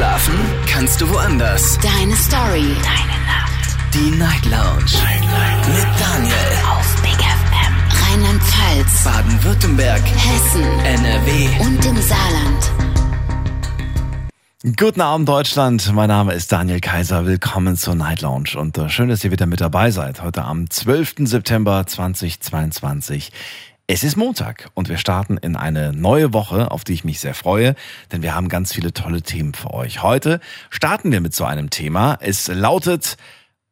Schlafen kannst du woanders. Deine Story. Deine Nacht. Die Night Lounge. Night, Night. Mit Daniel. Auf Big FM. Rheinland-Pfalz. Baden-Württemberg. Hessen. NRW. Und im Saarland. Guten Abend Deutschland, mein Name ist Daniel Kaiser, willkommen zur Night Lounge und äh, schön, dass ihr wieder mit dabei seid, heute am 12. September 2022. Es ist Montag und wir starten in eine neue Woche, auf die ich mich sehr freue, denn wir haben ganz viele tolle Themen für euch. Heute starten wir mit so einem Thema. Es lautet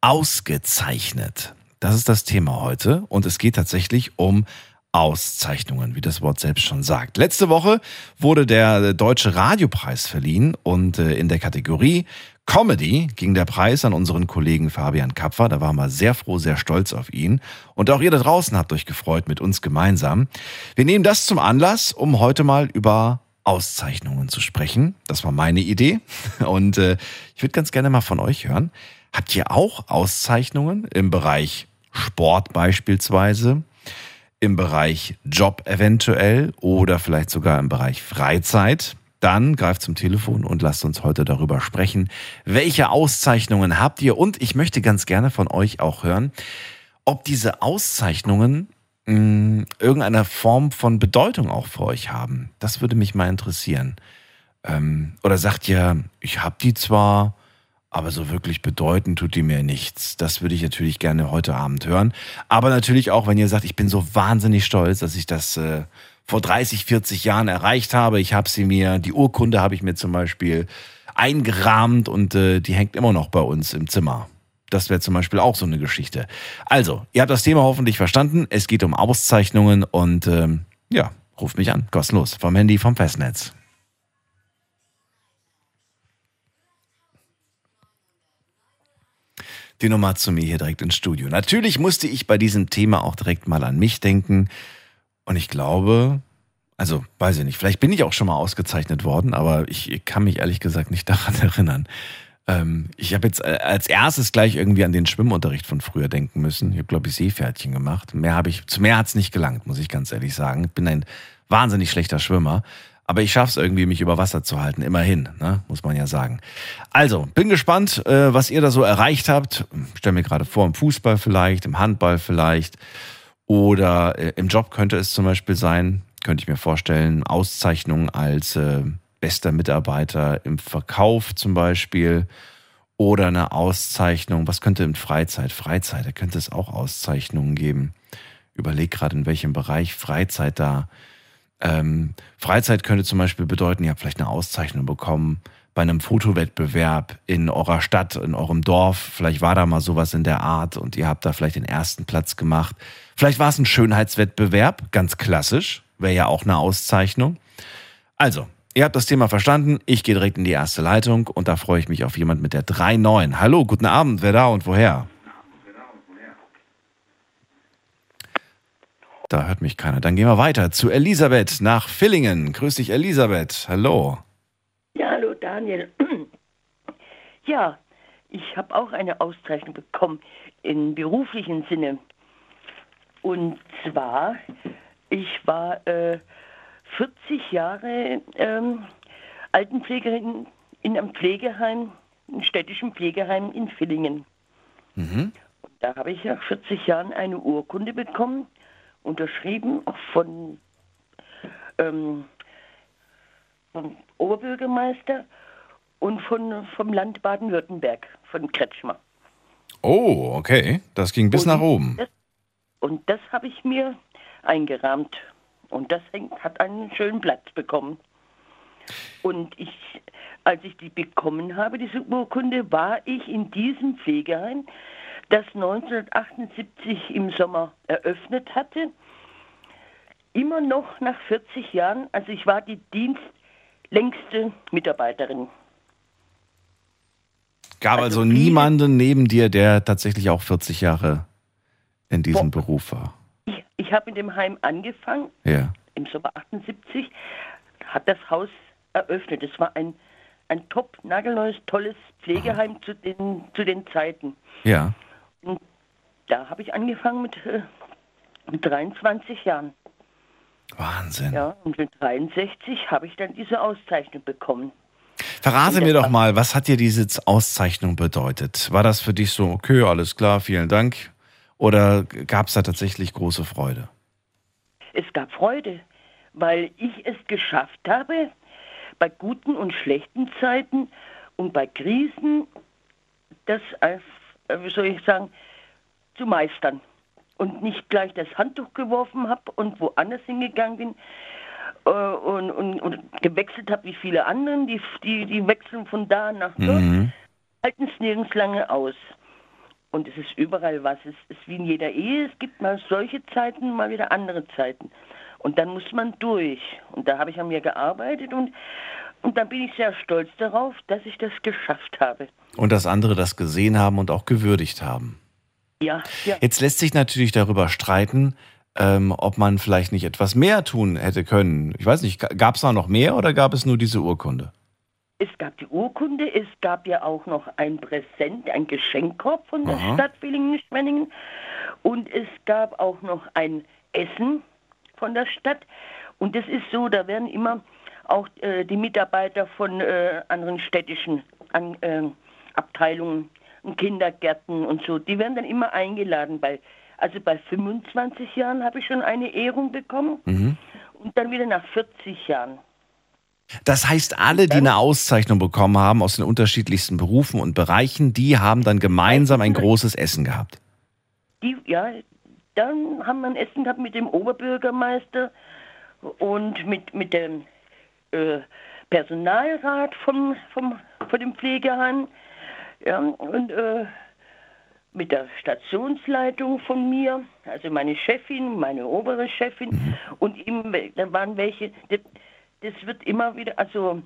ausgezeichnet. Das ist das Thema heute und es geht tatsächlich um Auszeichnungen, wie das Wort selbst schon sagt. Letzte Woche wurde der Deutsche Radiopreis verliehen und äh, in der Kategorie Comedy ging der Preis an unseren Kollegen Fabian Kapfer. Da waren wir sehr froh, sehr stolz auf ihn. Und auch ihr da draußen habt euch gefreut mit uns gemeinsam. Wir nehmen das zum Anlass, um heute mal über Auszeichnungen zu sprechen. Das war meine Idee. Und äh, ich würde ganz gerne mal von euch hören. Habt ihr auch Auszeichnungen im Bereich Sport beispielsweise? im Bereich Job eventuell oder vielleicht sogar im Bereich Freizeit, dann greift zum Telefon und lasst uns heute darüber sprechen. Welche Auszeichnungen habt ihr? Und ich möchte ganz gerne von euch auch hören, ob diese Auszeichnungen mh, hm, irgendeine Form von Bedeutung auch für euch haben. Das würde mich mal interessieren. Ähm, oder sagt ihr, ich habe die zwar, aber so wirklich bedeuten tut die mir nichts. Das würde ich natürlich gerne heute Abend hören. Aber natürlich auch, wenn ihr sagt, ich bin so wahnsinnig stolz, dass ich das äh, vor 30, 40 Jahren erreicht habe. Ich habe sie mir, die Urkunde habe ich mir zum Beispiel eingerahmt und äh, die hängt immer noch bei uns im Zimmer. Das wäre zum Beispiel auch so eine Geschichte. Also, ihr habt das Thema hoffentlich verstanden. Es geht um Auszeichnungen und ähm, ja, ruft mich an, kostenlos, vom Handy, vom Festnetz. die Nummer zu mir hier direkt ins Studio. Natürlich musste ich bei diesem Thema auch direkt mal an mich denken. Und ich glaube, also weiß ich nicht, vielleicht bin ich auch schon mal ausgezeichnet worden, aber ich kann mich ehrlich gesagt nicht daran erinnern. Ähm, ich habe jetzt äh, als erstes gleich irgendwie an den Schwimmunterricht von früher denken müssen. Ich habe, glaube ich, Seepferdchen gemacht. Mehr habe ich, zu mehr hat es nicht gelangt, muss ich ganz ehrlich sagen. Ich bin ein wahnsinnig schlechter Schwimmer. Aber ich schaffe es irgendwie, mich über Wasser zu halten. Immerhin, ne? muss man ja sagen. Also, bin gespannt, äh, was ihr da so erreicht habt. Stell mir gerade vor, im Fußball vielleicht, im Handball vielleicht. Oder äh, im Job könnte es zum Beispiel sein, könnte ich mir vorstellen, Auszeichnung als äh, bester Mitarbeiter im Verkauf zum Beispiel. Oder eine Auszeichnung, was könnte in Freizeit? Freizeit, da könnte es auch Auszeichnungen geben. Überleg gerade, in welchem Bereich Freizeit da ähm, Freizeit könnte zum Beispiel bedeuten, ihr habt vielleicht eine Auszeichnung bekommen bei einem Fotowettbewerb in eurer Stadt, in eurem Dorf. Vielleicht war da mal sowas in der Art und ihr habt da vielleicht den ersten Platz gemacht. Vielleicht war es ein Schönheitswettbewerb, ganz klassisch, wäre ja auch eine Auszeichnung. Also, ihr habt das Thema verstanden. Ich gehe direkt in die erste Leitung und da freue ich mich auf jemand mit der 3.9. Hallo, guten Abend, wer da und woher? Da hört mich keiner. Dann gehen wir weiter zu Elisabeth nach Villingen. Grüß dich, Elisabeth. Hallo. Ja, hallo, Daniel. Ja, ich habe auch eine Auszeichnung bekommen im beruflichen Sinne. Und zwar, ich war äh, 40 Jahre ähm, Altenpflegerin in einem Pflegeheim, einem städtischen Pflegeheim in Villingen. Mhm. Und da habe ich nach 40 Jahren eine Urkunde bekommen unterschrieben von, ähm, vom Oberbürgermeister und von, vom Land Baden-Württemberg, von Kretschmer. Oh, okay. Das ging bis und nach oben. Das, und das habe ich mir eingerahmt. Und das hat einen schönen Platz bekommen. Und ich, als ich die bekommen habe, diese Urkunde, war ich in diesem Pflegeheim das 1978 im Sommer eröffnet hatte. Immer noch nach 40 Jahren, also ich war die dienstlängste Mitarbeiterin. Gab also, also niemanden neben dir, der tatsächlich auch 40 Jahre in diesem Bo Beruf war? Ich, ich habe in dem Heim angefangen, ja. im Sommer 78, hat das Haus eröffnet. Es war ein, ein top, nagelneues, tolles Pflegeheim zu den, zu den Zeiten. Ja. Und da habe ich angefangen mit, äh, mit 23 Jahren. Wahnsinn. Ja, und mit 63 habe ich dann diese Auszeichnung bekommen. Verrate mir doch mal, was hat dir diese Auszeichnung bedeutet? War das für dich so, okay, alles klar, vielen Dank? Oder gab es da tatsächlich große Freude? Es gab Freude, weil ich es geschafft habe, bei guten und schlechten Zeiten und bei Krisen das als, äh, wie soll ich sagen, zu meistern. Und nicht gleich das Handtuch geworfen habe und woanders hingegangen bin äh, und, und, und, gewechselt habe wie viele anderen, die, die, die wechseln von da nach dort, mhm. halten es nirgends lange aus. Und es ist überall was. Es ist wie in jeder Ehe. Es gibt mal solche Zeiten, mal wieder andere Zeiten. Und dann muss man durch. Und da habe ich an mir gearbeitet und, und dann bin ich sehr stolz darauf, dass ich das geschafft habe. Und dass andere das gesehen haben und auch gewürdigt haben. Ja, ja. Jetzt lässt sich natürlich darüber streiten, ähm, ob man vielleicht nicht etwas mehr tun hätte können. Ich weiß nicht, gab es da noch mehr oder gab es nur diese Urkunde? Es gab die Urkunde, es gab ja auch noch ein Präsent, ein Geschenkkorb von der Aha. Stadt Villingen-Schwenningen und es gab auch noch ein Essen von der Stadt. Und das ist so, da werden immer auch äh, die Mitarbeiter von äh, anderen städtischen an, äh, Abteilungen, Kindergärten und so, die werden dann immer eingeladen. Bei, also bei 25 Jahren habe ich schon eine Ehrung bekommen mhm. und dann wieder nach 40 Jahren. Das heißt, alle, die eine Auszeichnung bekommen haben aus den unterschiedlichsten Berufen und Bereichen, die haben dann gemeinsam ein großes Essen gehabt. Die, ja, dann haben wir ein Essen gehabt mit dem Oberbürgermeister und mit, mit dem äh, Personalrat vom, vom, von dem Pflegeheim ja, und äh, mit der Stationsleitung von mir, also meine Chefin, meine obere Chefin mhm. und ihm, da waren welche, das, das wird immer wieder, also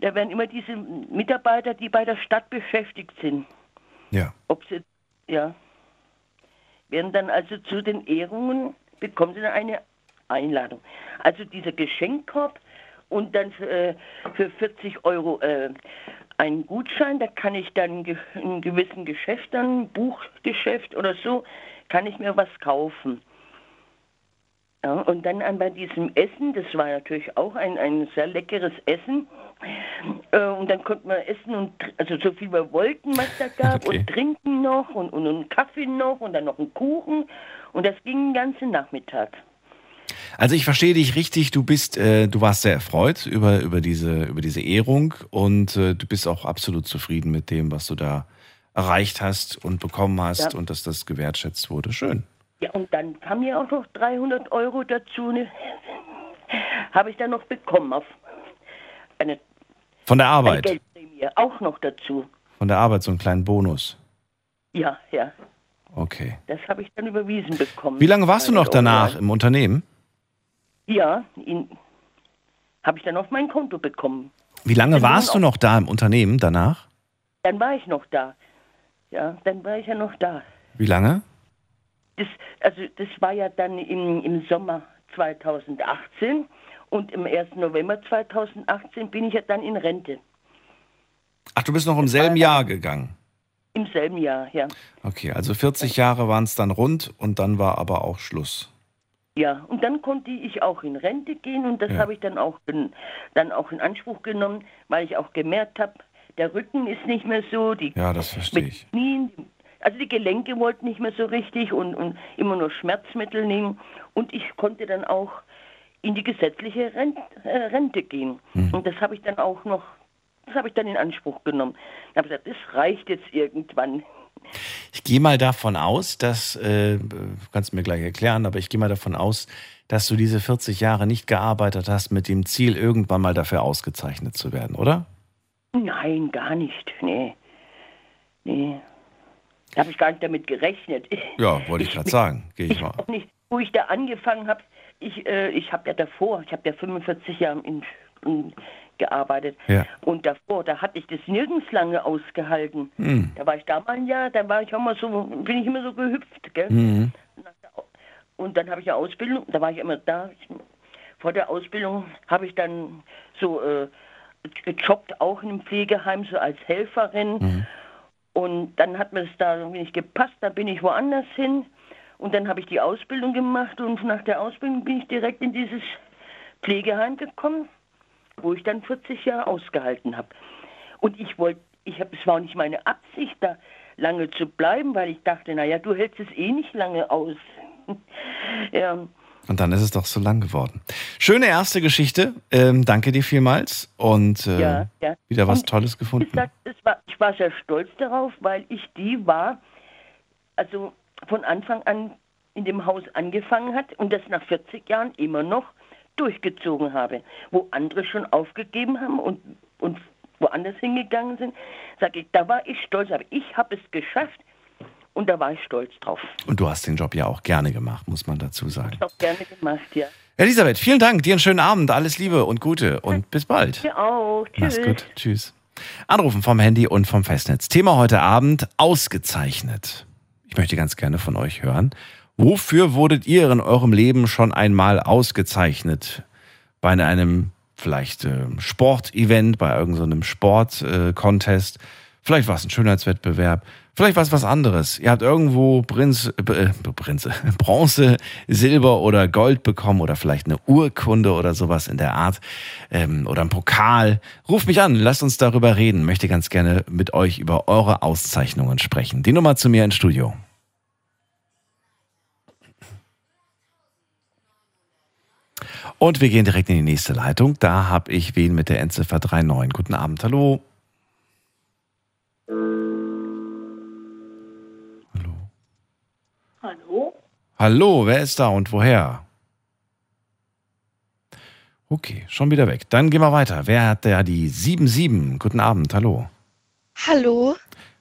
da werden immer diese Mitarbeiter, die bei der Stadt beschäftigt sind. Ja. Ob sie, ja, werden dann also zu den Ehrungen, bekommen sie dann eine Einladung. Also dieser Geschenkkorb und dann für, äh, für 40 Euro äh, einen Gutschein, da kann ich dann in gewissen Geschäften, Buchgeschäft oder so, kann ich mir was kaufen. Ja, und dann bei diesem Essen, das war natürlich auch ein, ein sehr leckeres Essen. Äh, und dann konnten wir essen und also so viel wir wollten, was da gab, okay. und trinken noch und, und einen Kaffee noch und dann noch einen Kuchen. Und das ging den ganzen Nachmittag. Also ich verstehe dich richtig, du bist, äh, du warst sehr erfreut über, über, diese, über diese Ehrung und äh, du bist auch absolut zufrieden mit dem, was du da erreicht hast und bekommen hast ja. und dass das gewertschätzt wurde. Schön. Ja, und dann kam ja auch noch 300 Euro dazu, ne? habe ich dann noch bekommen auf eine Von der Arbeit? Eine Geldprämie, auch noch dazu. Von der Arbeit so einen kleinen Bonus? Ja, ja. Okay. Das habe ich dann überwiesen bekommen. Wie lange warst du noch danach im Unternehmen? Ja, habe ich dann auf mein Konto bekommen. Wie lange warst du noch da im Unternehmen danach? Dann war ich noch da. Ja, dann war ich ja noch da. Wie lange? Das, also das war ja dann im, im Sommer 2018 und im 1. November 2018 bin ich ja dann in Rente. Ach, du bist noch im selben Jahr gegangen? Im selben Jahr, ja. Okay, also 40 Jahre waren es dann rund und dann war aber auch Schluss. Ja, und dann konnte ich auch in Rente gehen und das ja. habe ich dann auch, in, dann auch in Anspruch genommen, weil ich auch gemerkt habe, der Rücken ist nicht mehr so, die ja, das verstehe ich. Knien, also die Gelenke wollten nicht mehr so richtig und, und immer nur Schmerzmittel nehmen. Und ich konnte dann auch in die gesetzliche Rente, äh, Rente gehen. Mhm. Und das habe ich dann auch noch, das habe ich dann in Anspruch genommen. Ich habe gesagt, das reicht jetzt irgendwann. Ich gehe mal davon aus, dass, äh, kannst du mir gleich erklären, aber ich gehe mal davon aus, dass du diese 40 Jahre nicht gearbeitet hast mit dem Ziel, irgendwann mal dafür ausgezeichnet zu werden, oder? Nein, gar nicht. Nee. Nee. Da habe ich gar nicht damit gerechnet. Ja, wollte ich, ich gerade sagen. Gehe ich, ich mal. Auch nicht, wo ich da angefangen habe, ich, äh, ich habe ja davor, ich habe ja 45 Jahre in, in, gearbeitet. Ja. Und davor, da hatte ich das nirgends lange ausgehalten. Mhm. Da war ich da mal ein Jahr, dann war ich auch mal so, bin ich immer so gehüpft, gell? Mhm. Und dann habe ich eine Ausbildung, da war ich immer da. Vor der Ausbildung habe ich dann so äh, gejobbt, auch in einem Pflegeheim, so als Helferin. Mhm. Und dann hat mir es da nicht gepasst, da bin ich woanders hin. Und dann habe ich die Ausbildung gemacht und nach der Ausbildung bin ich direkt in dieses Pflegeheim gekommen, wo ich dann 40 Jahre ausgehalten habe. Und ich wollte, ich habe, es war auch nicht meine Absicht, da lange zu bleiben, weil ich dachte, naja, du hältst es eh nicht lange aus. ja. Und dann ist es doch so lang geworden. Schöne erste Geschichte. Ähm, danke dir vielmals und äh, Ja, ja. wieder was Und Tolles gefunden. sag, es war, ich war sehr stolz darauf, weil ich die war, also von Anfang an in dem Haus angefangen hat und das nach 40 Jahren immer noch durchgezogen habe. Wo andere schon aufgegeben haben und, und woanders hingegangen sind, sage ich, da war ich stolz, aber ich habe es geschafft und da war ich stolz drauf. Und du hast den Job ja auch gerne gemacht, muss man dazu sagen. Ich habe gerne gemacht, ja. Elisabeth, vielen Dank. Dir einen schönen Abend. Alles Liebe und Gute und bis bald. Dir auch. Tschüss. Mach's gut. Tschüss. Anrufen vom Handy und vom Festnetz. Thema heute Abend ausgezeichnet. Ich möchte ganz gerne von euch hören. Wofür wurdet ihr in eurem Leben schon einmal ausgezeichnet? Bei einem vielleicht äh, Sportevent, bei irgendeinem Sport-Contest. Vielleicht war es ein Schönheitswettbewerb. Vielleicht war es was anderes. Ihr habt irgendwo Prinz, äh, Prinze, Bronze, Silber oder Gold bekommen oder vielleicht eine Urkunde oder sowas in der Art ähm, oder ein Pokal. Ruft mich an, lasst uns darüber reden. Möchte ganz gerne mit euch über eure Auszeichnungen sprechen. Die Nummer zu mir ins Studio. Und wir gehen direkt in die nächste Leitung. Da habe ich wen mit der Endziffer 39. Guten Abend. Hallo. Hallo? Wer ist da und woher? Okay, schon wieder weg. Dann gehen wir weiter. Wer hat da die 77? Guten Abend, hallo. Hallo,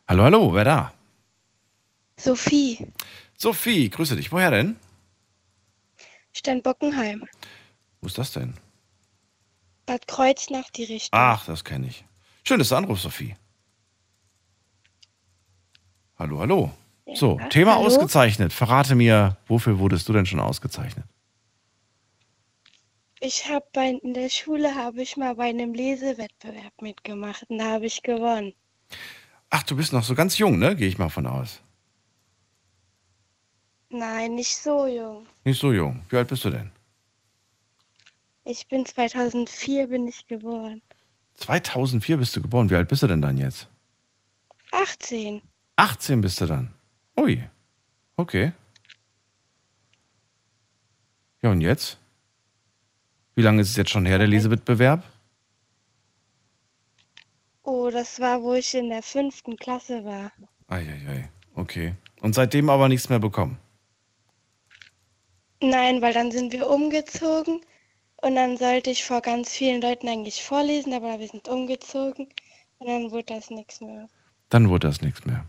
Hallo, hallo, wer da? Sophie, Sophie, grüße dich. Woher denn? Steinbockenheim, Wo ist das denn? Bad Kreuznach die Richtung. Ach, das kenne ich. Schön, dass du anrufst, Sophie. Hallo, hallo. So, Ja, Thema hallo? ausgezeichnet. Verrate mir, wofür wurdest du denn schon ausgezeichnet? Ich habe bei in der Schule habe ich mal bei einem Lesewettbewerb mitgemacht und da habe ich gewonnen. Ach, du bist noch so ganz jung, ne? Gehe ich mal von aus. Nein, nicht so jung. Nicht so jung. Wie alt bist du denn? Ich bin 2004 bin ich geboren. 2004 bist du geboren. Wie alt bist du denn dann jetzt? 18. 18 bist du dann. Ui. Okay. Ja, und jetzt? Wie lange ist es jetzt schon her, der Lesewettbewerb? Oh, das war, wo ich in der fünften Klasse war. Eieiei. Okay. Und seitdem aber nichts mehr bekommen. Nein, weil dann sind wir umgezogen und dann sollte ich vor ganz vielen Leuten eigentlich vorlesen, aber wir sind umgezogen und dann wurde das nichts mehr. Dann wurde das nichts mehr.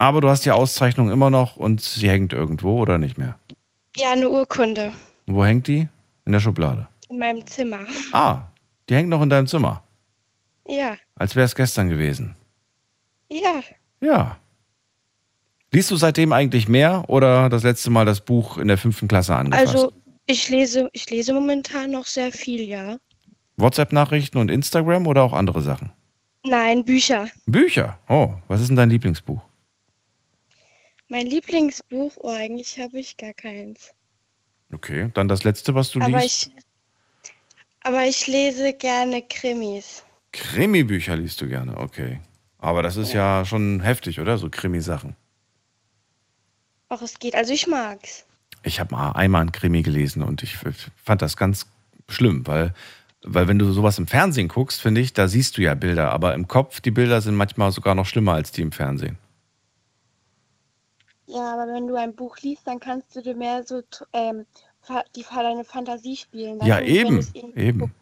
Aber du hast die Auszeichnung immer noch und sie hängt irgendwo oder nicht mehr? Ja, eine Urkunde Und wo hängt die? In der Schublade. in meinem Zimmer. Ah, die hängt noch in deinem Zimmer. Ja, Als wäre es gestern gewesen. ja. Ja. Liest du seitdem eigentlich mehr oder das letzte Mal das Buch in der fünften Klasse angefasst? Also ich lese, ich lese momentan noch sehr viel, ja. WhatsApp-Nachrichten und Instagram oder auch andere Sachen? Nein, Bücher. Bücher. Oh, was ist denn dein Lieblingsbuch? Mein Lieblingsbuch, oh, eigentlich habe ich gar keins. Okay, dann das letzte, was du Aber liest. ich, aber ich lese gerne Krimis. Krimi-Bücher liest du gerne, okay. Aber das ist ja, schon heftig, oder? So Krimi-Sachen. Auch es geht, also ich mag's. Ich habe mal einmal einen Krimi gelesen und ich fand das ganz schlimm, weil, weil wenn du sowas im Fernsehen guckst, finde ich, da siehst du ja Bilder, aber im Kopf, die Bilder sind manchmal sogar noch schlimmer als die im Fernsehen. Ja, aber wenn du ein Buch liest, dann kannst du dir mehr so ähm, die deine Fantasie spielen. Ja, du, wenn eben, eben. guckst.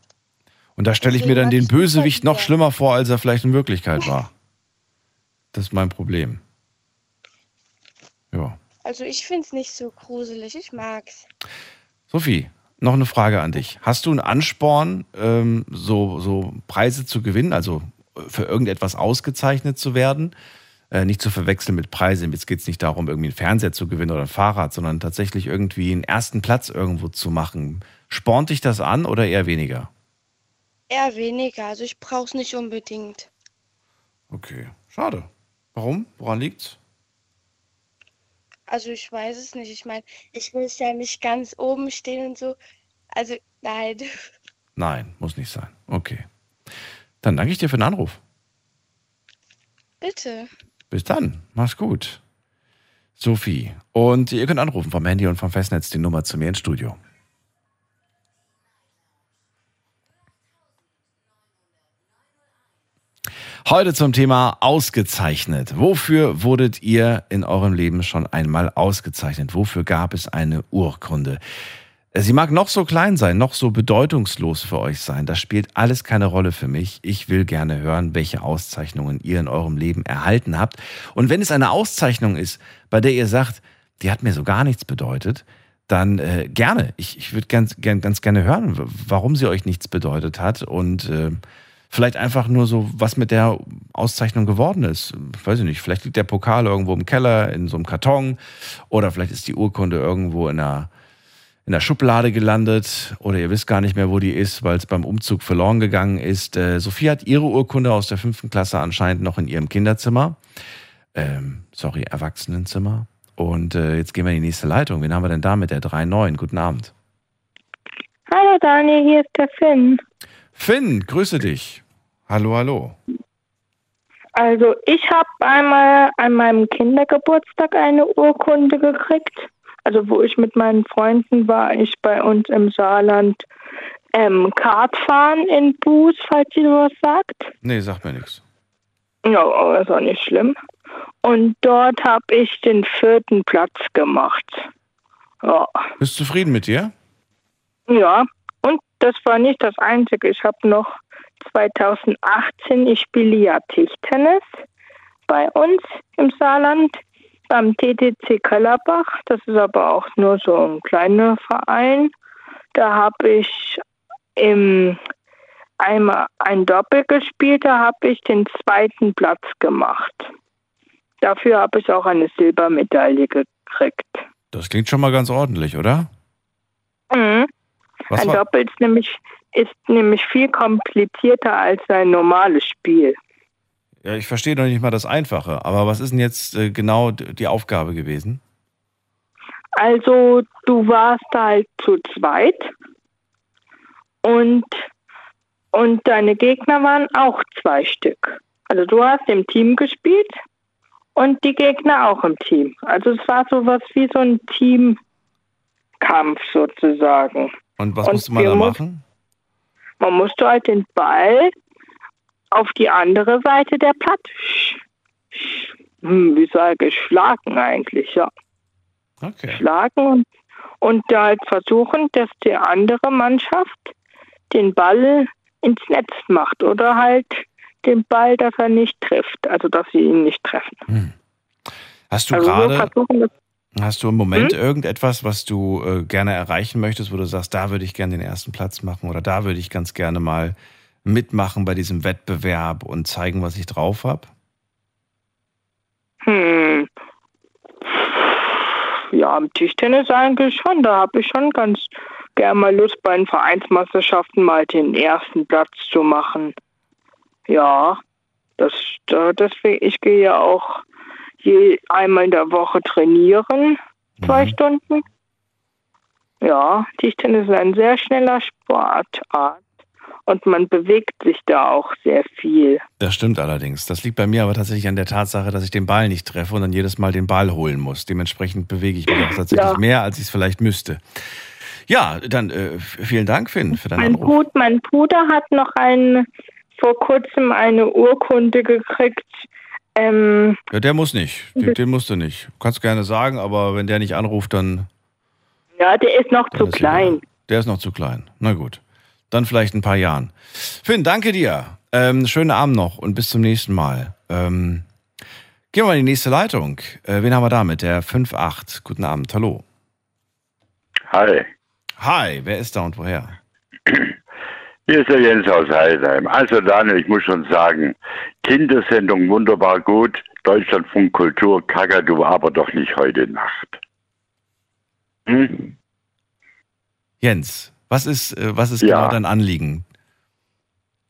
Und da stelle ich mir dann den Bösewicht noch schlimmer vor, als er vielleicht in Wirklichkeit war. Das ist mein Problem. Ja. Also ich find's nicht so gruselig, ich mag's. Sophie, noch eine Frage an dich. Hast du einen Ansporn, ähm, so, so Preise zu gewinnen, also für irgendetwas ausgezeichnet zu werden? Äh, nicht zu verwechseln mit Preisen. Jetzt geht es nicht darum, irgendwie einen Fernseher zu gewinnen oder ein Fahrrad, sondern tatsächlich irgendwie einen ersten Platz irgendwo zu machen. Spornt dich das an oder eher weniger? Eher weniger, also ich brauch's nicht unbedingt. Okay, schade. Warum? Woran liegt's? Also ich weiß es nicht. Ich meine, ich will ja nicht ganz oben stehen und so. Also nein. Nein, muss nicht sein. Okay. Dann danke ich dir für den Anruf. Bitte. Bis dann. Mach's gut. Sophie. Und ihr könnt anrufen vom Handy und vom Festnetz die Nummer zu mir ins Studio. Heute zum Thema ausgezeichnet. Wofür wurdet ihr in eurem Leben schon einmal ausgezeichnet? Wofür gab es eine Urkunde? Sie mag noch so klein sein, noch so bedeutungslos für euch sein. Das spielt alles keine Rolle für mich. Ich will gerne hören, welche Auszeichnungen ihr in eurem Leben erhalten habt. Und wenn es eine Auszeichnung ist, bei der ihr sagt, die hat mir so gar nichts bedeutet, dann äh, gerne. Ich, ich würde ganz, ganz, ganz gerne hören, warum sie euch nichts bedeutet hat und äh, vielleicht einfach nur so, was mit der Auszeichnung geworden ist. Ich weiß ich nicht, vielleicht liegt der Pokal irgendwo im Keller in so einem Karton oder vielleicht ist die Urkunde irgendwo in einer, in der Schublade gelandet oder ihr wisst gar nicht mehr, wo die ist, weil es beim Umzug verloren gegangen ist. Äh, Sophie hat ihre Urkunde aus der fünften Klasse anscheinend noch in ihrem Kinderzimmer. Ähm, sorry, Erwachsenenzimmer. Und äh, jetzt gehen wir in die nächste Leitung. Wen haben wir denn da mit der 3.9? Guten Abend. Hallo Daniel, hier ist der Finn. Finn, grüße dich. Hallo, hallo. Also ich habe einmal an meinem Kindergeburtstag eine Urkunde gekriegt. Also wo ich mit meinen Freunden war, ich bei uns im Saarland ähm, Kart fahren in Buß, falls ihr was sagt. Nee, sagt mir nichts. Ja, aber ist auch nicht schlimm. Und dort habe ich den vierten Platz gemacht. Ja. Bist du zufrieden mit dir? Ja, und das war nicht das Einzige. Ich habe noch 2018, ich spiele ja Tischtennis bei uns im Saarland beim TTC Kellerbach. Das ist aber auch nur so ein kleiner Verein. Da habe ich im einmal ein Doppel gespielt, da habe ich den zweiten Platz gemacht. Dafür habe ich auch eine Silbermedaille gekriegt. Das klingt schon mal ganz ordentlich, oder? Mhm. Ein Doppel ist nämlich, ist nämlich viel komplizierter als ein normales Spiel. Ja, ich verstehe noch nicht mal das Einfache, aber was ist denn jetzt äh, genau die Aufgabe gewesen? Also du warst halt zu zweit und, und deine Gegner waren auch zwei Stück. Also du hast im Team gespielt und die Gegner auch im Team. Also es war sowas wie so ein Teamkampf sozusagen. Und was Und musste man da machen? Man musste halt den Ball auf die andere Seite der Platte, hm, wie sage ich, schlagen eigentlich, ja. Okay. schlagen und, und da halt versuchen, dass die andere Mannschaft den Ball ins Netz macht oder halt den Ball, dass er nicht trifft, also dass sie ihn nicht treffen. Hast du Also gerade, hast du im Moment Hm? irgendetwas, was du äh, gerne erreichen möchtest, wo du sagst, da würde ich gerne den ersten Platz machen oder da würde ich ganz gerne mal mitmachen bei diesem Wettbewerb und zeigen, was ich drauf habe? hm, ja, am Tischtennis eigentlich schon, da habe ich schon ganz gerne mal Lust, bei den Vereinsmeisterschaften mal den ersten Platz zu machen. Ja, das, da- deswegen, ich gehe ja auch je einmal in der Woche trainieren, zwei Mhm. Stunden. Ja, Tischtennis ist ein sehr schneller Sportart und man bewegt sich da auch sehr viel. Das stimmt allerdings. Das liegt bei mir aber tatsächlich an der Tatsache, dass ich den Ball nicht treffe und dann jedes Mal den Ball holen muss. Dementsprechend bewege ich mich auch tatsächlich Ja. mehr, als ich es vielleicht müsste. Ja, dann äh, vielen Dank, Finn, für deinen Mein, Anruf. Bruder, mein Bruder hat noch ein, vor kurzem eine Urkunde gekriegt. Ähm, Ja, der muss nicht. Den, den musst du nicht. Du kannst gerne sagen, aber wenn der nicht anruft, dann, ja, der ist noch zu klein. Der ist noch zu klein. Na gut. Dann vielleicht ein paar Jahren. Finn, danke dir. Ähm, schönen Abend noch und bis zum nächsten Mal. Ähm, gehen wir mal in die nächste Leitung. Äh, wen haben wir da mit? Der 5.8. Guten Abend. Hallo. Hi, Hi, wer ist da und woher? hier ist der Jens aus Heidheim. Also Daniel, ich muss schon sagen, Kindersendung wunderbar gut, Deutschlandfunk Kultur, Kakadu, aber doch nicht heute Nacht. Hm? Jens, was ist, äh, was ist Ja. genau dein Anliegen?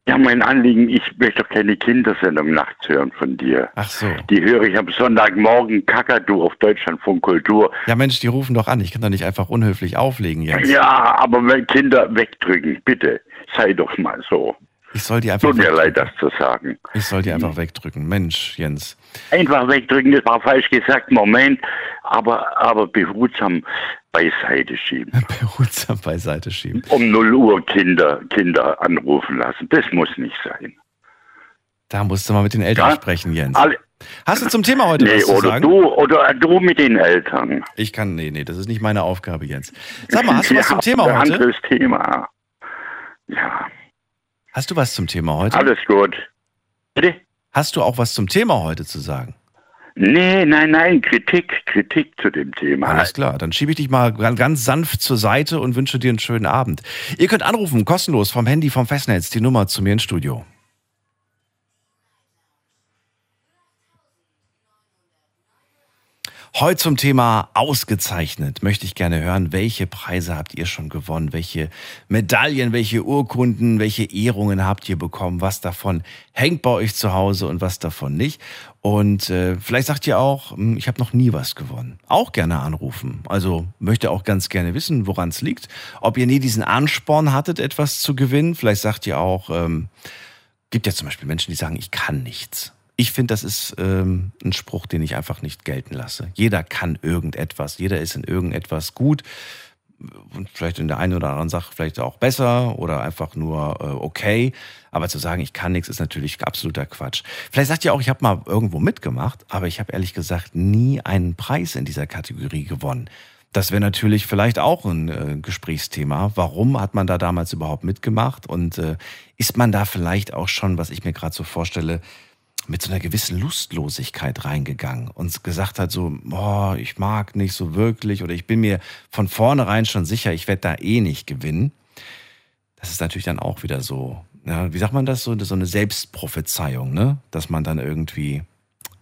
Ja, mein Anliegen, ich möchte doch keine Kindersendung nachts hören von dir. Ach so. Die höre ich am Sonntagmorgen Kakadu auf Deutschlandfunk Kultur. Ja, Mensch, die rufen doch an. Ich kann doch nicht einfach unhöflich auflegen, Jens. Ja, aber wenn Kinder wegdrücken, bitte, sei doch mal so. Ich soll die einfach Tut mir leid, das zu sagen. Ich soll die einfach wegdrücken. Mensch, Jens. Einfach wegdrücken, das war falsch gesagt, Moment, aber, aber behutsam beiseite schieben. Behutsam beiseite schieben. Um 0 Uhr Kinder, Kinder anrufen lassen. Das muss nicht sein. Da musst du mal mit den Eltern Ja? sprechen, Jens. Alle, Hast du zum Thema heute nee, was zu oder sagen? du, oder du mit den Eltern. Ich kann, nee, nee, das ist nicht meine Aufgabe, Jens. Sag mal, hast du was zum Ja, Thema ein heute? anderes Thema. Ja, Hast du was zum Thema heute? alles gut. Bitte? Hast du auch was zum Thema heute zu sagen? Nee, nein, nein, Kritik, Kritik zu dem Thema. Alles klar, dann schiebe ich dich mal ganz sanft zur Seite und wünsche dir einen schönen Abend. Ihr könnt anrufen, kostenlos vom Handy vom Festnetz, die Nummer zu mir ins Studio. Heute zum Thema ausgezeichnet. Möchte ich gerne hören, welche Preise habt ihr schon gewonnen? Welche Medaillen, welche Urkunden, welche Ehrungen habt ihr bekommen? Was davon hängt bei euch zu Hause und was davon nicht? Und äh, vielleicht sagt ihr auch, hm, ich habe noch nie was gewonnen. Auch gerne anrufen. Also möchte auch ganz gerne wissen, woran es liegt. Ob ihr nie diesen Ansporn hattet, etwas zu gewinnen. Vielleicht sagt ihr auch, ähm, gibt ja zum Beispiel Menschen, die sagen, ich kann nichts. Ich finde, das ist ähm, ein Spruch, den ich einfach nicht gelten lasse. Jeder kann irgendetwas, jeder ist in irgendetwas gut und vielleicht in der einen oder anderen Sache vielleicht auch besser oder einfach nur äh, okay. Aber zu sagen, ich kann nichts, ist natürlich absoluter Quatsch. Vielleicht sagt ihr auch, ich habe mal irgendwo mitgemacht, aber ich habe ehrlich gesagt nie einen Preis in dieser Kategorie gewonnen. Das wäre natürlich vielleicht auch ein äh, Gesprächsthema. Warum hat man da damals überhaupt mitgemacht? Und äh, ist man da vielleicht auch schon, was ich mir gerade so vorstelle, mit so einer gewissen Lustlosigkeit reingegangen und gesagt hat so, boah, ich mag nicht so wirklich oder ich bin mir von vornherein schon sicher, ich werde da eh nicht gewinnen. Das ist natürlich dann auch wieder so, ja, wie sagt man das, so, so eine Selbstprophezeiung, ne? dass man dann irgendwie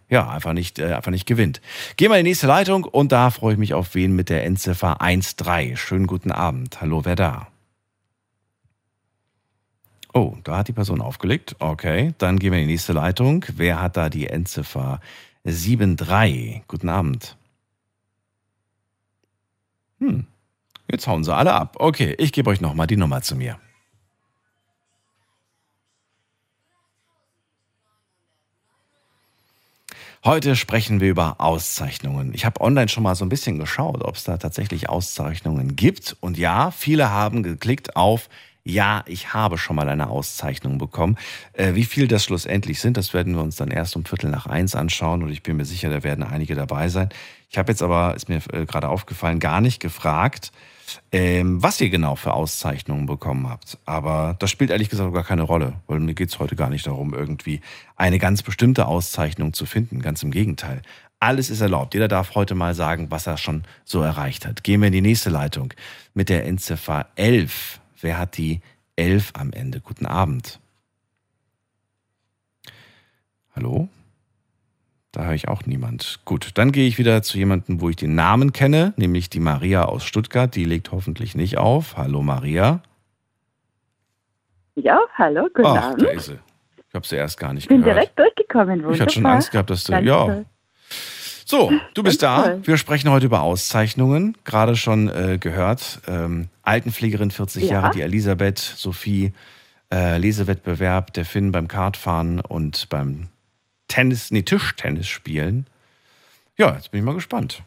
ja, einfach nicht, äh, einfach nicht gewinnt. Gehen wir in die nächste Leitung und da freue ich mich auf wen mit der Endziffer 13. Schönen guten Abend. Hallo, wer da? Oh, da hat die Person aufgelegt. Okay, dann gehen wir in die nächste Leitung. Wer hat da die Endziffer 73? Guten Abend. Hm, jetzt hauen sie alle ab. Okay, ich gebe euch nochmal die Nummer zu mir. Heute sprechen wir über Auszeichnungen. Ich habe online schon mal so ein bisschen geschaut, ob es da tatsächlich Auszeichnungen gibt. Und ja, viele haben geklickt auf ja, ich habe schon mal eine Auszeichnung bekommen. Äh, wie viel das schlussendlich sind, das werden wir uns dann erst um Viertel nach eins anschauen. Und ich bin mir sicher, da werden einige dabei sein. Ich habe jetzt aber, ist mir äh, gerade aufgefallen, gar nicht gefragt, ähm, was ihr genau für Auszeichnungen bekommen habt. Aber das spielt ehrlich gesagt gar keine Rolle, weil mir geht es heute gar nicht darum, irgendwie eine ganz bestimmte Auszeichnung zu finden. Ganz im Gegenteil. Alles ist erlaubt. Jeder darf heute mal sagen, was er schon so erreicht hat. Gehen wir in die nächste Leitung mit der Endziffer 11. Wer hat die 11 am Ende? Guten Abend. Hallo? Da höre ich auch niemand. Gut, dann gehe ich wieder zu jemandem, wo ich den Namen kenne, nämlich die Maria aus Stuttgart. Die legt hoffentlich nicht auf. Hallo Maria. Ja, hallo, guten Ach, Abend. da ist sie. Ich habe sie erst gar nicht Ich bin gehört. direkt durchgekommen. Wunderbar. Ich hatte schon Angst gehabt, dass du. Ganz Ja. toll. So, du bist da. Wir sprechen heute über Auszeichnungen. Gerade schon äh, gehört. Ähm, Altenpflegerin 40 Ja. Jahre, die Elisabeth, Sophie, äh, Lesewettbewerb, der Finn beim Kartfahren und beim Tennis, nee, Tischtennis spielen. Ja, jetzt bin ich mal gespannt.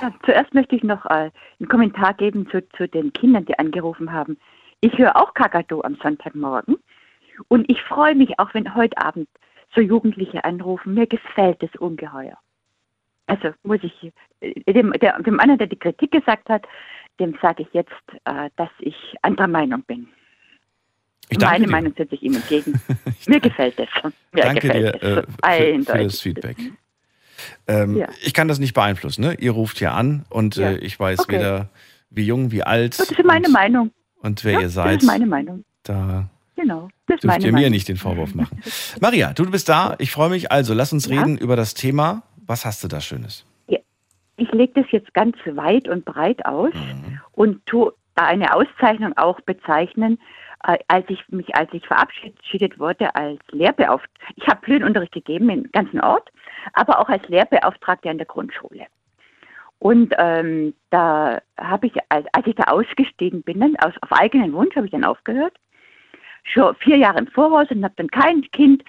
Ja, zuerst möchte ich noch äh, einen Kommentar geben zu, zu den Kindern, die angerufen haben. Ich höre auch Kakadu am Sonntagmorgen und ich freue mich auch, wenn heute Abend so Jugendliche anrufen. Mir gefällt es ungeheuer. Also muss ich äh, dem, der, dem anderen, der die Kritik gesagt hat, dem sage ich jetzt, äh, dass ich anderer Meinung bin. Meine dir. Meinung setze ich ihm entgegen. Mir gefällt es. Mir danke gefällt dir es. äh, für, für das Feedback. Ähm, Ja. Ich kann das nicht beeinflussen. Ne? Ihr ruft hier an und Ja. äh, ich weiß Okay. weder wie jung, wie alt Das ist meine und, Meinung. und wer Ja, ihr Das seid. ist meine Meinung. Da Genau. Das dürft ihr mir Meinung. nicht den Vorwurf machen. Maria, du bist da. Ich freue mich. Also, lass uns reden über das Thema. Was hast du da Schönes? Ich lege das jetzt ganz weit und breit aus Mhm. und tue eine Auszeichnung auch bezeichnen, äh, als ich mich, als ich verabschiedet wurde als Lehrbeauftragte. Ich habe Höhenunterricht gegeben im ganzen Ort, aber auch als Lehrbeauftragte an der Grundschule. Und ähm, da habe ich, als, als ich da ausgestiegen bin, dann aus, auf eigenen Wunsch habe ich dann aufgehört, schon vier Jahre im Voraus und habe dann kein Kind,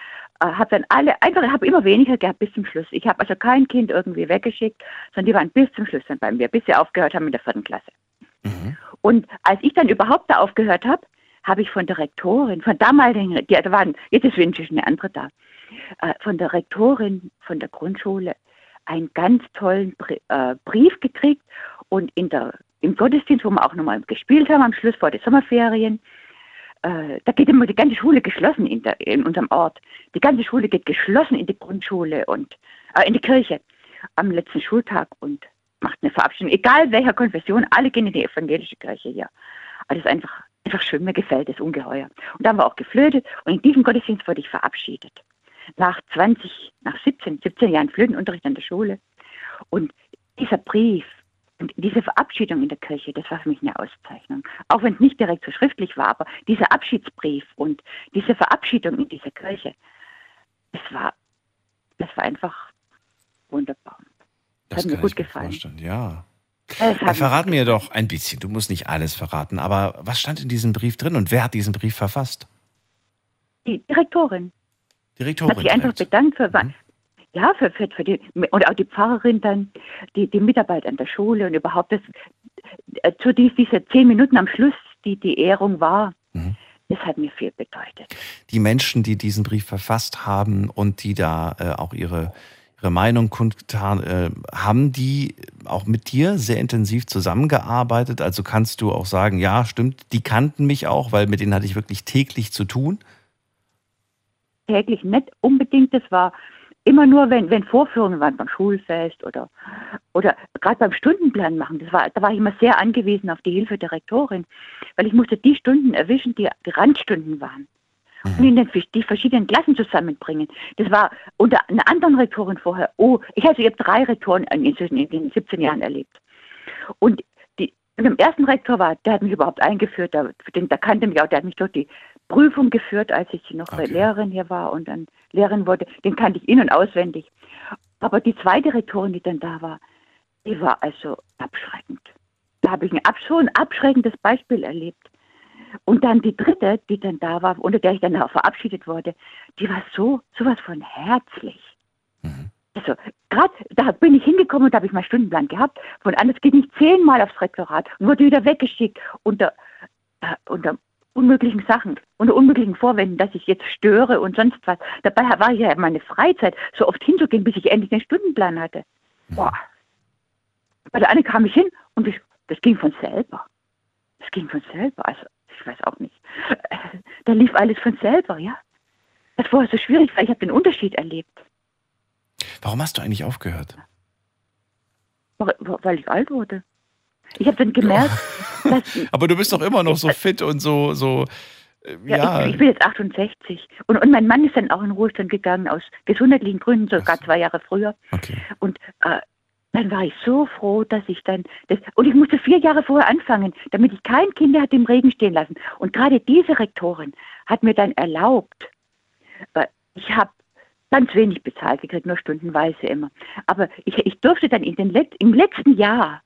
habe dann alle, einfach, habe immer weniger gehabt bis zum Schluss. Ich habe also kein Kind irgendwie weggeschickt, sondern die waren bis zum Schluss dann bei mir, bis sie aufgehört haben in der vierten Klasse. Und als ich dann überhaupt da aufgehört habe, habe ich von der Rektorin, von damaligen, die da waren, jetzt ist wenigstens eine andere da, äh, von der Rektorin von der Grundschule einen ganz tollen Brie- äh, Brief gekriegt und in der, im Gottesdienst, wo wir auch nochmal gespielt haben, am Schluss vor der Sommerferien, äh, da geht immer die ganze Schule geschlossen in, der, in unserem Ort. Die ganze Schule geht geschlossen in die Grundschule und äh, in die Kirche am letzten Schultag und macht eine Verabschiedung. Egal welcher Konfession, alle gehen in die evangelische Kirche hier. Also das ist einfach, einfach schön, mir gefällt es ungeheuer. Und da haben wir auch geflötet und in diesem Gottesdienst wurde ich verabschiedet. Nach 20, nach 17, 17 Jahren Flötenunterricht an der Schule. Und dieser Brief und diese Verabschiedung in der Kirche, das war für mich eine Auszeichnung. Auch wenn es nicht direkt so schriftlich war, aber dieser Abschiedsbrief und diese Verabschiedung in dieser Kirche, das war, das war einfach wunderbar. Das hat mir gut gefallen. vorstellen, ja. Mir verrat mir doch ein bisschen, du musst nicht alles verraten, aber was stand in diesem Brief drin und wer hat diesen Brief verfasst? die Direktorin Die hat sich einfach direkt. bedankt für, Mhm. Ja, für, für, für die, und auch die Pfarrerin dann, die, die Mitarbeit an der Schule und überhaupt das, äh, zu dies, diese zehn Minuten am Schluss, die die Ehrung war, Mhm. das hat mir viel bedeutet. Die Menschen, die diesen Brief verfasst haben und die da äh, auch ihre, ihre Meinung kundgetan, äh, haben die auch mit dir sehr intensiv zusammengearbeitet? Also kannst du auch sagen, ja, stimmt, die kannten mich auch, weil mit denen hatte ich wirklich täglich zu tun? täglich nicht unbedingt. Das war immer nur, wenn, wenn Vorführungen waren beim Schulfest oder, oder gerade beim Stundenplan machen. Das war, da war ich immer sehr angewiesen auf die Hilfe der Rektorin, weil ich musste die Stunden erwischen, die, die Randstunden waren. Und in den, die verschiedenen Klassen zusammenbringen. Das war unter einer anderen Rektorin vorher. Oh, ich also ich habe drei Rektoren inzwischen in den 17 Jahren erlebt. Und die, und dem ersten Rektor war, der hat mich überhaupt eingeführt, der, den, der kannte mich auch, der hat mich durch die Prüfung geführt, als ich noch Okay. Lehrerin hier war und dann Lehrerin wurde. Den kannte ich in- und auswendig. Aber die zweite Rektorin, die dann da war, die war also abschreckend. Da habe ich ein, ein abschreckendes Beispiel erlebt. Und dann die dritte, die dann da war, unter der ich dann auch verabschiedet wurde, die war so, sowas von herzlich. Also, gerade da bin ich hingekommen und da habe ich mal Stundenplan gehabt. Von anders ging ich zehnmal aufs Rektorat und wurde wieder weggeschickt unter, äh, unter unmöglichen Sachen, unter unmöglichen Vorwänden, dass ich jetzt störe und sonst was. Dabei war ja meine Freizeit, so oft hinzugehen, bis ich endlich einen Stundenplan hatte. Boah. Bei der eine kam ich hin und ich, das ging von selber. Das ging von selber. Also, ich weiß auch nicht. Da lief alles von selber, ja. Das war so schwierig, weil ich habe den Unterschied erlebt. Warum hast du eigentlich aufgehört? Weil ich alt wurde. Ich habe dann gemerkt, Aber du bist doch immer noch so fit und so, so äh, ja, ja. Ich, ich bin jetzt 68 und, und mein Mann ist dann auch in Ruhestand gegangen aus gesundheitlichen Gründen, sogar zwei Jahre früher. okay. Und äh, dann war ich so froh, dass ich dann das und ich musste vier Jahre vorher anfangen, damit ich kein Kind hat im Regen stehen lassen. Und gerade diese Rektorin hat mir dann erlaubt, weil ich habe ganz wenig bezahlt gekriegt, nur stundenweise immer. Aber ich, ich durfte dann in den Let im letzten Jahr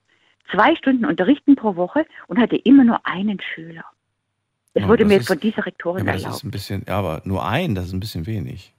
zwei Stunden unterrichten pro Woche und hatte immer nur einen Schüler. Das Ja, wurde das mir ist- von dieser Ja, Rektorin das erlaubt. ist ein bisschen, ja, aber nur ein, das ist ein bisschen wenig.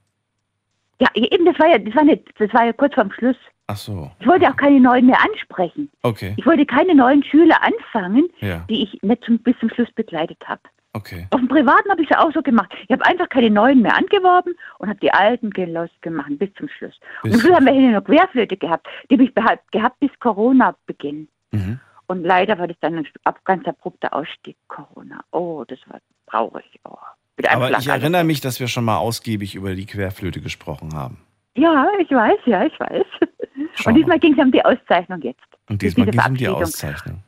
Ja, eben, das war ja, das war, nicht, das war ja kurz vorm Schluss. Ach so. Ich wollte auch keine neuen mehr ansprechen. Okay. Ich wollte keine neuen Schüler anfangen, Ja. die ich nicht zum, bis zum Schluss begleitet habe. Okay. Auf dem Privaten habe ich es auch so gemacht. Ich habe einfach keine neuen mehr angeworben und habe die alten gelost gemacht bis zum Schluss. Bis und Schluss zum haben wir hier noch Querflöte gehabt. Die habe ich gehabt bis Corona-Beginn. Mhm. Und leider war das dann ein ganz abrupter Ausstieg Corona. Oh, das war traurig. Oh. Aber Schlag ich erinnere mich, dass wir schon mal ausgiebig über die Querflöte gesprochen haben. Ja, ich weiß, ja, ich weiß. Schau und diesmal mal. ging es um die Auszeichnung jetzt. Und diesmal geht es um die. Auszeichnung.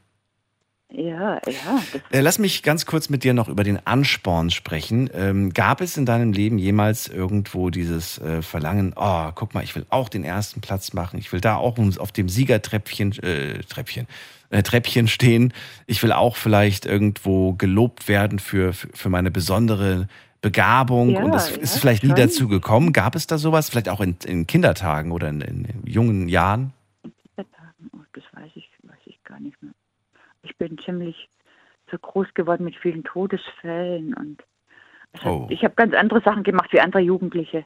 Ja, ja. Das, Äh, Lass mich ganz kurz mit dir noch über den Ansporn sprechen. Ähm, gab es in deinem Leben jemals irgendwo dieses äh, Verlangen, oh, guck mal, ich will auch den ersten Platz machen, ich will da auch auf dem Siegertreppchen, äh, Treppchen, äh, Treppchen stehen, ich will auch vielleicht irgendwo gelobt werden für, für meine besondere Begabung Ja, und es ja, ist vielleicht nie schon. dazu gekommen. Gab es da sowas? Vielleicht auch in, in Kindertagen oder in, in jungen Jahren? oh, das weiß ich, weiß ich gar nicht mehr. Ich bin ziemlich so groß geworden mit vielen Todesfällen und Oh. Ich habe ganz andere Sachen gemacht wie andere Jugendliche.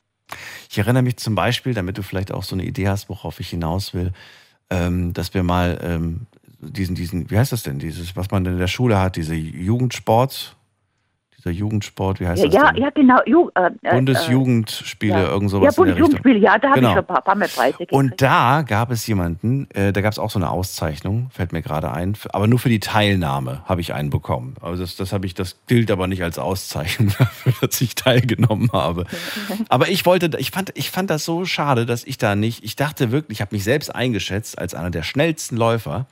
Ich erinnere mich zum Beispiel, damit du vielleicht auch so eine Idee hast, worauf ich hinaus will, ähm, dass wir mal ähm, diesen, diesen, wie heißt das denn, dieses, was man in der Schule hat, diese Jugendsport, dieser Jugendsport, wie heißt Ja, das ja, denn? ja, genau. Ju, äh, äh, Bundesjugendspiele, ja. irgend Ja, sowas der Richtung. Bundesjugendspiele, ja, da habe Genau. ich schon ein paar, Mal Preise gekriegt. Und da gab es jemanden, äh, da gab es auch so eine Auszeichnung, fällt mir gerade ein, aber nur für die Teilnahme habe ich einen bekommen. Also das, das habe ich, das gilt aber nicht als Auszeichnung dafür, dass ich teilgenommen habe. Aber ich wollte, ich fand, ich fand das so schade, dass ich da nicht, ich dachte wirklich, ich habe mich selbst eingeschätzt als einer der schnellsten Läufer,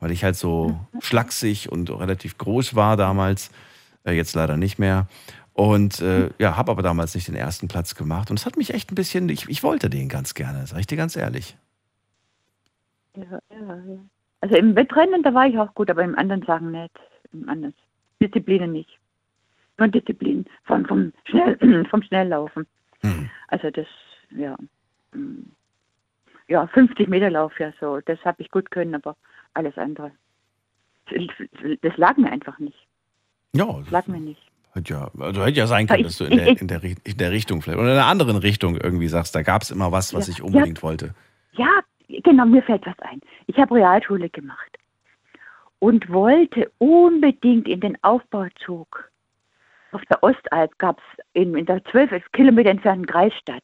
weil ich halt so schlaksig und relativ groß war damals, äh, jetzt leider nicht mehr. Und äh, ja, habe aber damals nicht den ersten Platz gemacht. Und es hat mich echt ein bisschen, ich, ich wollte den ganz gerne, sag ich dir ganz ehrlich. Ja, ja, ja. Also im Wettrennen, da war ich auch gut, aber im anderen Sachen nicht. Im anderen Disziplinen nicht. Nur Disziplin vom, vom, Schnell, vom Schnelllaufen. Hm. Also das, ja. mm, Ja, 50 Meter Lauf, ja so. Das habe ich gut können, aber alles andere. Das lag mir einfach nicht. Ja, Das lag mir nicht. hätte ja, also hätte ja sein können, dass du in der, in, der, in der Richtung vielleicht oder in einer anderen Richtung irgendwie sagst, da gab es immer was, was Ja. ich unbedingt wollte. Ja, genau, mir fällt was ein. Ich habe Realschule gemacht und wollte unbedingt in den Aufbauzug. Auf der Ostalb gab es in, in der 12 Kilometer entfernten Kreisstadt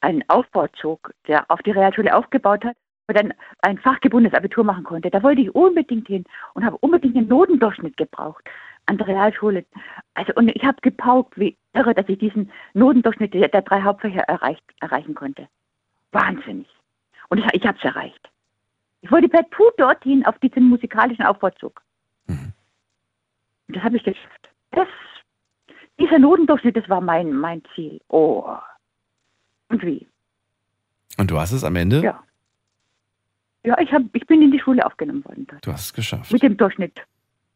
einen Aufbauzug, der auf die Realschule aufgebaut hat und dann ein fachgebundenes Abitur machen konnte. Da wollte ich unbedingt hin und habe unbedingt einen Notendurchschnitt gebraucht an der Realschule. Also und ich habe gepaukt, wie irre, dass ich diesen Notendurchschnitt der, der drei Hauptfächer erreicht, erreichen konnte. Wahnsinnig. Und ich, ich habe es erreicht. Ich wollte per Tu dorthin auf diesen musikalischen Aufbauzug. Mhm. Und das habe ich geschafft. Das, dieser Notendurchschnitt, das war mein, mein Ziel. Oh. Und wie? Und du hast es am Ende, Ja. Ja, ich, hab, ich bin in die Schule aufgenommen worden du hast es geschafft. Mit dem Durchschnitt.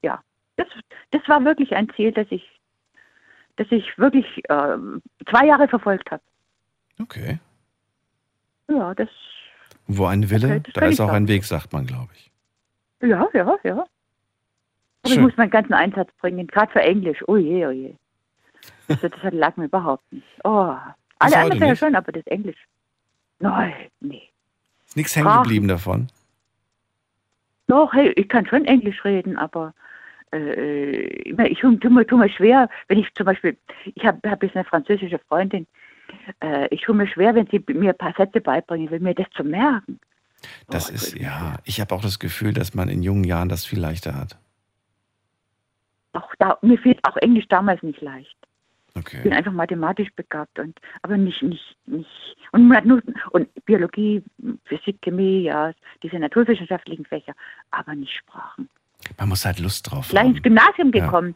Ja. Das, das war wirklich ein Ziel, das ich, das ich wirklich äh, zwei Jahre verfolgt habe. Okay. Ja, das, Wo ein Wille, Okay, da ist ich auch ein. Weg, sagt man, glaube ich. ja, ja, ja. Aber ich Schön. muss meinen ganzen Einsatz bringen, gerade für Englisch. Oh je, oh je. Also, das lag mir überhaupt nicht. Oh. Alle anderen ja nicht? schon, aber das Englisch. Nein, nee. Ist nichts hängen geblieben davon. Doch, hey, ich kann schon Englisch reden, aber äh, ich tue, tu mir, tu mir schwer, wenn ich zum Beispiel, ich habe hab jetzt eine französische Freundin, äh, ich tue mir schwer, wenn sie mir ein paar Sätze beibringen will, mir das zu merken. Das Oh, ist, ja, ich habe auch das Gefühl, dass man in jungen Jahren das viel leichter hat. Auch da, mir fehlt auch Englisch damals nicht leicht. Ich bin Okay. einfach mathematisch begabt und aber nicht nicht nicht und man hat nur und Biologie, Physik, Chemie, ja, diese naturwissenschaftlichen Fächer, aber nicht Sprachen. Man muss halt Lust drauf Gleich ins haben. Gymnasium Ja. gekommen.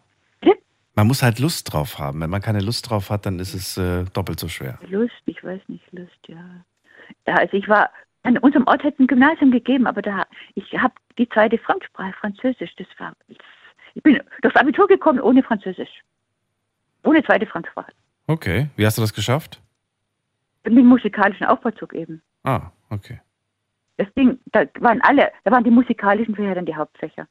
Man muss halt Lust drauf haben. Wenn man keine Lust drauf hat, dann ist es äh, doppelt so schwer. Lust, ich weiß nicht, Lust, ja. Ja, also ich war, an unserem Ort hätte es ein Gymnasium gegeben, aber da, ich habe die zweite Fremdsprache, Französisch, das war, ich bin durchs Abitur gekommen ohne Französisch. Ohne zweite Fremdsprache. Okay. Wie hast du das geschafft? Mit dem musikalischen Aufbauzug eben. Ah, okay. Das Ding, da waren alle, da waren die musikalischen Fächer dann die Hauptfächer.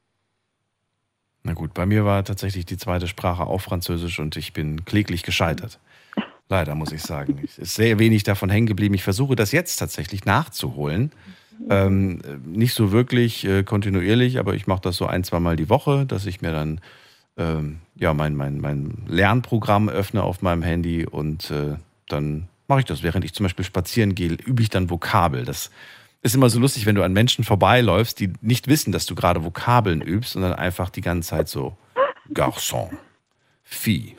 Na gut, bei mir war tatsächlich die zweite Sprache auch Französisch und ich bin kläglich gescheitert. Leider muss ich sagen. Es ist sehr wenig davon hängen geblieben. Ich versuche das jetzt tatsächlich nachzuholen. Ähm, nicht so wirklich äh, kontinuierlich, aber ich mache das so ein, zwei Mal die Woche, dass ich mir dann ähm, ja, mein, mein, mein Lernprogramm öffne auf meinem Handy und äh, dann mache ich das. Während ich zum Beispiel spazieren gehe, übe ich dann Vokabel. Das ist immer so lustig, wenn du an Menschen vorbeiläufst, die nicht wissen, dass du gerade Vokabeln übst und dann einfach die ganze Zeit so Garçon, Vieh.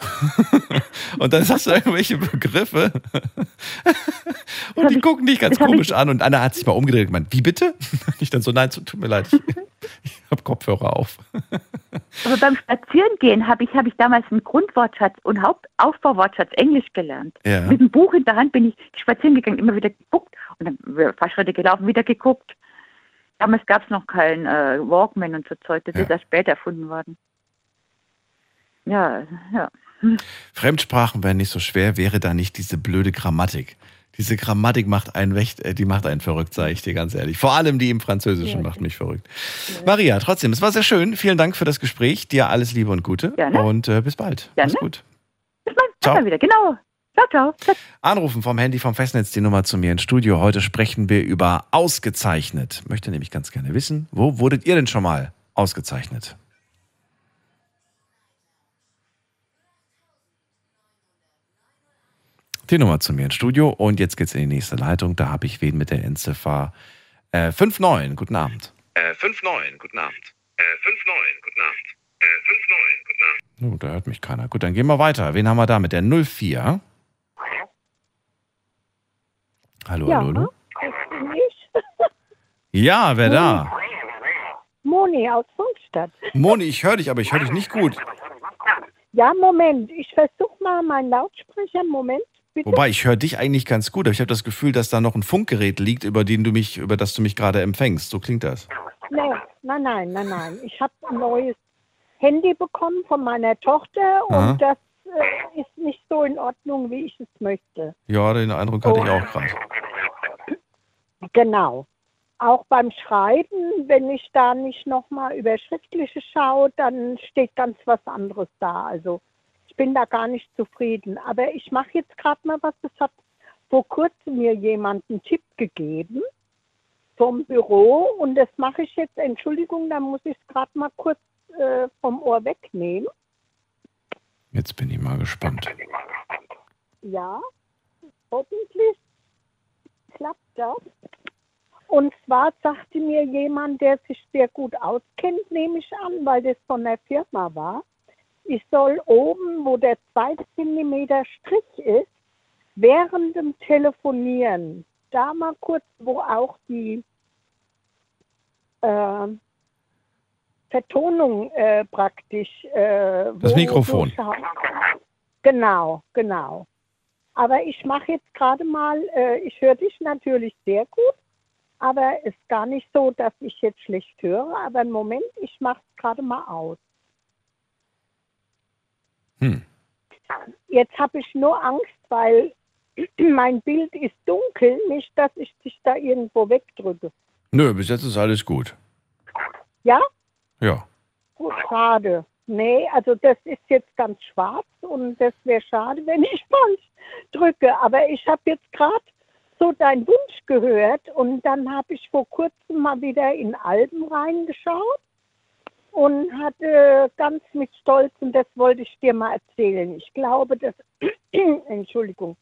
und dann sagst du irgendwelche Begriffe und die ich- gucken dich ganz komisch ich- an und Anna hat sich mal umgedreht und gemeint, wie bitte? Ich dann so, nein, tut mir leid, ich, ich habe Kopfhörer auf. Aber beim Spazierengehen habe ich, hab ich damals einen Grundwortschatz und Hauptaufbauwortschatz Englisch gelernt. Ja. Mit dem Buch in der Hand bin ich spazieren gegangen, immer wieder geguckt und dann ein paar Schritte gelaufen, wieder geguckt. Damals gab es noch kein äh, Walkman und so Zeug, das Ja. ist erst später erfunden worden. Ja, ja. Fremdsprachen wären nicht so schwer, wäre da nicht diese blöde Grammatik. Diese Grammatik macht einen echt, äh, die macht einen verrückt, sage ich dir ganz ehrlich. Vor allem die im Französischen macht mich verrückt. Maria, trotzdem, es war sehr schön. Vielen Dank für das Gespräch. Dir alles Liebe und Gute. Gerne. Und äh, bis bald. Gerne. Mach's gut. Bis bald. Ciao. Wieder. Genau. Ciao, ciao. Anrufen vom Handy vom Festnetz die Nummer zu mir ins Studio. Heute sprechen wir über ausgezeichnet. Möchte nämlich ganz gerne wissen, wo wurdet ihr denn schon mal ausgezeichnet? Die Nummer zu mir ins Studio und jetzt geht's in die nächste Leitung. Da habe ich wen mit der Endziffer äh, 59. Guten Abend. Äh, 59. Guten Abend. Äh, 59. Guten Abend. Äh, 59. Guten Abend. Oh, da hört mich keiner. Gut, dann gehen wir weiter. Wen haben wir da mit der 04? Hallo, Ja, hallo. Ja, wer da? Moni aus Funkstadt. Moni, ich höre dich, aber ich höre dich nicht gut. Ja, Moment, ich versuche mal meinen Lautsprecher. Moment, bitte. Wobei, ich höre dich eigentlich ganz gut, aber ich habe das Gefühl, dass da noch ein Funkgerät liegt, über den du mich, über das du mich gerade empfängst. So klingt das. Nee, nein, nein, nein, nein. Ich habe ein neues Handy bekommen von meiner Tochter Aha. und das äh, ist nicht so in Ordnung, wie ich es möchte. Ja, den Eindruck hatte ich auch gerade. Genau. Auch beim Schreiben, wenn ich da nicht nochmal über Schriftliche schaue, dann steht ganz was anderes da. Also ich bin da gar nicht zufrieden. Aber ich mache jetzt gerade mal was. Das hat vor kurzem mir jemand einen Tipp gegeben vom Büro und das mache ich jetzt. Entschuldigung, da muss ich es gerade mal kurz äh, vom Ohr wegnehmen. Jetzt bin ich mal gespannt. Ja, hoffentlich klappt das. Und zwar sagte mir jemand, der sich sehr gut auskennt, nehme ich an, weil das von der Firma war. Ich soll oben, wo der 2 cm Strich ist, während dem Telefonieren, da mal kurz, wo auch die äh, Vertonung äh, praktisch. Äh, Das Mikrofon. Genau, genau. Aber ich mache jetzt gerade mal, äh, ich höre dich natürlich sehr gut, aber es ist gar nicht so, dass ich jetzt schlecht höre. Aber im Moment, ich mache es gerade mal aus. Hm. Jetzt habe ich nur Angst, weil mein Bild ist dunkel, nicht, dass ich dich da irgendwo wegdrücke. Nö, bis jetzt ist alles gut. Ja? Ja. Gut, schade. Nee, also das ist jetzt ganz schwarz und das wäre schade, wenn ich falsch drücke. Aber ich habe jetzt gerade so deinen Wunsch gehört und dann habe ich vor kurzem mal wieder in Alben reingeschaut und hatte ganz mit Stolz, und das wollte ich dir mal erzählen. Ich glaube, das, Entschuldigung,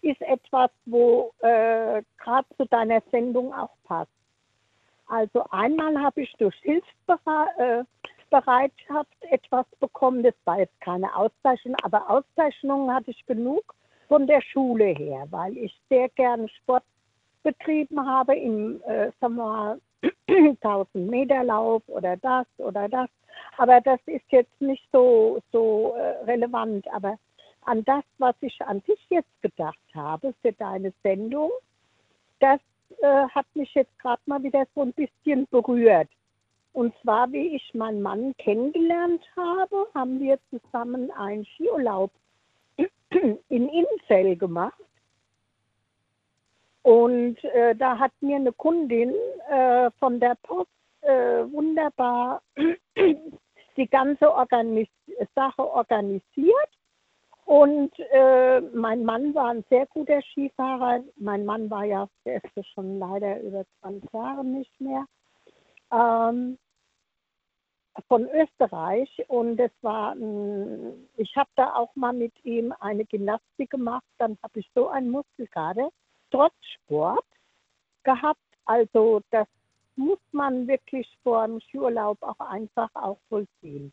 ist etwas, wo äh, gerade zu deiner Sendung auch passt. Also einmal habe ich durch Hilfsbereitschaft etwas bekommen. Das war jetzt keine Auszeichnung, aber Auszeichnungen hatte ich genug von der Schule her, weil ich sehr gerne Sport betrieben habe im, äh, sagen wir mal, 1000 Meter Lauf oder das oder das. Aber das ist jetzt nicht so, so äh, relevant. Aber an das, was ich an dich jetzt gedacht habe für deine Sendung, das äh, hat mich jetzt gerade mal wieder so ein bisschen berührt. Und zwar, wie ich meinen Mann kennengelernt habe, haben wir zusammen einen Skiurlaub in Innenfell gemacht. Und äh, da hat mir eine Kundin äh, von der Post äh, wunderbar die ganze Organis Sache organisiert. Und äh, mein Mann war ein sehr guter Skifahrer. Mein Mann war ja, der ist schon leider über 20 Jahre nicht mehr. Ähm, von Österreich und es war ein, ich habe da auch mal mit ihm eine Gymnastik gemacht, dann habe ich so einen Muskelkater trotz Sport gehabt. Also das muss man wirklich vor dem Skiurlaub auch einfach auch vollziehen.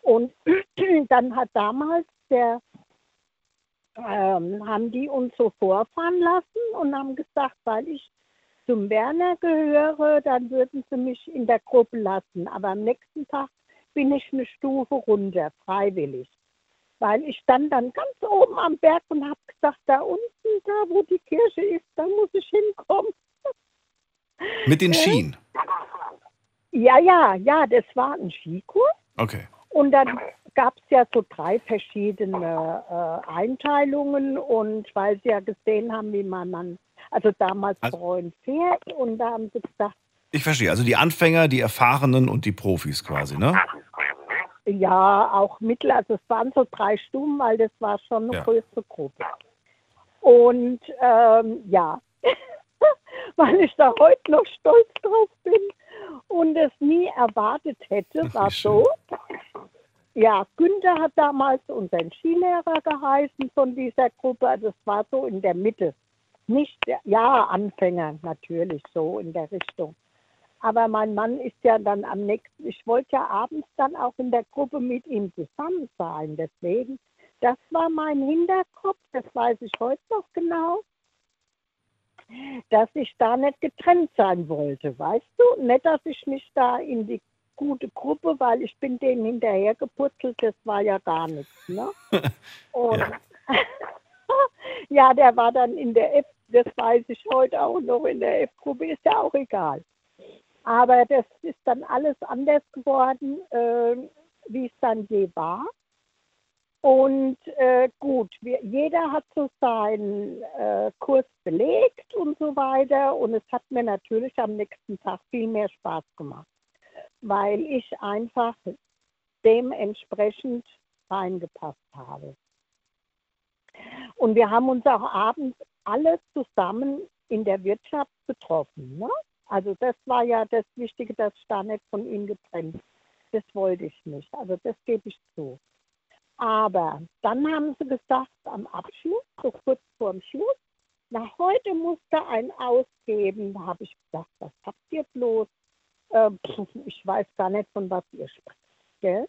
Und dann hat damals der ähm, haben die uns so vorfahren lassen und haben gesagt, weil ich zum Werner gehöre, dann würden sie mich in der Gruppe lassen. Aber am nächsten Tag bin ich eine Stufe runter, freiwillig. Weil ich stand dann ganz oben am Berg und habe gesagt, da unten, da wo die Kirche ist, da muss ich hinkommen. Mit den Skien. Ja, ja, ja, das war ein Skikurs. Okay. Und dann gab es ja so drei verschiedene äh, Einteilungen und weil sie ja gesehen haben, wie mein Mann, also damals Also- Freund fährt und da haben sie gesagt, Ich verstehe. Also die Anfänger, die Erfahrenen und die Profis quasi, ne? Ja, auch mittel, also es waren so drei Stunden, weil das war schon eine Ja. größere Gruppe. Und ähm, ja, weil ich da heute noch stolz drauf bin und es nie erwartet hätte, war so. Ja, Günther hat damals unseren Skilehrer geheißen von dieser Gruppe, also es war so in der Mitte. Nicht, ja, Anfänger natürlich, so in der Richtung. Aber mein Mann ist ja dann am nächsten, ich wollte ja abends dann auch in der Gruppe mit ihm zusammen sein. Deswegen, das war mein Hinterkopf, das weiß ich heute noch genau, dass ich da nicht getrennt sein wollte, weißt du? Nicht, dass ich mich da in die gute Gruppe, weil ich bin denen hinterher geputzelt, das war ja gar nichts, ne? Und Ja. ja, der war dann in der F, das weiß ich heute auch noch, in der F-Gruppe, ist ja auch egal. Aber das ist dann alles anders geworden, äh, wie es dann je war. Und äh, gut, wir, jeder hat so seinen äh, Kurs belegt und so weiter. Und es hat mir natürlich am nächsten Tag viel mehr Spaß gemacht, weil ich einfach dementsprechend reingepasst habe. Und wir haben uns auch abends alle zusammen in der Wirtschaft getroffen. Ne? Also das war ja das Wichtige, dass ich da nicht von ihm getrennt. Das wollte ich nicht. Also das gebe ich zu. Aber dann haben sie gesagt, am Abschluss, so kurz vor dem Schluss, na heute musst du einen ausgeben. Da habe ich gesagt, was habt ihr bloß? Äh, ich weiß gar nicht, von was ihr sprecht. Gell?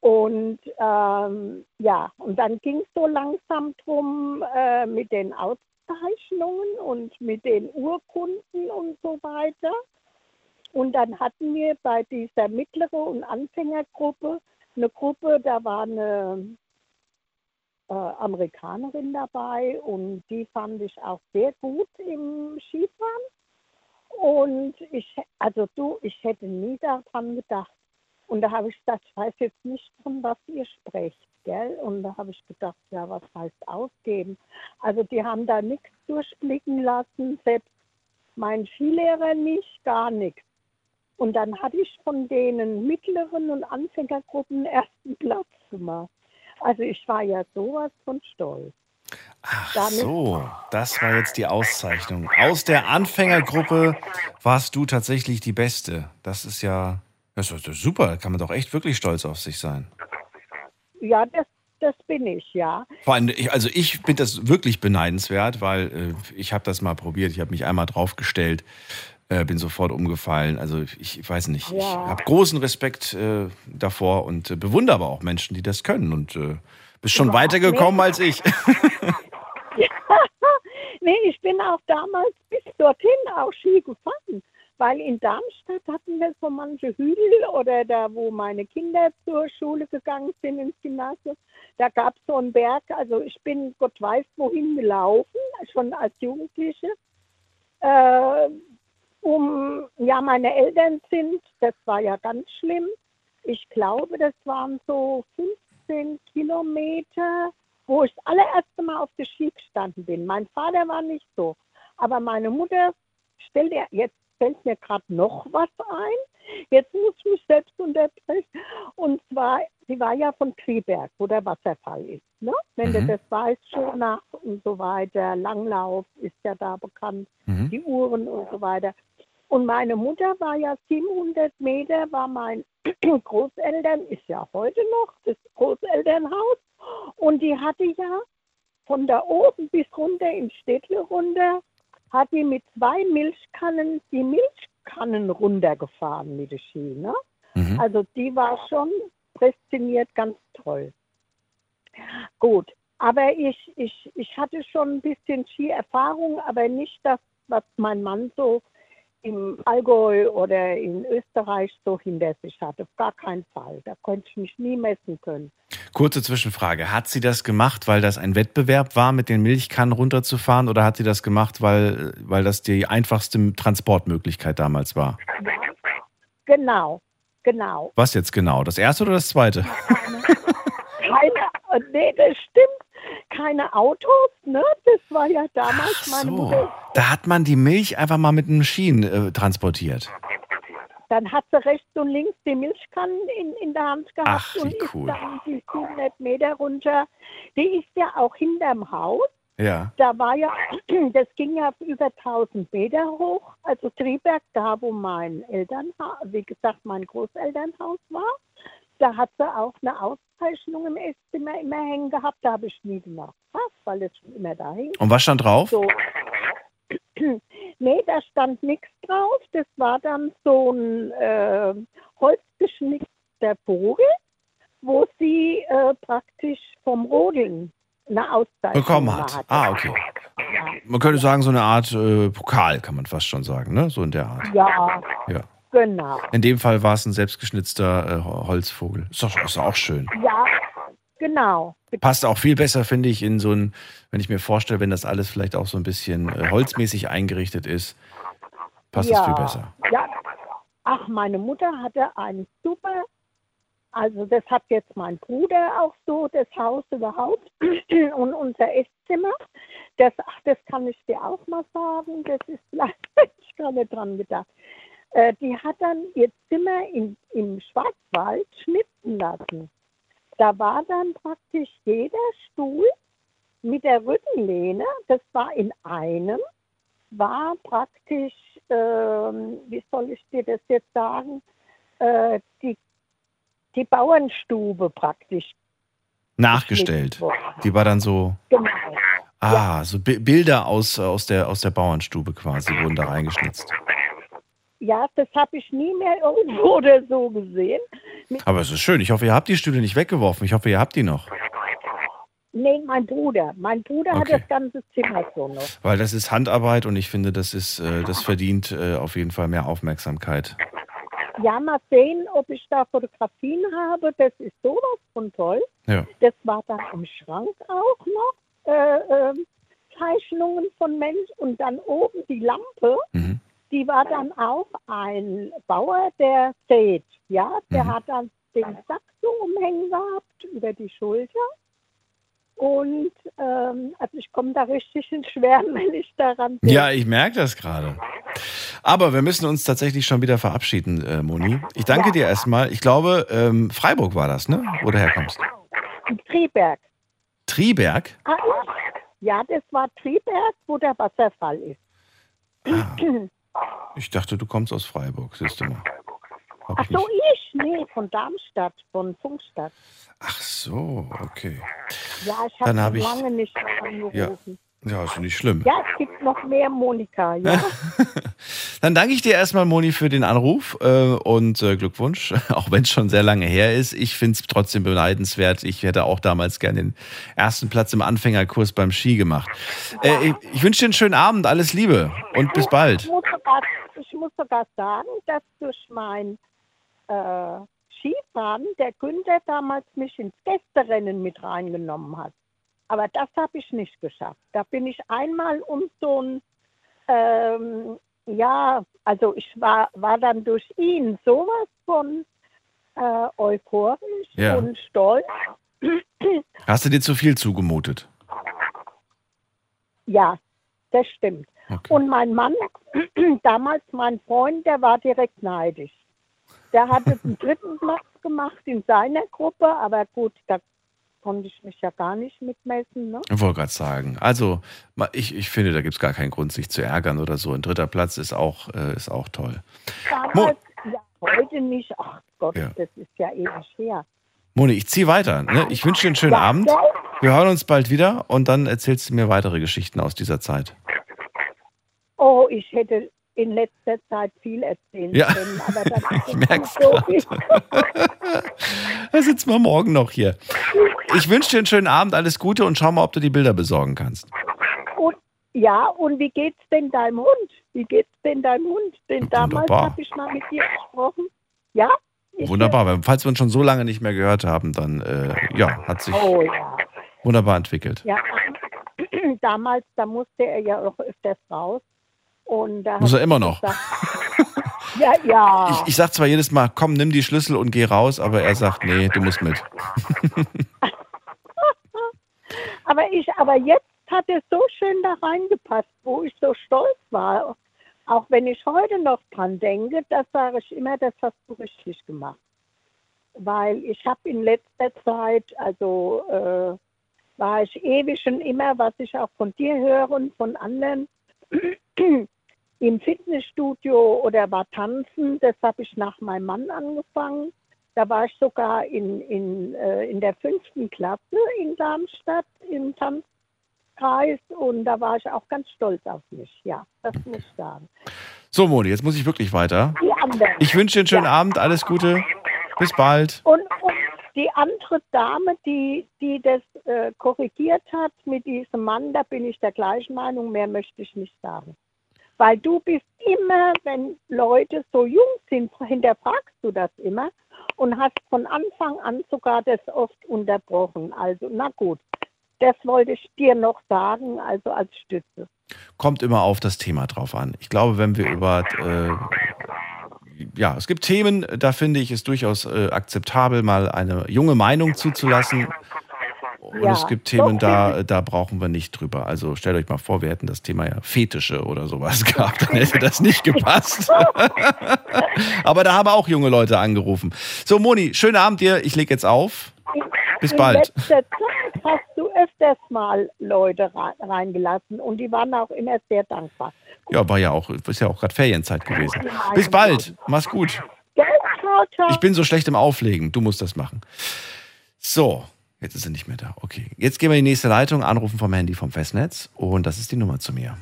Und ähm, ja, und dann ging es so langsam drum äh, mit den Auszeichnungen und mit den Urkunden und so weiter. Und dann hatten wir bei dieser mittleren und Anfängergruppe eine Gruppe, da war eine äh, Amerikanerin dabei und die fand ich auch sehr gut im Skifahren. Und ich, also du, ich hätte nie daran gedacht. Und da habe ich gesagt, ich weiß jetzt nicht, von was ihr sprecht, gell? Und da habe ich gedacht, ja, was heißt ausgeben? Also die haben da nichts durchblicken lassen, selbst mein Skilehrer nicht, gar nichts. Und dann hatte ich von denen mittleren und Anfängergruppen ersten Platz gemacht. Also ich war ja sowas von stolz. Ach Damit- so, das war jetzt die Auszeichnung. Aus der Anfängergruppe warst du tatsächlich die Beste. Das ist ja, das ist super. Da kann man doch echt wirklich stolz auf sich sein. Ja, das, das bin ich, ja. Vor allem, ich, also ich finde das wirklich beneidenswert, weil äh, ich habe das mal probiert. Ich habe mich einmal draufgestellt, äh, bin sofort umgefallen. Also ich, ich weiß nicht. Ich Ja. habe großen Respekt äh, davor und äh, bewundere aber auch Menschen, die das können. Und äh, bist schon weitergekommen als ich. Ja, nee, ich bin auch damals bis dorthin auch Ski gefahren, weil in Darmstadt hatten wir so manche Hügel oder da, wo meine Kinder zur Schule gegangen sind, ins Gymnasium, da gab es so einen Berg, also ich bin Gott weiß wohin gelaufen, schon als Jugendliche, äh, um, ja, meine Eltern sind, das war ja ganz schlimm, ich glaube, das waren so 15 Kilometer, wo ich das allererste Mal auf der Ski gestanden bin. Mein Vater war nicht so. Aber meine Mutter, stell dir, jetzt fällt mir gerade noch was ein. Jetzt muss ich mich selbst unterbrechen. Und zwar, sie war ja von Triberg, wo der Wasserfall ist. Ne? Wenn Mhm. du das weißt, schon nach und so weiter. Langlauf ist ja da bekannt, Mhm. die Uhren und so weiter. Und meine Mutter war ja 700 Meter, war mein Großeltern, ist ja heute noch das Großelternhaus. Und die hatte ja von da oben bis runter in Städtle runter, hat die mit zwei Milchkannen die Milchkannen runtergefahren mit der Ski. Ne? Mhm. Also die war schon prädestiniert ganz toll. Gut, aber ich, ich, ich hatte schon ein bisschen Skierfahrung, aber nicht das, was mein Mann so im Allgäu oder in Österreich so hinter sich hatte. Auf gar keinen Fall. Da konnte ich mich nie messen können. Kurze Zwischenfrage. Hat sie das gemacht, weil das ein Wettbewerb war, mit den Milchkannen runterzufahren, oder hat sie das gemacht, weil, weil das die einfachste Transportmöglichkeit damals war? Genau, genau. Was jetzt genau? Das erste oder das zweite? Keine, äh, nee, das stimmt. Keine Autos, ne? Das war ja damals meine So, Mutter. da hat man die Milch einfach mal mit einem Schienen äh, transportiert. dann hat sie rechts und links die Milchkannen in, in der Hand gehabt Ach, und ist cool. dann die 700 Meter runter. Die ist ja auch hinterm Haus. Ja. Da war ja, das ging ja über 1000 Meter hoch. Also Triberg, da wo mein Elternhaus, wie gesagt, mein Großelternhaus war. Da hat sie auch eine Auszeichnung im Esszimmer immer hängen gehabt. Da habe ich nie nachgefragt, weil das schon immer da hing. Und was stand drauf? So. nee, da stand nichts drauf. Das war dann so ein äh, holzgeschnitzter Vogel, wo sie äh, praktisch vom Rodeln eine Auszeichnung Bekommen hat. hatte. Ah, okay. Man könnte sagen, so eine Art äh, Pokal, kann man fast schon sagen, ne? So in der Art. ja, Ja. Genau. In dem Fall war es ein selbstgeschnitzter äh, Holzvogel. Ist doch, ist auch schön. Ja, genau. Passt auch viel besser, finde ich, in so ein, wenn ich mir vorstelle, wenn das alles vielleicht auch so ein bisschen äh, holzmäßig eingerichtet ist, passt es ja. viel besser. Ja. Ach, meine Mutter hatte ein super, also das hat jetzt mein Bruder auch so, das Haus überhaupt und unser Esszimmer. Das, ach, das kann ich dir auch mal sagen, das ist leider, ich gar nicht dran gedacht. Äh, die hat dann ihr Zimmer in, im Schwarzwald schnitzen lassen. Da war dann praktisch jeder Stuhl mit der Rückenlehne, das war in einem, war praktisch, ähm, wie soll ich dir das jetzt sagen, äh, die, die Bauernstube praktisch. Nachgestellt. Die war dann so, Genau. ah, so Bi Bilder aus, aus, der, aus der Bauernstube quasi wurden da reingeschnitzt. Ja, das habe ich nie mehr irgendwo oder so gesehen. Mit, Aber es ist schön. Ich hoffe, ihr habt die Stühle nicht weggeworfen. Ich hoffe, ihr habt die noch. nee, mein Bruder. Mein Bruder Okay. hat das ganze Zimmer so noch. Weil das ist Handarbeit und ich finde, das ist, äh, das verdient äh, auf jeden Fall mehr Aufmerksamkeit. Ja, mal sehen, ob ich da Fotografien habe. Das ist sowas von toll. Ja. Das war dann im Schrank auch noch. Äh, ähm, Zeichnungen von Mensch und dann oben die Lampe, Mhm. Die war dann auch ein Bauer, der sät. Ja, der Mhm. hat dann den Sack so umhängen gehabt über die Schulter. Und ähm, also ich komme da richtig ins Schwärmen, wenn ich daran denke. Ja, ich merke das gerade. Aber wir müssen uns tatsächlich schon wieder verabschieden, äh, Moni. Ich danke dir erstmal. Ich glaube, ähm, Freiburg war das, ne? Wo du herkommst. Triberg. Triberg? Ah, ja, das war Triberg, wo der Wasserfall ist. Ich dachte, du kommst aus Freiburg, siehst du mal. Hab Ach ich so, nicht. ich? Nee, von Darmstadt, von Funkstadt. Ach so, okay. Ja, ich hab habe ich- lange nicht angerufen. Ja, ist nicht schlimm. Ja. es gibt noch mehr Monika, ja. Dann danke ich dir erstmal, Moni, für den Anruf äh, und äh, Glückwunsch, auch wenn es schon sehr lange her ist. Ich finde es trotzdem beneidenswert. Ich hätte auch damals gerne den ersten Platz im Anfängerkurs beim Ski gemacht. Äh, ich ich wünsche dir einen schönen Abend, alles Liebe und bis Ich bald. muss sogar, ich muss sogar sagen, dass durch mein äh, Skifahren der Günther damals mich ins Gästerennen mit reingenommen hat. Aber das habe ich nicht geschafft. Da bin ich einmal um so ein, ähm, ja, also ich war, war dann durch ihn sowas von äh, euphorisch Ja. und stolz. Hast du dir zu viel zugemutet? Ja, das stimmt. Okay. Und mein Mann, damals mein Freund, der war direkt neidisch. Der hatte den dritten Platz gemacht in seiner Gruppe, aber gut, da konnte ich mich ja gar nicht mitmessen. Ne? Ich wollte gerade sagen. Also, ich, ich finde, da gibt es gar keinen Grund, sich zu ärgern oder so. Ein dritter Platz ist auch, äh, ist auch toll. Damals, ja, heute nicht. Ach Gott, Ja. das ist ja ewig her. Moni, ich ziehe weiter. Ne? Ich wünsche dir einen schönen Ja, Abend. Wir hören uns bald wieder und dann erzählst du mir weitere Geschichten aus dieser Zeit. Oh, ich hätte in letzter Zeit viel erzählen Ja. können, aber das Ich merk's so Da sitzen wir morgen noch hier. Ich wünsche dir einen schönen Abend, alles Gute und schau mal, ob du die Bilder besorgen kannst. Und, ja, und wie geht's denn deinem Hund? Wie geht's denn deinem Hund? Denn damals Wunderbar. habe ich mal mit dir gesprochen. Ja? Wunderbar, weil falls wir uns schon so lange nicht mehr gehört haben, dann äh, ja, hat sich Oh ja. wunderbar entwickelt. Ja, damals, da musste er ja auch öfters raus. Und da Muss er immer noch. Gesagt, ja, ja. Ich, ich sag zwar jedes Mal, komm, nimm die Schlüssel und geh raus, aber er sagt, nee, du musst mit. aber ich, aber jetzt hat er so schön da reingepasst, wo ich so stolz war. Auch wenn ich heute noch dran denke, das sage ich immer, das hast du richtig gemacht. Weil ich habe in letzter Zeit, also äh, war ich ewig schon immer, was ich auch von dir höre und von anderen, im Fitnessstudio oder war tanzen. Das habe ich nach meinem Mann angefangen. Da war ich sogar in, in, äh, in der fünften Klasse in Darmstadt im Tanzkreis und da war ich auch ganz stolz auf mich. Ja, das muss ich sagen. So, Moni, jetzt muss ich wirklich weiter. Ich wünsche dir einen schönen Ja. Abend, alles Gute. Bis bald. Und, und die andere Dame, die, die das äh, korrigiert hat mit diesem Mann, da bin ich der gleichen Meinung, mehr möchte ich nicht sagen. Weil du bist immer, wenn Leute so jung sind, hinterfragst du das immer und hast von Anfang an sogar das oft unterbrochen. Also, na gut, das wollte ich dir noch sagen, also als Stütze. Kommt immer auf das Thema drauf an. Ich glaube, wenn wir über äh, ja, es gibt Themen, da finde ich es durchaus äh, akzeptabel, mal eine junge Meinung zuzulassen. Und Ja, es gibt Themen, da, da brauchen wir nicht drüber. Also stellt euch mal vor, wir hätten das Thema ja Fetische oder sowas gehabt, dann hätte das nicht gepasst. Aber da haben auch junge Leute angerufen. So, Moni, schönen Abend dir. Ich lege jetzt auf. Bis In bald. letzter Zeit hast du öfters mal Leute rei- reingelassen und die waren auch immer sehr dankbar. Ja, war ja auch, ist ja auch gerade Ferienzeit gewesen. Bis bald. Mach's gut. Ich bin so schlecht im Auflegen. Du musst das machen. So, jetzt ist er nicht mehr da. Okay. Jetzt gehen wir in die nächste Leitung, anrufen vom Handy vom Festnetz. Und das ist die Nummer zu mir.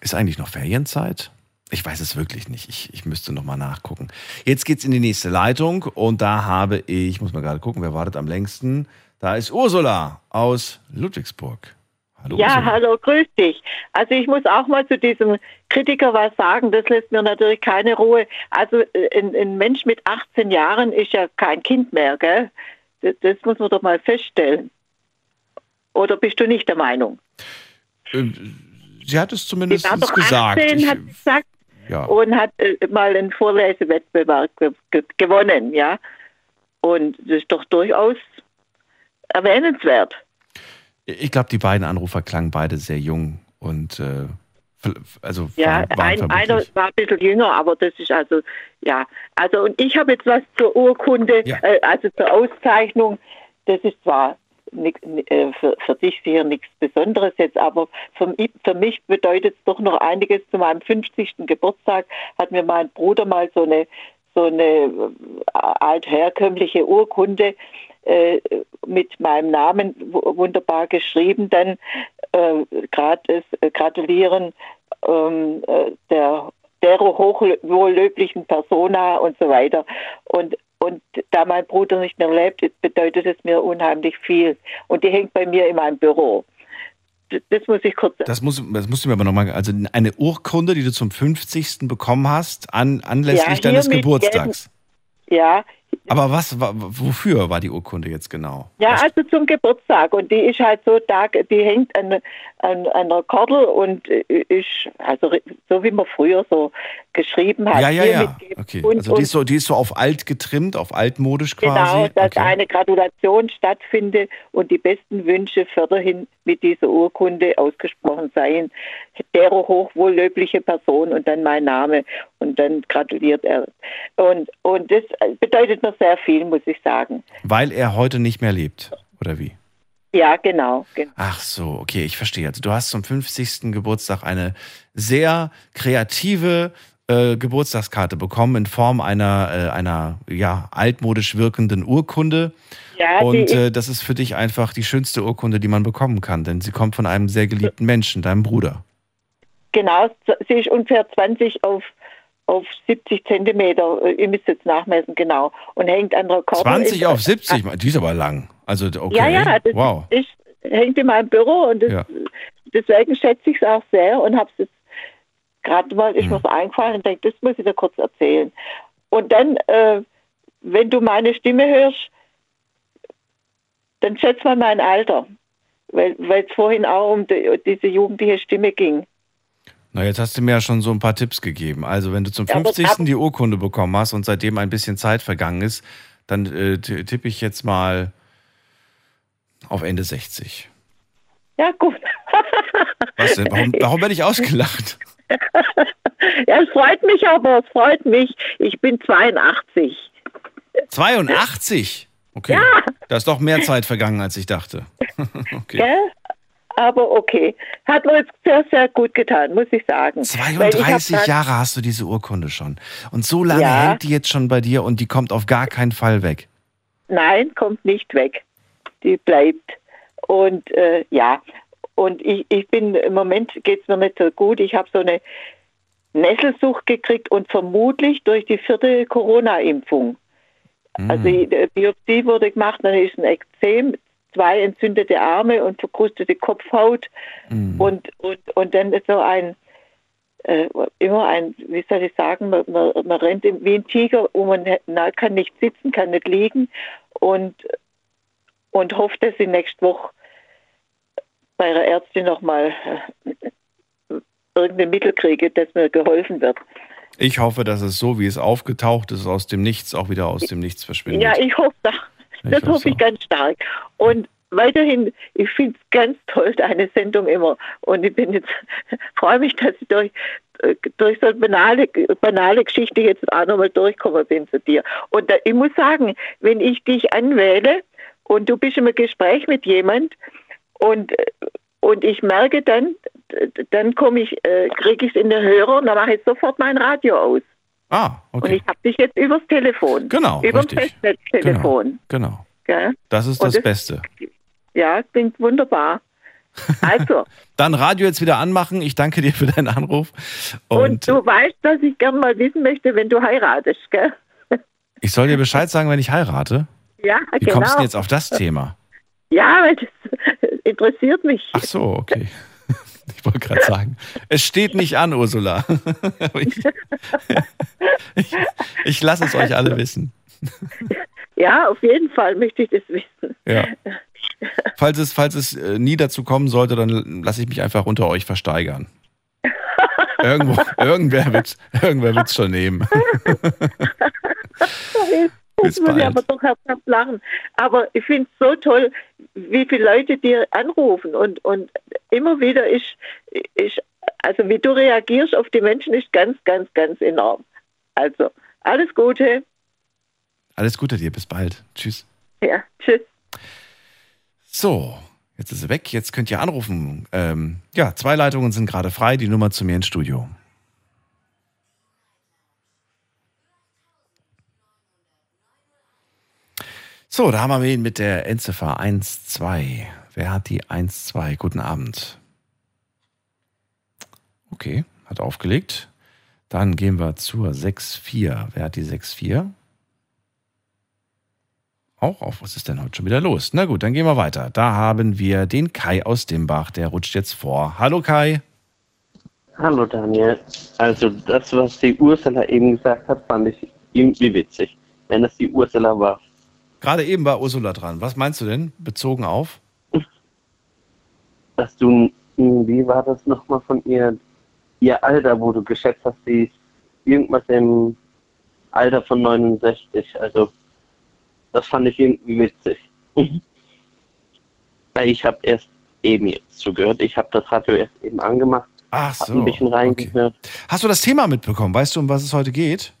Ist eigentlich noch Ferienzeit? Ich weiß es wirklich nicht. Ich, ich müsste noch mal nachgucken. Jetzt geht's in die nächste Leitung und da habe ich, ich muss mal gerade gucken, wer wartet am längsten. Da ist Ursula aus Ludwigsburg. Hallo Ja, Ursula. hallo, grüß dich. Also ich muss auch mal zu diesem Kritiker was sagen, das lässt mir natürlich keine Ruhe. Also äh, ein, ein Mensch mit 18 Jahren ist ja kein Kind mehr, gell? Das, das muss man doch mal feststellen. Oder bist du nicht der Meinung? Ähm, Sie hat es zumindest gesagt. 18, Ich, hat gesagt, ja. und hat äh, mal einen Vorlesewettbewerb ge ge gewonnen, ja. Und das ist doch durchaus erwähnenswert. Ich glaube, die beiden Anrufer klangen beide sehr jung und äh, also Ja, ein, einer war ein bisschen jünger, aber das ist also, ja. Also, und ich habe jetzt was zur Urkunde, Ja. äh, also zur Auszeichnung. Das ist zwar nix, äh, für, für dich sicher nichts Besonderes jetzt, aber für, für mich bedeutet es doch noch einiges. Zu meinem 50. Geburtstag hat mir mein Bruder mal so eine, so eine äh, altherkömmliche Urkunde äh, mit meinem Namen wu- wunderbar geschrieben, dann äh, äh, gratulieren ähm, äh, der dero hochwohllöblichen Persona und so weiter. Und, und da mein Bruder nicht mehr lebt, bedeutet es mir unheimlich viel. Und die hängt bei mir in meinem Büro. Das muss ich kurz das muss, das musst du mir aber nochmal, also eine Urkunde, die du zum 50. bekommen hast, an, anlässlich Ja, deines Geburtstags. Ja, Aber was, wa- wofür war die Urkunde jetzt genau? Ja, also zum Geburtstag. Und die ist halt so da, die hängt an, an, an einer Kordel und äh, ist, also so wie man früher so geschrieben hat. ja, ja, ja. Okay. Und, Also die ist, so, die ist so auf alt getrimmt, auf altmodisch quasi. genau, dass okay. eine Gratulation stattfinde und die besten Wünsche förderhin mit dieser Urkunde ausgesprochen seien. Dero hochwohllöbliche Person und dann mein Name und dann gratuliert er. Und, und das bedeutet mir sehr viel, muss ich sagen. Weil er heute nicht mehr lebt, oder wie? Ja, genau. genau. Ach so, okay, ich verstehe. Also du hast zum 50. Geburtstag eine sehr kreative äh, Geburtstagskarte bekommen in Form einer, äh, einer ja, altmodisch wirkenden Urkunde. Ja, Und äh, das ist für dich einfach die schönste Urkunde, die man bekommen kann, denn sie kommt von einem sehr geliebten Menschen, deinem Bruder. Genau, sie ist ungefähr 20 auf, auf 70 Zentimeter. Ihr müsst jetzt nachmessen, genau. Und hängt an der Kordel. 20 auf 70, die ist aber lang. Also okay, Ja, ja, das wow. ist, hängt in meinem Büro und das, Ja. deswegen schätze ich es auch sehr und habe es jetzt gerade mal, Hm. ist mir so eingefallen und denke, das muss ich dir kurz erzählen. Und dann, äh, wenn du meine Stimme hörst, dann schätz mal mein Alter, weil weil es vorhin auch um die, diese jugendliche Stimme ging. Na, jetzt hast du mir ja schon so ein paar Tipps gegeben. Also, wenn du zum Ja, aber 50. ab- die Urkunde bekommen hast und seitdem ein bisschen Zeit vergangen ist, dann äh, tippe ich jetzt mal auf Ende 60. Ja, gut. Was denn? Warum, warum werde ich ausgelacht? Ja, es freut mich aber, es freut mich. Ich bin 82. 82? Okay. Ja. Da ist doch mehr Zeit vergangen, als ich dachte. okay. Gell? Aber okay. Hat mir jetzt sehr, sehr gut getan, muss ich sagen. Weil ich hab 32 grad- Jahre hast du diese Urkunde schon. Und so lange Ja. hält die jetzt schon bei dir und die kommt auf gar keinen Fall weg. Nein, kommt nicht weg. Die bleibt. Und äh, ja, und ich, ich bin im Moment geht es mir nicht so gut. Ich habe so eine Nesselsucht gekriegt und vermutlich durch die vierte Corona-Impfung. Also die die Biopsie wurde gemacht, dann ist ein Ekzem, zwei entzündete Arme und verkrustete Kopfhaut und, und, und dann ist so ein äh, immer ein, wie soll ich sagen, man, man, man rennt wie ein Tiger, wo man he- na, kann nicht sitzen, kann nicht liegen und, und hofft, dass sie nächste Woche bei ihrer Ärztin nochmal äh, irgendein Mittel kriege, dass mir geholfen wird. Ich hoffe, dass es so, wie es aufgetaucht ist, aus dem Nichts auch wieder aus dem Nichts verschwindet. Ja, ich hoffe, das, das hoffe ich ganz stark. Und weiterhin, ich finde es ganz toll, deine Sendung immer. Und ich bin jetzt, freue mich, dass ich durch, durch so eine banale, banale Geschichte jetzt auch nochmal durchgekommen bin zu dir. Und da, ich muss sagen, wenn ich dich anwähle und du bist im Gespräch mit jemand und, und ich merke dann, dann komme ich, äh, kriege ich es in den Hörer und dann mache ich sofort mein Radio aus. Ah, Und okay. ich habe dich jetzt übers Telefon. Genau, Übers richtig. Festnetztelefon. Genau. Gell? Das ist Und das das- Beste. Ja, klingt wunderbar. Also, Dann Radio jetzt wieder anmachen. Ich danke dir für deinen Anruf. und, Und, du weißt, dass ich gern mal wissen möchte, wenn du heiratest, gell? ich soll dir Bescheid sagen, wenn ich heirate. Ja, Wie genau. kommst du denn jetzt auf das Thema? Ja, weil das interessiert mich. Ach so, okay. Ich wollte gerade sagen, es steht nicht an, Ursula. Ich ich, ich lasse es euch alle wissen. Ja, auf jeden Fall möchte ich das wissen. Ja. Falls es, falls es äh, nie dazu kommen sollte, dann lasse ich mich einfach unter euch versteigern. Irgendwo, irgendwer wird irgendwer wird's schon nehmen. Bis Jetzt muss ich aber doch herzhaft lachen. Aber ich finde es so toll, wie viele Leute dir anrufen und, und immer wieder ist, ist, also wie du reagierst auf die Menschen, ist ganz, ganz, ganz enorm. Also, alles Gute. Alles Gute dir, bis bald. Tschüss. Ja, tschüss. So, jetzt ist sie weg. Jetzt könnt ihr anrufen. Ähm, ja, zwei Leitungen sind gerade frei. Die Nummer zu mir ins Studio. So, da haben wir wen mit der Endziffer 12. Wer hat die 12? Guten Abend. Okay, hat aufgelegt. Dann gehen wir zur 64. Wer hat die 64? Auch auf. Was ist denn heute schon wieder los? Na gut, dann gehen wir weiter. Da haben wir den Kai aus Dimbach. Der rutscht jetzt vor. Hallo Kai. Hallo Daniel. Also das, was die Ursula eben gesagt hat, fand ich irgendwie witzig. Wenn es die Ursula war. Gerade eben war Ursula dran. Was meinst du denn, bezogen auf? Dass du, wie war das nochmal von ihr, ihr Alter, wo du geschätzt hast, sie ist irgendwas im Alter von 69. Also das fand ich irgendwie witzig. Weil ich habe erst eben jetzt zugehört. Ich habe das Radio erst eben angemacht. Ach so, ein bisschen reingehört. Hast du das Thema mitbekommen? Weißt du, um was es heute geht?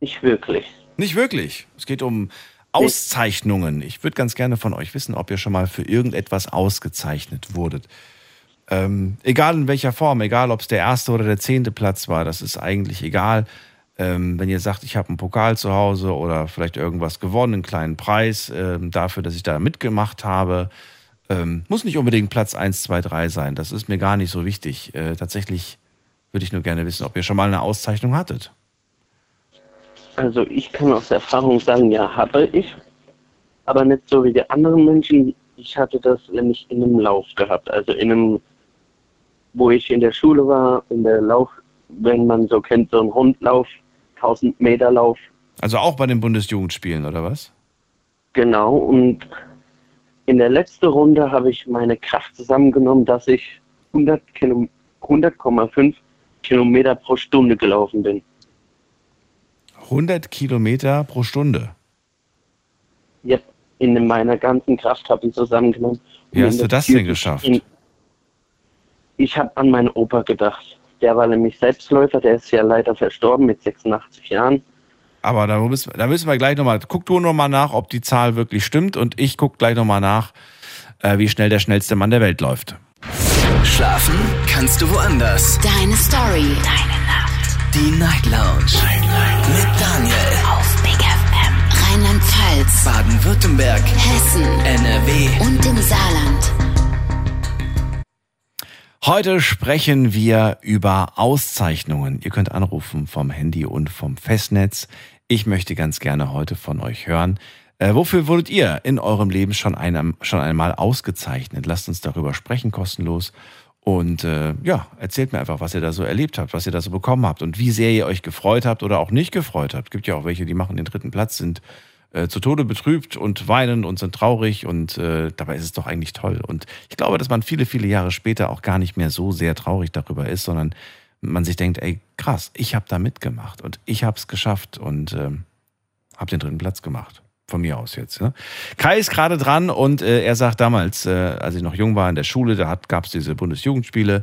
Nicht wirklich. Nicht wirklich. Es geht um Auszeichnungen. Ich würde ganz gerne von euch wissen, ob ihr schon mal für irgendetwas ausgezeichnet wurdet. Ähm, egal in welcher Form, egal ob es der erste oder der zehnte Platz war, das ist eigentlich egal. Ähm, wenn ihr sagt, ich habe einen Pokal zu Hause oder vielleicht irgendwas gewonnen, einen kleinen Preis ähm, dafür, dass ich da mitgemacht habe, ähm, muss nicht unbedingt Platz 1, 2, 3 sein. Das ist mir gar nicht so wichtig. Äh, tatsächlich würde ich nur gerne wissen, ob ihr schon mal eine Auszeichnung hattet. Also ich kann aus Erfahrung sagen, ja, habe ich. Aber nicht so wie die anderen Menschen. Ich hatte das nämlich in einem Lauf gehabt. Also in einem, wo ich in der Schule war, in der Lauf, wenn man so kennt, so ein Rundlauf, 1000 Meter Lauf. Also auch bei den Bundesjugendspielen, oder was? Genau. Und in der letzten Runde habe ich meine Kraft zusammengenommen, dass ich 100 Kilo- 100,5 Kilometer pro Stunde gelaufen bin. 100 Kilometer pro Stunde. Yep. in meiner ganzen Kraft habe ich zusammengenommen. Wie hast in du das denn geschafft? springen. Ich habe an meinen Opa gedacht. Der war nämlich Selbstläufer, der ist ja leider verstorben mit 86 Jahren. Aber da müssen, da müssen wir gleich nochmal, guck du nochmal nach, ob die Zahl wirklich stimmt und ich guck gleich nochmal nach, äh, wie schnell der schnellste Mann der Welt läuft. Schlafen kannst du woanders. Deine Story. Deine Nacht. Die Night Lounge. Mit Daniel. Auf Big FM. Rheinland-Pfalz. Baden-Württemberg. Hessen. NRW. Und im Saarland. Heute sprechen wir über Auszeichnungen. Ihr könnt anrufen vom Handy und vom Festnetz. Ich möchte ganz gerne heute von euch hören. Äh, wofür wurdet ihr in eurem Leben schon, einem, schon einmal ausgezeichnet? Lasst uns darüber sprechen, kostenlos. Und äh, ja, erzählt mir einfach, was ihr da so erlebt habt, was ihr da so bekommen habt und wie sehr ihr euch gefreut habt oder auch nicht gefreut habt. Gibt ja auch welche, die machen den dritten Platz, sind äh, zu Tode betrübt und weinen und sind traurig und äh, dabei ist es doch eigentlich toll. Und ich glaube, dass man viele, viele Jahre später auch gar nicht mehr so sehr traurig darüber ist, sondern man sich denkt, ey, krass, ich habe da mitgemacht und ich habe es geschafft und ähm, habe den dritten Platz gemacht. Von mir aus jetzt. Ne? Kai ist gerade dran und äh, er sagt damals, äh, als ich noch jung war in der Schule, da gab es diese Bundesjugendspiele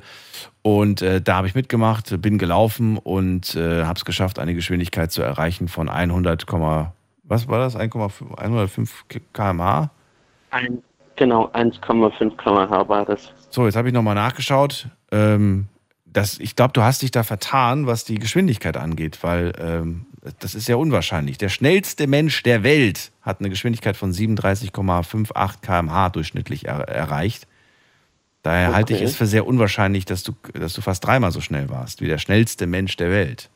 und äh, da habe ich mitgemacht, bin gelaufen und äh, habe es geschafft, eine Geschwindigkeit zu erreichen von 100, was war das? 1,5 105 km/h? Ein, genau, 1,5 km/h war das. So, jetzt habe ich nochmal nachgeschaut. Ähm, das, ich glaube, du hast dich da vertan, was die Geschwindigkeit angeht, weil ähm, das ist ja unwahrscheinlich. Der schnellste Mensch der Welt hat eine Geschwindigkeit von 37,58 km/h durchschnittlich er, erreicht. Daher halte ich Okay. es für sehr unwahrscheinlich, dass du, dass du fast dreimal so schnell warst wie der schnellste Mensch der Welt.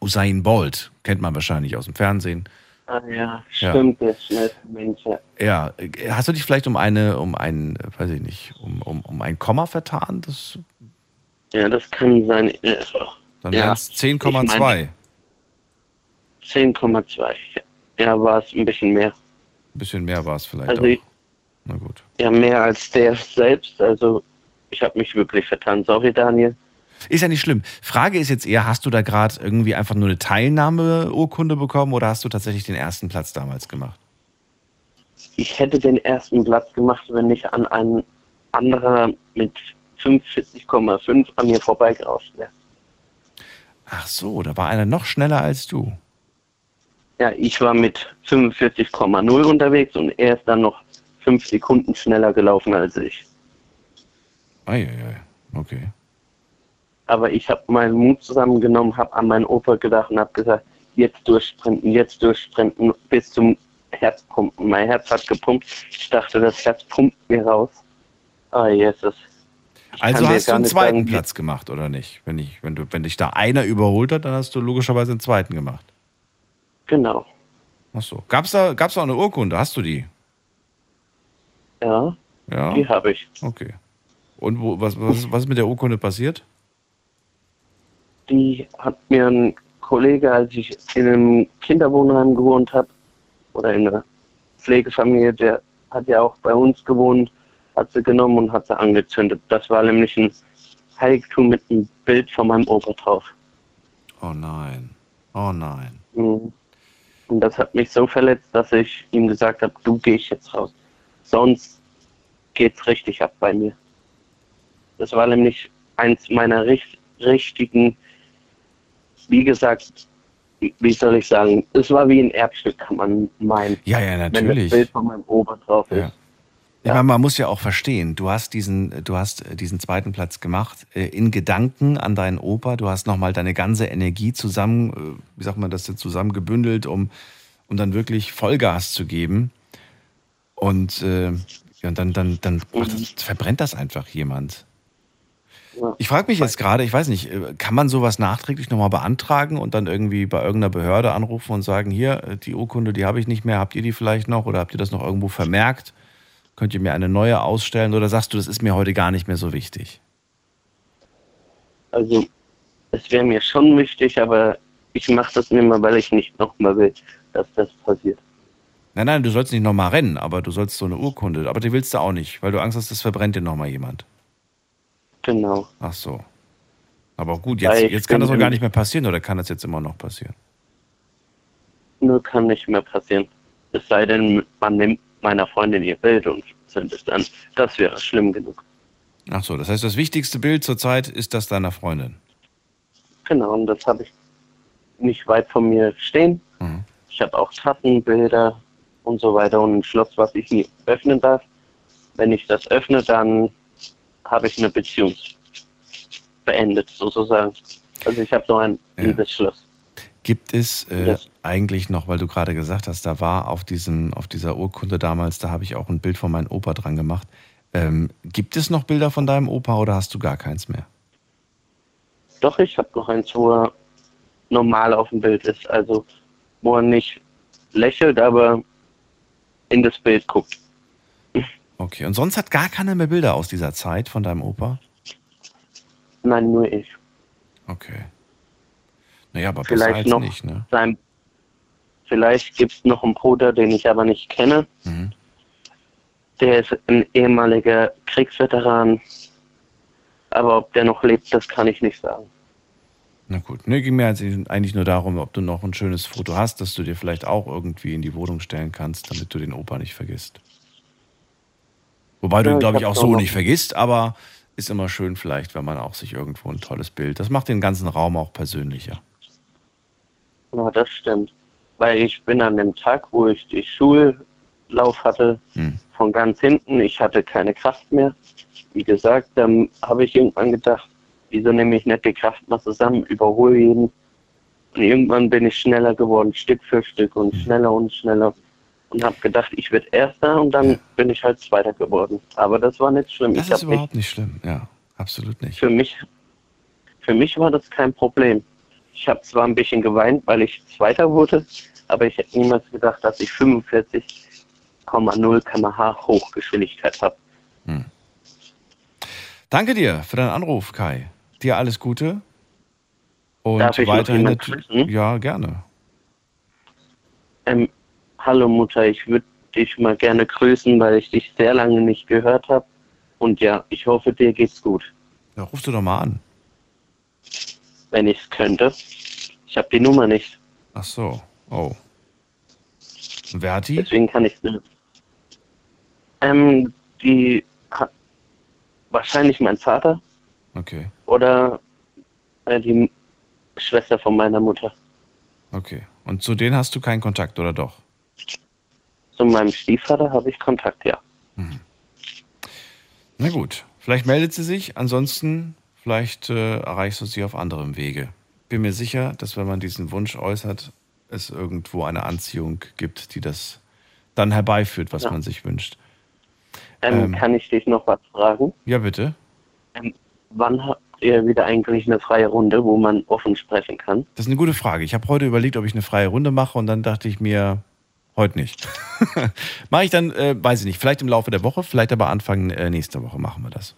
Usain Bolt kennt man wahrscheinlich aus dem Fernsehen. Ah ja, Ja. stimmt, der schnellste Mensch. Ja. Ja, hast du dich vielleicht um eine, um ein, weiß ich nicht, um, um, um ein Komma vertan? Das, ja, das kann sein. Dann ja, wären es ich 10,2. meine- 10,2. Ja, war es ein bisschen mehr. Ein bisschen mehr war es vielleicht Also auch. ich- Na gut. Ja, mehr als der selbst. Also ich habe mich wirklich vertan. Sorry, Daniel. Ist ja nicht schlimm. Frage ist jetzt eher, hast du da gerade irgendwie einfach nur eine Teilnahmeurkunde bekommen oder hast du tatsächlich den ersten Platz damals gemacht? Ich hätte den ersten Platz gemacht, wenn nicht an einen anderer mit 45,5 an mir vorbeigerauscht wäre. Ach so, da war einer noch schneller als du. Ja, ich war mit 45,0 unterwegs und er ist dann noch fünf Sekunden schneller gelaufen als ich. Eieiei, okay. Aber ich habe meinen Mut zusammengenommen, habe an meinen Opa gedacht und habe gesagt, jetzt durchsprinten, jetzt durchsprinten bis zum Herzpumpen. Mein Herz hat gepumpt. Ich dachte, das Herz pumpt mir raus. Ah, Jesus. Also hast du einen zweiten sagen, Platz gemacht oder nicht? Wenn, ich, wenn, du, wenn dich da einer überholt hat, dann hast du logischerweise einen zweiten gemacht. Genau. Ach so. Gab's da, gab's da auch eine Urkunde? Hast du die? Ja, Ja. die habe ich. Okay. Und wo, was, was, was ist mit der Urkunde passiert? Die hat mir ein Kollege, als ich in einem Kinderwohnheim gewohnt habe, oder in einer Pflegefamilie, der hat ja auch bei uns gewohnt, hat sie genommen und hat sie angezündet. Das war nämlich ein Heiligtum mit einem Bild von meinem Opa drauf. Oh nein. Oh nein. Mhm. Und das hat mich so verletzt, dass ich ihm gesagt habe, du gehst jetzt raus. Sonst geht's richtig ab bei mir. Das war nämlich eins meiner richt richtigen, wie gesagt, wie soll ich sagen, es war wie ein Erbstück, kann man meinen. Ja, ja, Wenn das natürlich. Bild von meinem Opa drauf ist. Ja. Ich meine, man muss ja auch verstehen, du hast diesen, du hast äh, diesen zweiten Platz gemacht, äh, in Gedanken an deinen Opa. Du hast nochmal deine ganze Energie zusammen, äh, wie sagt man das denn, zusammen gebündelt, um, um dann wirklich Vollgas zu geben. Und, äh, ja, und dann, dann, dann das, verbrennt das einfach jemand. Ich frage mich jetzt gerade, ich weiß nicht, kann man sowas nachträglich nochmal beantragen und dann irgendwie bei irgendeiner Behörde anrufen und sagen, hier, die Urkunde, die habe ich nicht mehr, habt ihr die vielleicht noch oder habt ihr das noch irgendwo vermerkt? Könnt ihr mir eine neue ausstellen oder sagst du, das ist mir heute gar nicht mehr so wichtig? Also es wäre mir schon wichtig, aber ich mache das nicht mehr, weil ich nicht nochmal will, dass das passiert. Nein, nein, du sollst nicht nochmal rennen, aber du sollst so eine Urkunde. Aber die willst du auch nicht, weil du Angst hast, das verbrennt dir nochmal jemand. Genau. Ach so. Aber gut, jetzt, jetzt kann das doch gar nicht mehr passieren oder kann das jetzt immer noch passieren? Nur kann nicht mehr passieren. Es sei denn, man nimmt meiner Freundin ihr Bild und sendet es dann. Das wäre schlimm genug. Ach so, das heißt, das wichtigste Bild zurzeit ist das deiner Freundin. Genau, und das habe ich nicht weit von mir stehen. Mhm. Ich habe auch Tassenbilder und so weiter und ein Schloss, was ich nie öffnen darf. Wenn ich das öffne, dann habe ich eine Beziehung beendet, sozusagen. Also ich habe so ein Ja. Liebesschloss. Gibt es äh. Eigentlich noch, weil du gerade gesagt hast, da war auf, diesem, auf dieser Urkunde damals, da habe ich auch ein Bild von meinem Opa dran gemacht. Ähm, gibt es noch Bilder von deinem Opa oder hast du gar keins mehr? Doch, ich habe noch eins, wo er normal auf dem Bild ist. Also wo er nicht lächelt, aber in das Bild guckt. Okay, und sonst hat gar keiner mehr Bilder aus dieser Zeit von deinem Opa? Nein, nur ich. Okay. Naja, aber Vielleicht noch nicht, ne? sein. Vielleicht gibt es noch einen Bruder, den ich aber nicht kenne. Mhm. Der ist ein ehemaliger Kriegsveteran. Aber ob der noch lebt, das kann ich nicht sagen. Na gut. Ne, ging mir eigentlich nur darum, ob du noch ein schönes Foto hast, das du dir vielleicht auch irgendwie in die Wohnung stellen kannst, damit du den Opa nicht vergisst. Wobei du Ja, ihn, ich glaube ich, auch so nicht vergisst, aber ist immer schön vielleicht, wenn man auch sich irgendwo ein tolles Bild. Das macht den ganzen Raum auch persönlicher. Ja, das stimmt. Weil ich bin an dem Tag, wo ich die Schullauf hatte, Hm. von ganz hinten, ich hatte keine Kraft mehr. Wie gesagt, dann habe ich irgendwann gedacht, wieso nehme ich nicht die Kraft mal zusammen, überhole jeden. Und irgendwann bin ich schneller geworden, Stück für Stück und schneller und schneller. Und habe gedacht, ich werde Erster und dann bin ich halt Zweiter geworden. Aber das war nicht schlimm. Das ich ist überhaupt nicht schlimm. Ja, absolut nicht. für mich, für mich war das kein Problem. Ich habe zwar ein bisschen geweint, weil ich Zweiter wurde, aber ich hätte niemals gedacht, dass ich 45,0 km/h Hochgeschwindigkeit habe. Danke dir für deinen Anruf, Kai. Dir alles Gute. Und Darf ich noch weiterhin natürlich. grüßen? Ja, gerne. Ähm, hallo Mutter, ich würde dich mal gerne grüßen, weil ich dich sehr lange nicht gehört habe. Und ja, ich hoffe, dir geht's gut, Ja, rufst du doch mal an. wenn ich es könnte. Ich habe die Nummer nicht, Ach so. Oh. Und wer hat die? deswegen kann ich nicht. Ähm, die hat wahrscheinlich mein Vater. Okay, oder äh, die Schwester von meiner Mutter. okay. Und zu denen hast du keinen Kontakt, oder doch? Zu meinem Stiefvater habe ich Kontakt, ja. Na gut. Vielleicht meldet sie sich. Ansonsten, vielleicht äh, erreichst du sie auf anderem Wege. Bin mir sicher, dass wenn man diesen Wunsch äußert, es irgendwo eine Anziehung gibt, die das dann herbeiführt, was Ja. man sich wünscht. Ähm, Ähm. Kann ich dich noch was fragen? Ja, bitte. Ähm, wann habt ihr wieder eigentlich eine freie Runde, wo man offen sprechen kann? Das ist eine gute Frage. Ich habe heute überlegt, ob ich eine freie Runde mache und dann dachte ich mir, heute nicht. mache ich dann, äh, weiß ich nicht, vielleicht im Laufe der Woche, vielleicht aber Anfang äh, nächster Woche machen wir das.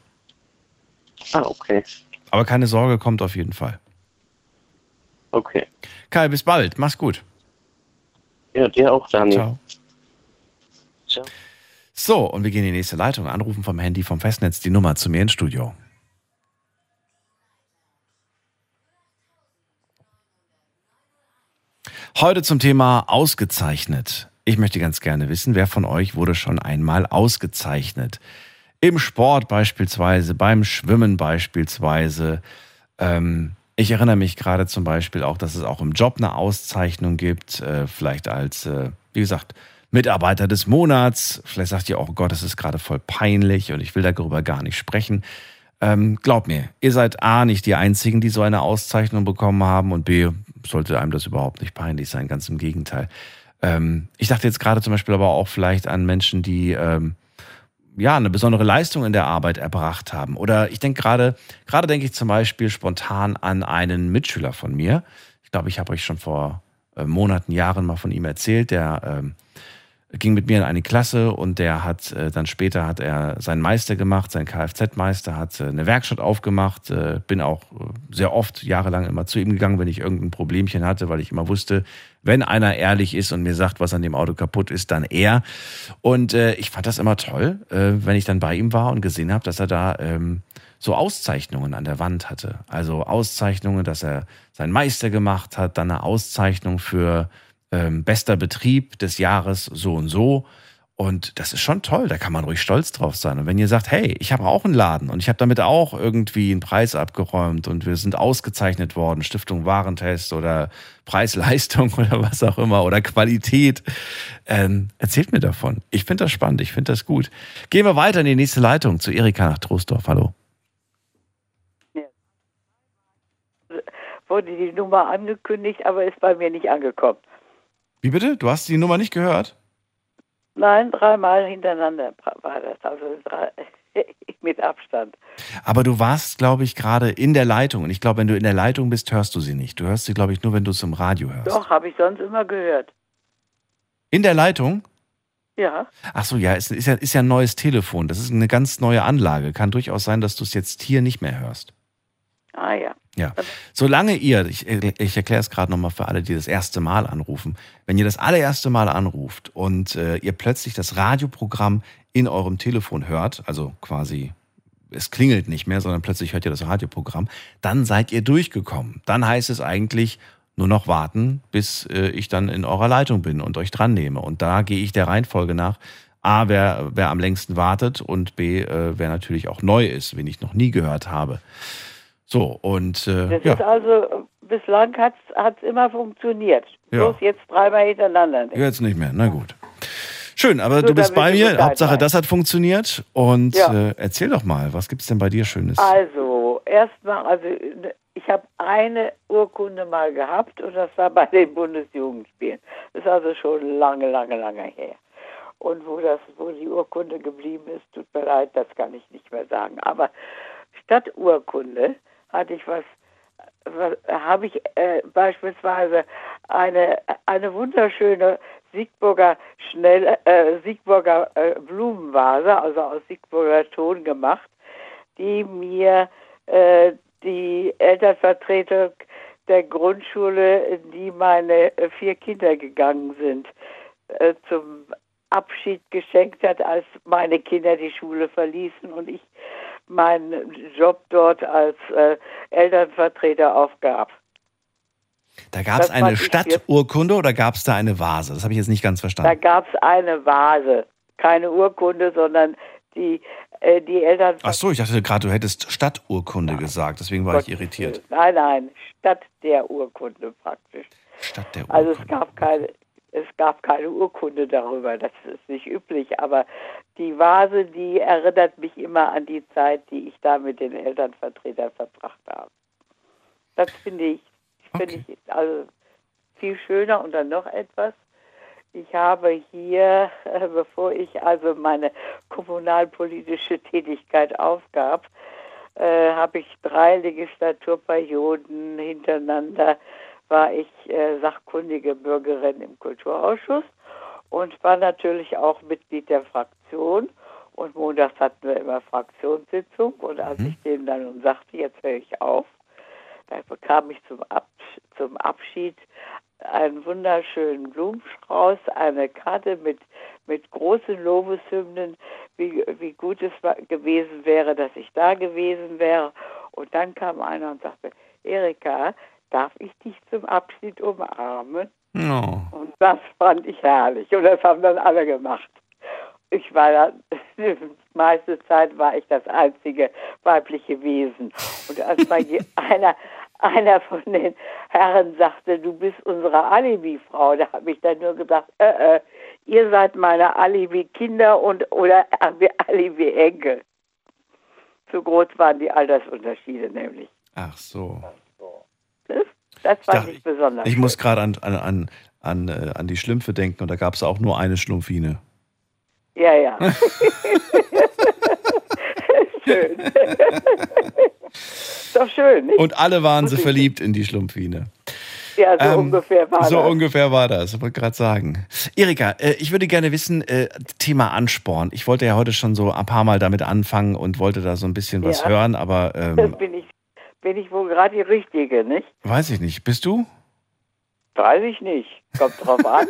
Ah, okay. Aber keine Sorge, kommt auf jeden Fall. Okay. Kai, bis bald. Mach's gut. Ja, dir auch, Daniel. Ciao. Ciao. So, und wir gehen in die nächste Leitung. Anrufen vom Handy vom Festnetz die Nummer zu mir ins Studio. Heute zum Thema ausgezeichnet. Ich möchte ganz gerne wissen, wer von euch wurde schon einmal ausgezeichnet? Im Sport beispielsweise, beim Schwimmen beispielsweise. Ähm, ich erinnere mich gerade zum Beispiel auch, dass es auch im Job eine Auszeichnung gibt, äh, vielleicht als, äh, wie gesagt, Mitarbeiter des Monats. Vielleicht sagt ihr auch, oh Gott, das ist gerade voll peinlich und ich will darüber gar nicht sprechen. Ähm, glaub mir, ihr seid A, nicht die Einzigen, die so eine Auszeichnung bekommen haben und B, sollte einem das überhaupt nicht peinlich sein, ganz im Gegenteil. Ähm, ich dachte jetzt gerade zum Beispiel aber auch vielleicht an Menschen, die ähm, ja eine besondere Leistung in der Arbeit erbracht haben. Oder ich denke gerade, gerade denke ich zum Beispiel spontan an einen Mitschüler von mir. Ich glaube, ich habe euch schon vor äh, Monaten, Jahren mal von ihm erzählt, der ähm, ging mit mir in eine Klasse und der hat äh, dann später hat er seinen Meister gemacht, seinen Kfz-Meister, hat äh, eine Werkstatt aufgemacht, äh, bin auch äh, sehr oft jahrelang immer zu ihm gegangen, wenn ich irgendein Problemchen hatte, weil ich immer wusste, wenn einer ehrlich ist und mir sagt, was an dem Auto kaputt ist, dann er. Und äh, ich fand das immer toll, äh, wenn ich dann bei ihm war und gesehen habe, dass er da ähm, so Auszeichnungen an der Wand hatte. Also Auszeichnungen, dass er seinen Meister gemacht hat, dann eine Auszeichnung für ähm, bester Betrieb des Jahres so und so. Und das ist schon toll, da kann man ruhig stolz drauf sein. Und wenn ihr sagt, hey, ich habe auch einen Laden und ich habe damit auch irgendwie einen Preis abgeräumt und wir sind ausgezeichnet worden, Stiftung Warentest oder Preis-Leistung oder was auch immer oder Qualität, ähm, erzählt mir davon. Ich finde das spannend, ich finde das gut. Gehen wir weiter in die nächste Leitung zu Erika nach Troisdorf. Hallo. Wurde die Nummer angekündigt, aber ist bei mir nicht angekommen. Wie bitte? Du hast die Nummer nicht gehört? Nein, dreimal hintereinander war das, also drei, mit Abstand. Aber du warst, glaube ich, gerade in der Leitung. Und ich glaube, wenn du in der Leitung bist, hörst du sie nicht. Du hörst sie, glaube ich, nur, wenn du es im Radio hörst. Doch, habe ich sonst immer gehört. In der Leitung? Ja. Ach so, ja, es ist ja, ist ja ein neues Telefon. Das ist eine ganz neue Anlage. Kann durchaus sein, dass du es jetzt hier nicht mehr hörst. Ah ja. Ja. Solange ihr, ich, ich erkläre es gerade nochmal für alle, die das erste Mal anrufen, wenn ihr das allererste Mal anruft und äh, ihr plötzlich das Radioprogramm in eurem Telefon hört, also quasi es klingelt nicht mehr, sondern plötzlich hört ihr das Radioprogramm, dann seid ihr durchgekommen. Dann heißt es eigentlich nur noch warten, bis äh, ich dann in eurer Leitung bin und euch dran nehme. Und da gehe ich der Reihenfolge nach. A, wer, wer am längsten wartet und B, äh, wer natürlich auch neu ist, wen ich noch nie gehört habe. So, und äh, Das ja. ist also, bislang hat es immer funktioniert. Ja. Bloß jetzt dreimal hintereinander. nicht. Jetzt nicht mehr, na gut. Schön, aber So, du bist bei mir. Hauptsache, weißt. das hat funktioniert. Und Ja. äh, erzähl doch mal, was gibt's denn bei dir Schönes? Also, erstmal, also ich habe eine Urkunde mal gehabt und das war bei den Bundesjugendspielen. Das ist also schon lange, lange, lange her. Und wo das, wo die Urkunde geblieben ist, tut mir leid, das kann ich nicht mehr sagen. Aber statt Urkunde hatte ich was, was habe ich äh, beispielsweise eine, eine wunderschöne Siegburger Schnell, äh, Siegburger äh, Blumenvase, also aus Siegburger Ton gemacht, die mir äh, die Elternvertretung der Grundschule, in die meine vier Kinder gegangen sind, äh, zum Abschied geschenkt hat, als meine Kinder die Schule verließen. Und ich meinen Job dort als äh, Elternvertreter aufgab. Da gab es eine Stadturkunde oder gab es da eine Vase? Das habe ich jetzt nicht ganz Da verstanden. gab es eine Vase, keine Urkunde, sondern die, äh, die Eltern. Ach so, ich dachte gerade, du hättest Stadturkunde gesagt. Deswegen war ich irritiert. Nein, nein, statt der Urkunde praktisch. Stadt der Also es gab keine, es gab keine Urkunde darüber, das ist nicht üblich, aber die Vase, die erinnert mich immer an die Zeit, die ich da mit den Elternvertretern verbracht habe. Das finde ich, finde ich also viel schöner und dann noch etwas. Ich habe hier, äh, bevor ich also meine kommunalpolitische Tätigkeit aufgab, äh, habe ich drei Legislaturperioden hintereinander war ich äh, sachkundige Bürgerin im Kulturausschuss und war natürlich auch Mitglied der Fraktion. Und montags hatten wir immer Fraktionssitzung. Und als ich dem dann nun sagte, jetzt höre ich auf, da bekam ich zum, Ab zum Abschied einen wunderschönen Blumenstrauß, eine Karte mit, mit großen Lobeshymnen, wie, wie gut es gewesen wäre, dass ich da gewesen wäre. Und dann kam einer und sagte, Erika, darf ich dich zum Abschied umarmen? Oh. Und das fand ich herrlich. Und das haben dann alle gemacht. Ich war dann, die meiste Zeit war ich das einzige weibliche Wesen. Und als mal einer, einer von den Herren sagte, du bist unsere Alibi-Frau, da habe ich dann nur gesagt, äh, äh, ihr seid meine Alibi-Kinder und oder Alibi-Enkel. So groß waren die Altersunterschiede nämlich. Ach so. Das fand dachte, ich besonders. Ich muss gerade an, an, an, an, äh, an die Schlümpfe denken und da gab es auch nur eine Schlumpfine. Ja, ja. schön. Doch schön, nicht? Und alle waren sie ich- verliebt in die Schlumpfine. Ja, so Ähm, ungefähr war So das. ungefähr war das, ich wollte gerade sagen. Erika, äh, ich würde gerne wissen, äh, Thema Ansporn. Ich wollte ja heute schon so ein paar Mal damit anfangen und wollte da so ein bisschen was Ja. hören, aber Das ähm, bin ich, bin ich wohl gerade die Richtige, nicht? weiß ich nicht. Bist du? Weiß ich nicht. Kommt drauf an.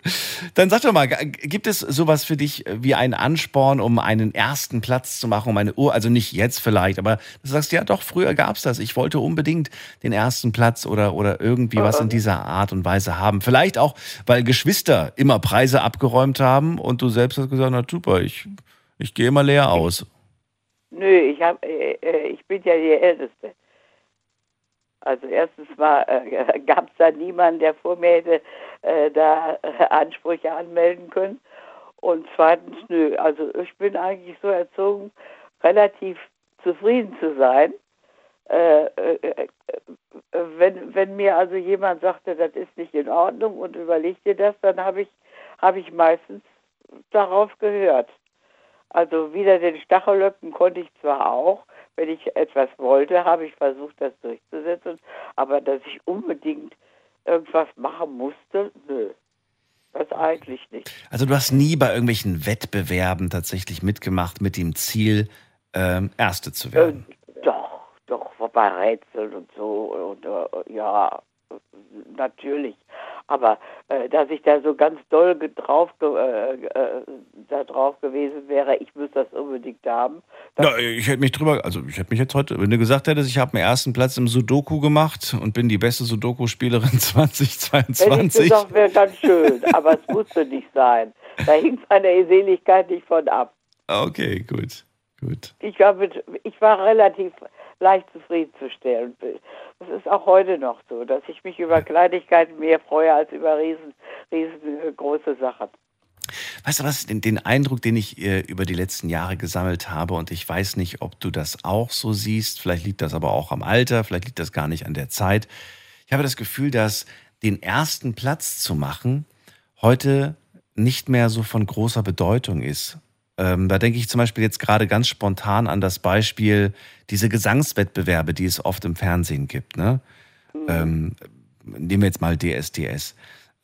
Dann sag doch mal, gibt es sowas für dich wie einen Ansporn, um einen ersten Platz zu machen, um eine Uhr, also nicht jetzt vielleicht, aber du sagst ja doch, früher gab es das. Ich wollte unbedingt den ersten Platz oder, oder irgendwie was in dieser Art und Weise haben. Vielleicht auch, weil Geschwister immer Preise abgeräumt haben und du selbst hast gesagt, na super, ich, ich gehe immer leer aus. Nö, ich, hab, äh, äh, ich bin ja die Älteste. Also erstens mal äh, gab es da niemanden, der vor mir hätte äh, da Ansprüche anmelden können. Und zweitens, nö, also ich bin eigentlich so erzogen, relativ zufrieden zu sein. Äh, äh, äh, wenn, wenn mir also jemand sagte, das ist nicht in Ordnung und überleg dir das, dann habe ich, habe ich meistens darauf gehört. Also wieder den Stachelöcken konnte ich zwar auch, wenn ich etwas wollte, habe ich versucht, das durchzusetzen, aber dass ich unbedingt irgendwas machen musste, nö. Das eigentlich nicht. Also du hast nie bei irgendwelchen Wettbewerben tatsächlich mitgemacht mit dem Ziel, ähm, Erste zu werden. Doch, doch, bei Rätseln und so und äh, ja, natürlich. Aber äh, dass ich da so ganz doll drauf, äh, äh, da drauf gewesen wäre, ich muss das unbedingt haben. Na, ich hätte mich drüber, also ich hätte mich jetzt heute, wenn du gesagt hättest, ich habe den ersten Platz im Sudoku gemacht und bin die beste Sudoku-Spielerin Hätte ich 2022. gesagt, wäre ganz schön, aber es musste nicht sein. Da hing seine Seligkeit nicht von ab. Okay, gut, gut. Ich war, mit, ich war relativ leicht zufriedenzustellen. Das ist auch heute noch so, dass ich mich über Kleinigkeiten mehr freue als über riesen, riesengroße Sachen. Weißt du was, den, den Eindruck, den ich äh, über die letzten Jahre gesammelt habe, und ich weiß nicht, ob du das auch so siehst, vielleicht liegt das aber auch am Alter, vielleicht liegt das gar nicht an der Zeit. Ich habe das Gefühl, dass den ersten Platz zu machen heute nicht mehr so von großer Bedeutung ist. Ähm, da denke ich zum Beispiel jetzt gerade ganz spontan an das Beispiel, diese Gesangswettbewerbe, die es oft im Fernsehen gibt. Ne? Ähm, nehmen wir jetzt mal DSDS.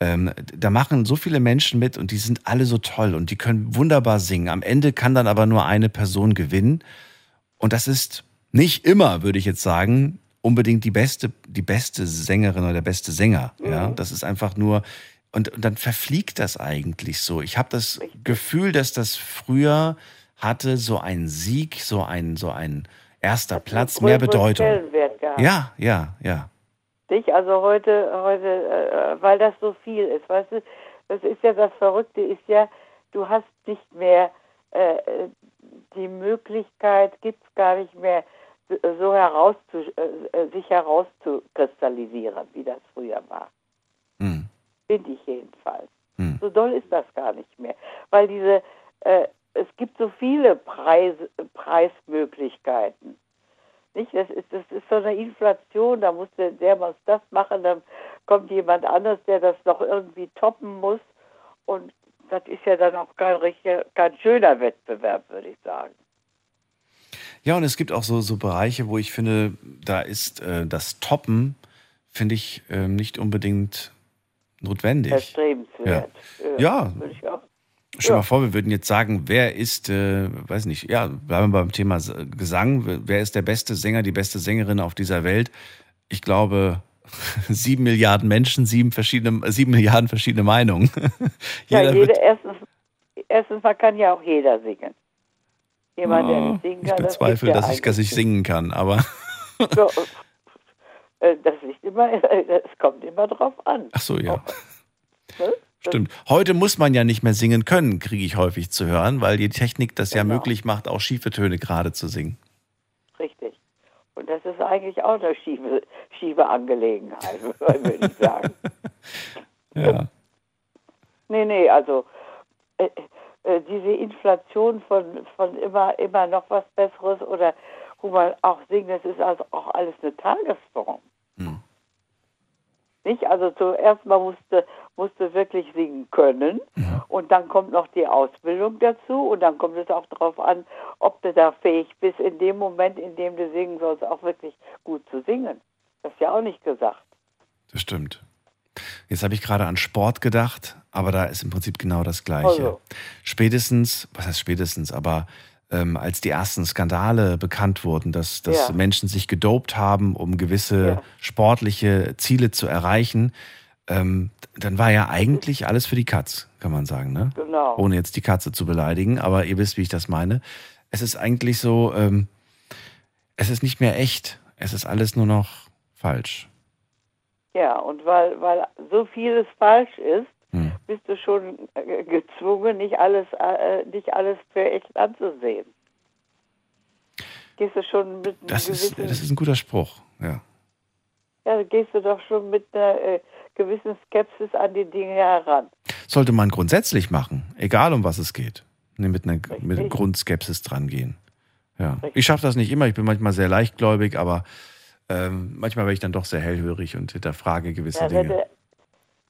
Ähm, da machen so viele Menschen mit und die sind alle so toll und die können wunderbar singen. Am Ende kann dann aber nur eine Person gewinnen. Und das ist nicht immer, würde ich jetzt sagen, unbedingt die beste, die beste Sängerin oder der beste Sänger. Ja, das ist einfach nur, und, und dann verfliegt das eigentlich so. Ich habe das Gefühl, dass das früher hatte so ein Sieg, so ein, so ein erster Platz, mehr Bedeutung. Ja, ja, ja. Nicht? Also heute, heute, äh, weil das so viel ist, weißt du, das ist ja das Verrückte, ist ja, du hast nicht mehr äh, die Möglichkeit, gibt es gar nicht mehr, so herauszu, äh, sich herauszukristallisieren, wie das früher war. Finde ich jedenfalls. Hm. So doll ist das gar nicht mehr. Weil diese, äh, es gibt so viele Preis, Preismöglichkeiten. Nicht? Das, ist, das ist so eine Inflation, da muss der, der muss das machen, dann kommt jemand anderes, der das noch irgendwie toppen muss. Und das ist ja dann auch kein, kein schöner Wettbewerb, würde ich sagen. Ja, und es gibt auch so, so Bereiche, wo ich finde, da ist äh, das finde ich, äh, nicht unbedingt notwendig. Erstrebenswert. Ja. Ich auch. Stell dir mal vor, wir würden jetzt sagen, wer ist, äh, weiß nicht, ja, bleiben wir beim Thema Gesang, wer ist der beste Sänger, die beste Sängerin auf dieser Welt? Ich glaube, sieben Milliarden Menschen, sieben verschiedene, sieben Milliarden verschiedene Meinungen. Ja, Jeder erstens, erstens mal kann ja auch jeder singen. Jemand, der nicht singen ich kann, das bezweifle, ja dass ich, dass ich singen kann, aber So, das liegt immer, es kommt immer drauf an. ach so, ja. Ne? Stimmt. Heute muss man ja nicht mehr singen können, kriege ich häufig zu hören, weil die Technik das ja möglich macht, auch schiefe Töne gerade zu singen. Richtig. Und das ist eigentlich auch eine schiefe, schiefe Angelegenheit, würde ich sagen. Ja. Nee, nee, also äh, äh, diese Inflation von, von immer, immer noch was Besseres oder wo man auch singt, das ist also auch alles eine Tagesform. Nicht? Also zuerst mal musste, musste wirklich singen können und dann kommt noch die Ausbildung dazu und dann kommt es auch darauf an, ob du da fähig bist, in dem Moment, in dem du singen sollst, auch wirklich gut zu singen. Das ist ja auch nicht gesagt. Das stimmt. Jetzt habe ich gerade an Sport gedacht, aber da ist im Prinzip genau das Gleiche. Also. Spätestens, was heißt spätestens, aber ähm, als die ersten Skandale bekannt wurden, dass, dass Ja. Menschen sich gedopt haben, um gewisse sportliche Ziele zu erreichen, ähm, dann war ja eigentlich alles für die Katz, kann man sagen, ne? Genau. Ohne jetzt die Katze zu beleidigen, aber ihr wisst, wie ich das meine. Es ist eigentlich so, ähm, es ist nicht mehr echt. Es ist alles nur noch falsch. Ja, und weil, weil so vieles falsch ist, Hm. bist du schon äh, gezwungen, nicht alles, äh, nicht alles für echt anzusehen. Gehst du schon mit einem Das ist, das ist ein guter Spruch, ja. ja, gehst du doch schon mit einer äh, gewissen Skepsis an die Dinge heran. Sollte man grundsätzlich machen, egal um was es geht. Mit einer mit einer Grundskepsis dran gehen. Ja. Ich schaffe das nicht immer, ich bin manchmal sehr leichtgläubig, aber ähm, manchmal werde ich dann doch sehr hellhörig und hinterfrage gewisse Ja, Dinge.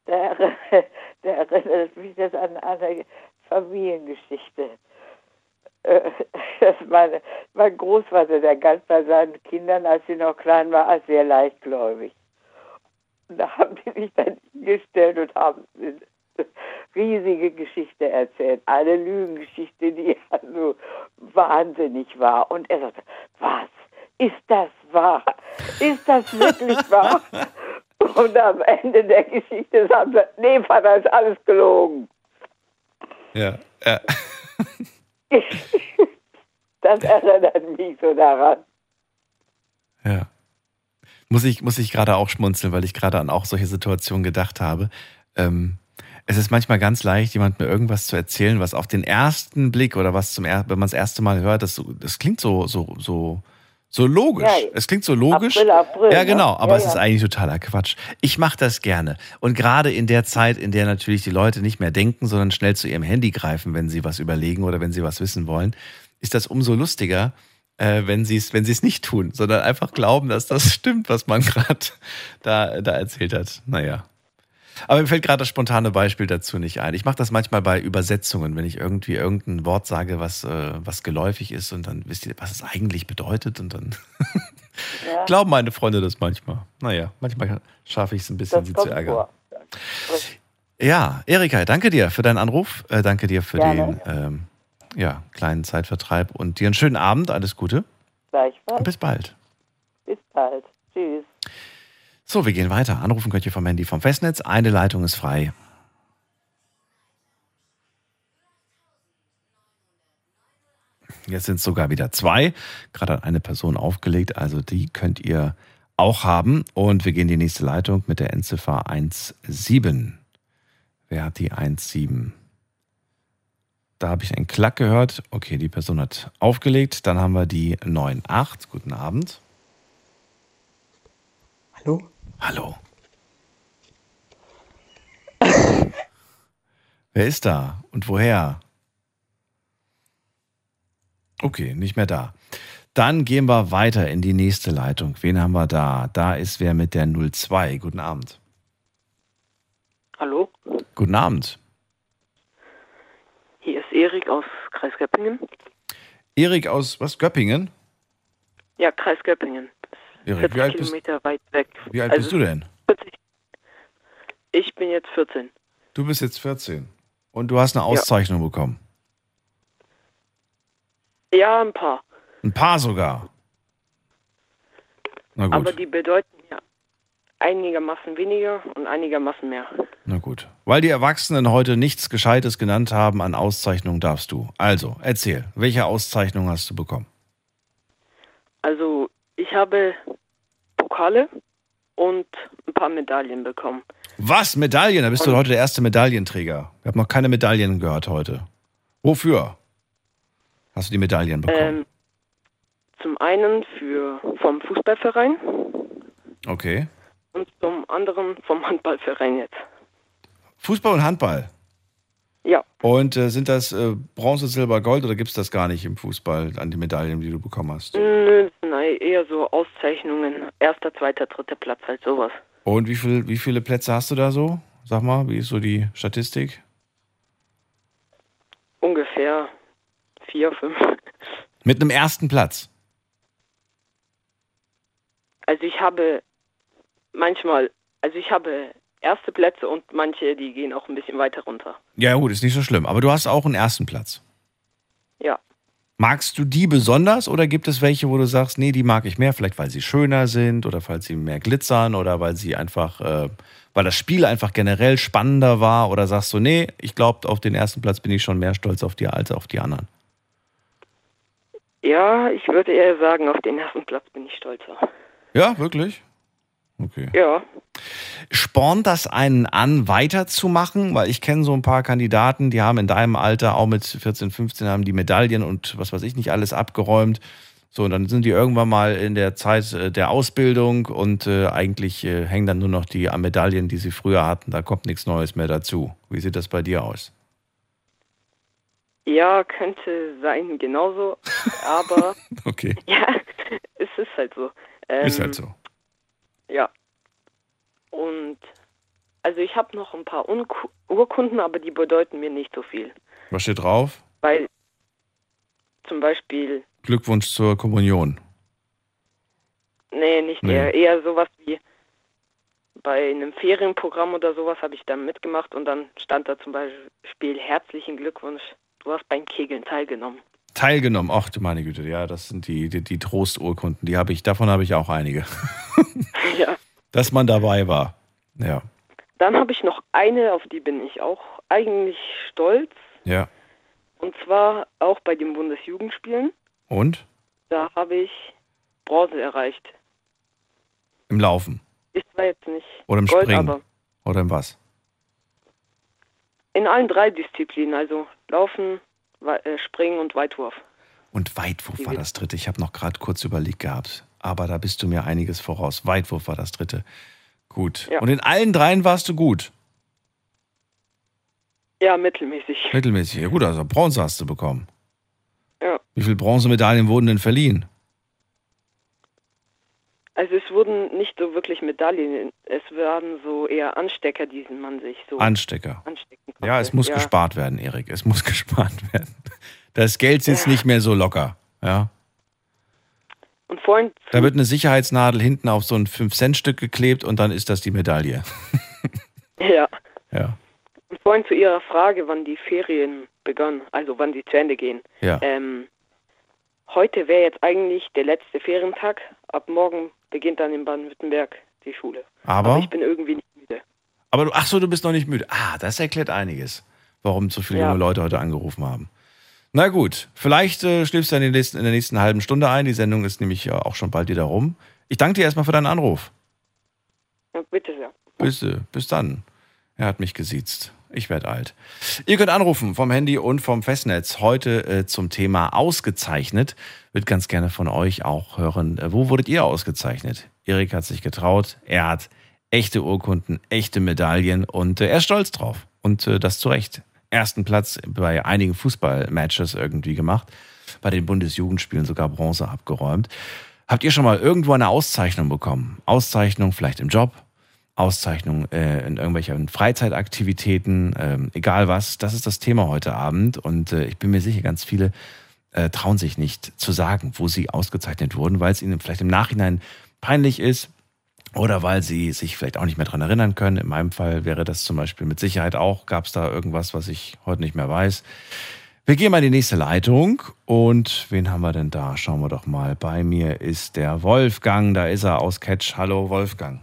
der, der, der erinnert mich das an eine Familiengeschichte. Äh, Das meine, mein Großvater, der galt bei seinen Kindern, als sie noch klein war, als sehr leichtgläubig. Und da haben die sich dann hingestellt und haben eine riesige Geschichte erzählt. Eine Lügengeschichte, die also wahnsinnig war. Und er sagte, was? Ist das wahr? Ist das wirklich wahr? Und am Ende der Geschichte sagen sie, nee, Vater, ist alles gelogen. Ja, ja. Das erinnert mich so daran. Ja. Muss ich, muss ich gerade auch schmunzeln, weil ich gerade an auch solche Situationen gedacht habe. Ähm, es ist manchmal ganz leicht, jemandem irgendwas zu erzählen, was auf den ersten Blick oder was zum er wenn man das erste Mal hört, das, das klingt so, so, so, so logisch. Ja, es klingt so logisch. April, April, ja, ne? genau, aber Ja, es ist ja. eigentlich totaler Quatsch. Ich mache das gerne. Und gerade in der Zeit, in der natürlich die Leute nicht mehr denken, sondern schnell zu ihrem Handy greifen, wenn sie was überlegen oder wenn sie was wissen wollen, ist das umso lustiger, äh, wenn sie es wenn sie es nicht tun, sondern einfach glauben, dass das stimmt, was man gerade da, da erzählt hat. Naja. Aber mir fällt gerade das spontane Beispiel dazu nicht ein. Ich mache das manchmal bei Übersetzungen, wenn ich irgendwie irgendein Wort sage, was, äh, was geläufig ist und dann wisst ihr, was es eigentlich bedeutet und dann Ja, glauben meine Freunde das manchmal. Naja, manchmal schaffe ich es ein bisschen, das sie zu ärgern. vor. Ja, Erika, danke dir für deinen Anruf. Äh, danke dir für Gerne. den ähm, ja, kleinen Zeitvertreib und dir einen schönen Abend. Alles Gute Gleichfalls. und bis bald. Bis bald. Tschüss. So, wir gehen weiter. Anrufen könnt ihr vom Handy vom Festnetz. Eine Leitung ist frei. Jetzt sind es sogar wieder zwei. Gerade hat eine Person aufgelegt, also die könnt ihr auch haben. Und wir gehen in die nächste Leitung mit der Endziffer 17. Wer hat die 17? Da habe ich einen Klack gehört. Okay, die Person hat aufgelegt. Dann haben wir die 98. Guten Abend. Hallo? Hallo. Wer ist da und woher? Okay, nicht mehr da. Dann gehen wir weiter in die nächste Leitung. Wen haben wir da? Da ist wer mit der 02. Guten Abend. Hallo, Guten Abend. hier ist Erik aus Kreis Göppingen. Erik aus was? Göppingen? Ja, Kreis Göppingen. Erik, 40 wie alt bist, Kilometer weit weg. wie alt Also bist du denn? Ich bin jetzt 14. Du bist jetzt 14. Und du hast eine Auszeichnung bekommen. Ja, ein paar. Ein paar sogar. Na gut. Aber die bedeuten ja einigermaßen weniger und einigermaßen mehr. Na gut. Weil die Erwachsenen heute nichts Gescheites genannt haben an Auszeichnungen, darfst du. Also, erzähl, welche Auszeichnung hast du bekommen? Also, ich habe Pokale und ein paar Medaillen bekommen. Was? Medaillen? Da bist du heute der erste Medaillenträger. Ich habe noch keine Medaillen gehört heute. Wofür hast du die Medaillen bekommen? Ähm, zum einen für vom Fußballverein Okay. und zum anderen vom Handballverein jetzt. Fußball und Handball. Ja. Und äh, sind das äh, Bronze, Silber, Gold oder gibt es das gar nicht im Fußball an die Medaillen, die du bekommen hast? Nö, nein, eher so Auszeichnungen. Erster, zweiter, dritter Platz, halt sowas. Und wie, viel, wie viele Plätze hast du da so? Sag mal, wie ist so die Statistik? Ungefähr vier, fünf. Mit einem ersten Platz. Also ich habe manchmal, also ich habe erste Plätze und manche, die gehen auch ein bisschen weiter runter. Ja, gut, ist nicht so schlimm. Aber du hast auch einen ersten Platz. Ja. Magst du die besonders oder gibt es welche, wo du sagst, nee, die mag ich mehr, vielleicht weil sie schöner sind oder weil sie mehr glitzern oder weil sie einfach, äh, weil das Spiel einfach generell spannender war oder sagst du, nee, ich glaube, auf den ersten Platz bin ich schon mehr stolz auf die als auf die anderen? Ja, ich würde eher sagen, auf den ersten Platz bin ich stolzer. Ja, wirklich? Okay. Ja. Spornt das einen an, weiterzumachen? Weil ich kenne so ein paar Kandidaten, die haben in deinem Alter auch mit 14, 15 haben die Medaillen und was weiß ich nicht alles abgeräumt. So, und dann sind die irgendwann mal in der Zeit äh, der Ausbildung und äh, eigentlich äh, hängen dann nur noch die Medaillen, die sie früher hatten. Da kommt nichts Neues mehr dazu. Wie sieht das bei dir aus? Ja, könnte sein, genauso. Aber Okay, ja, es ist halt so. Ähm, ist halt so. Ja. Und also ich habe noch ein paar Unku Urkunden, aber die bedeuten mir nicht so viel. Was steht drauf? Weil zum Beispiel, Glückwunsch zur Kommunion. nee, nicht Nee. eher, eher sowas wie bei einem Ferienprogramm oder sowas habe ich da mitgemacht und dann stand da zum Beispiel herzlichen Glückwunsch, du hast beim Kegeln teilgenommen. Teilgenommen, ach du meine Güte, ja, das sind die, die, die Trosturkunden, die habe ich, davon habe ich auch einige. Ja. Dass man dabei war. Ja. Dann habe ich noch eine, auf die bin ich auch eigentlich stolz. Ja. Und zwar auch bei den Bundesjugendspielen. Und? Da habe ich Bronze erreicht. Im Laufen. Ist zwar jetzt nicht Oder im Gold, Springen. aber Oder im was? in allen drei Disziplinen, also Laufen, Springen und Weitwurf. Und Weitwurf war das dritte. Ich habe noch gerade kurz überlegt gehabt. Aber da bist du mir einiges voraus. Weitwurf war das dritte. Gut. Ja. Und in allen dreien warst du gut. Ja, mittelmäßig. Mittelmäßig. Ja gut, also Bronze hast du bekommen. Ja. Wie viele Bronzemedaillen wurden denn verliehen? Also es wurden nicht so wirklich Medaillen, es waren so eher Anstecker, die man sich so Anstecker. anstecken Ja, es muss ja. gespart werden, Erik. Es muss gespart werden. Das Geld sitzt nicht mehr so locker. Ja. Und vorhin, Da wird eine Sicherheitsnadel hinten auf so ein 5-Cent-Stück geklebt und dann ist das die Medaille. ja. Ja. Und vorhin zu Ihrer Frage, wann die Ferien begannen, also wann sie zu Ende gehen. Ja. Ähm, heute wäre jetzt eigentlich der letzte Ferientag. Ab morgen beginnt dann in Baden-Württemberg die Schule. Aber? ich bin irgendwie nicht müde. Aber du, ach so, du bist noch nicht müde. Ah, das erklärt einiges, warum so viele Ja. junge Leute heute angerufen haben. Na gut, vielleicht äh, schläfst du in, den nächsten, in der nächsten halben Stunde ein. Die Sendung ist nämlich ja auch schon bald wieder rum. Ich danke dir erstmal für deinen Anruf. Ja, bitte sehr. Bis, äh, bis dann. Er hat mich gesiezt. Ich werde alt. Ihr könnt anrufen vom Handy und vom Festnetz. Heute äh, zum Thema ausgezeichnet. Wird ganz gerne von euch auch hören. Äh, wo wurdet ihr ausgezeichnet? Erik hat sich getraut. Er hat echte Urkunden, echte Medaillen und äh, er ist stolz drauf. Und äh, das zu Recht. Ersten Platz bei einigen Fußballmatches irgendwie gemacht. Bei den Bundesjugendspielen sogar Bronze abgeräumt. Habt ihr schon mal irgendwo eine Auszeichnung bekommen? Auszeichnung vielleicht im Job, Auszeichnung äh, in irgendwelchen Freizeitaktivitäten, ähm, egal was. Das ist das Thema heute Abend und äh, ich bin mir sicher, ganz viele äh, trauen sich nicht zu sagen, wo sie ausgezeichnet wurden, weil es ihnen vielleicht im Nachhinein peinlich ist oder weil sie sich vielleicht auch nicht mehr dran erinnern können. In meinem Fall wäre das zum Beispiel mit Sicherheit auch. Gab es da irgendwas, was ich heute nicht mehr weiß? Wir gehen mal in die nächste Leitung und wen haben wir denn da? Schauen wir doch mal. Bei mir ist der Wolfgang, da ist er aus Catch. Hallo Wolfgang.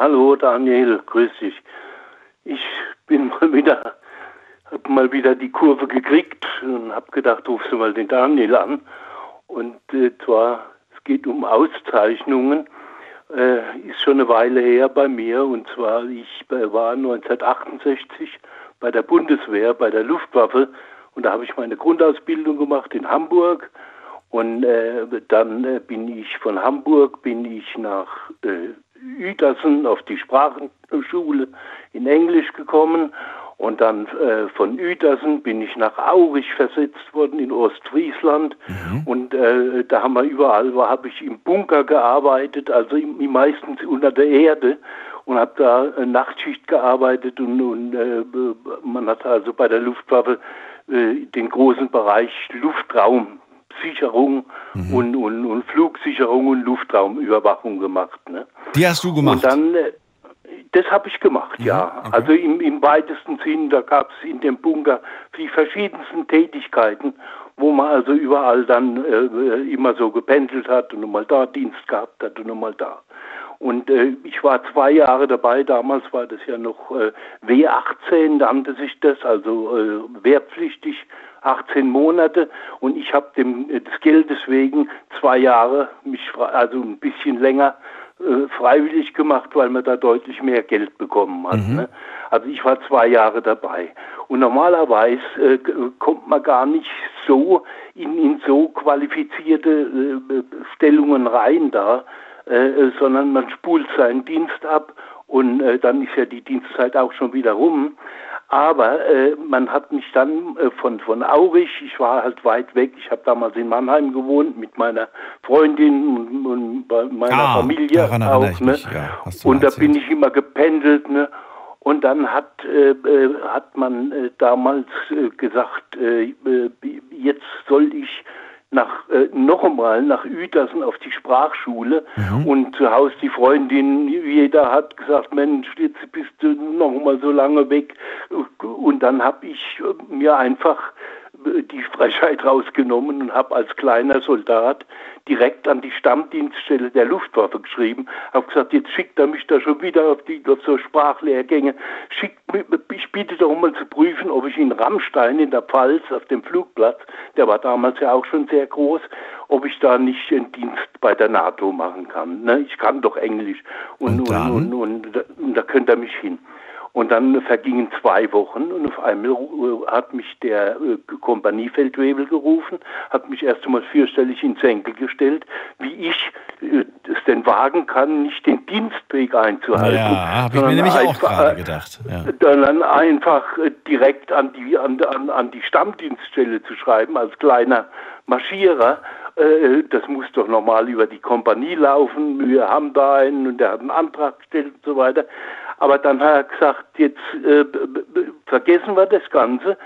Hallo Daniel, grüß dich. Ich bin mal wieder, hab mal wieder die Kurve gekriegt und hab gedacht, rufst du mal den Daniel an. Und äh, zwar, es geht um Auszeichnungen. Äh, ist schon eine Weile her bei mir. Und zwar, ich war 1968 bei der Bundeswehr, bei der Luftwaffe. Und da habe ich meine Grundausbildung gemacht in Hamburg. Und äh, dann äh, bin ich von Hamburg bin ich nach äh, Uetersen auf die Sprachenschule in Englisch gekommen und dann äh, von Uetersen bin ich nach Aurich versetzt worden in Ostfriesland. Und äh, da haben wir überall, war habe ich im Bunker gearbeitet, also im, meistens unter der Erde und habe da äh, Nachtschicht gearbeitet und, und äh, man hat also bei der Luftwaffe äh, den großen Bereich Luftraumsicherung und, und, und Flugsicherung und Luftraumüberwachung gemacht. Ne? Die hast du gemacht. Und dann, äh, das habe ich gemacht, ja. Also im, im weitesten Sinn, da gab es in dem Bunker die verschiedensten Tätigkeiten, wo man also überall dann äh, immer so gependelt hat und mal da Dienst gehabt hat und mal da. Und äh, ich war zwei Jahre dabei, damals war das ja noch äh, W18, nannte sich das, also äh, wehrpflichtig, 18 Monate. Und ich habe dem äh, des Geldes wegen zwei Jahre, mich also ein bisschen länger äh, freiwillig gemacht, weil man da deutlich mehr Geld bekommen hat. Mhm. Ne? Also ich war zwei Jahre dabei. Und normalerweise äh, kommt man gar nicht so in, in so qualifizierte äh, Stellungen rein da, äh, sondern man spult seinen Dienst ab und äh, dann ist ja die Dienstzeit auch schon wieder rum. Aber äh, man hat mich dann äh, von, von Aurich, ich war halt weit weg, ich habe damals in Mannheim gewohnt mit meiner Freundin und, und bei meiner Ah, Familie auch. Ne? mich, ja, und da erzählt. bin ich immer gependelt. Ne? Und dann hat, äh, äh, hat man äh, damals äh, gesagt, jetzt soll ich nach äh, noch einmal nach Uetersen auf die Sprachschule und zu Hause die Freundin, jeder hat gesagt, Mensch, jetzt bist du noch mal so lange weg. Und dann habe ich äh, mir einfach die Frechheit rausgenommen und habe als kleiner Soldat direkt an die Stammdienststelle der Luftwaffe geschrieben, habe gesagt, jetzt schickt er mich da schon wieder auf, die, auf so Sprachlehrgänge, schickt mich, ich bitte doch mal zu prüfen, ob ich in Rammstein in der Pfalz auf dem Flugplatz, der war damals ja auch schon sehr groß, ob ich da nicht einen Dienst bei der NATO machen kann. Ne? Ich kann doch Englisch und, und, und, und, da- und da könnte er mich hin. Und dann vergingen zwei Wochen und auf einmal äh, hat mich der äh, Kompaniefeldwebel gerufen, hat mich erst einmal fürchterlich ins Senkel gestellt, wie ich äh, es denn wagen kann, nicht den Dienstweg einzuhalten. Ja, habe ich mir nämlich auch einfach, gerade äh, gedacht. Ja. dann einfach direkt an die, an, an, an die Stammdienststelle zu schreiben, als kleiner Marschierer. Das muss doch normal über die Kompanie laufen. Wir haben da einen und der hat einen Antrag gestellt und so weiter. Aber dann hat er gesagt, jetzt äh, vergessen wir das Ganze.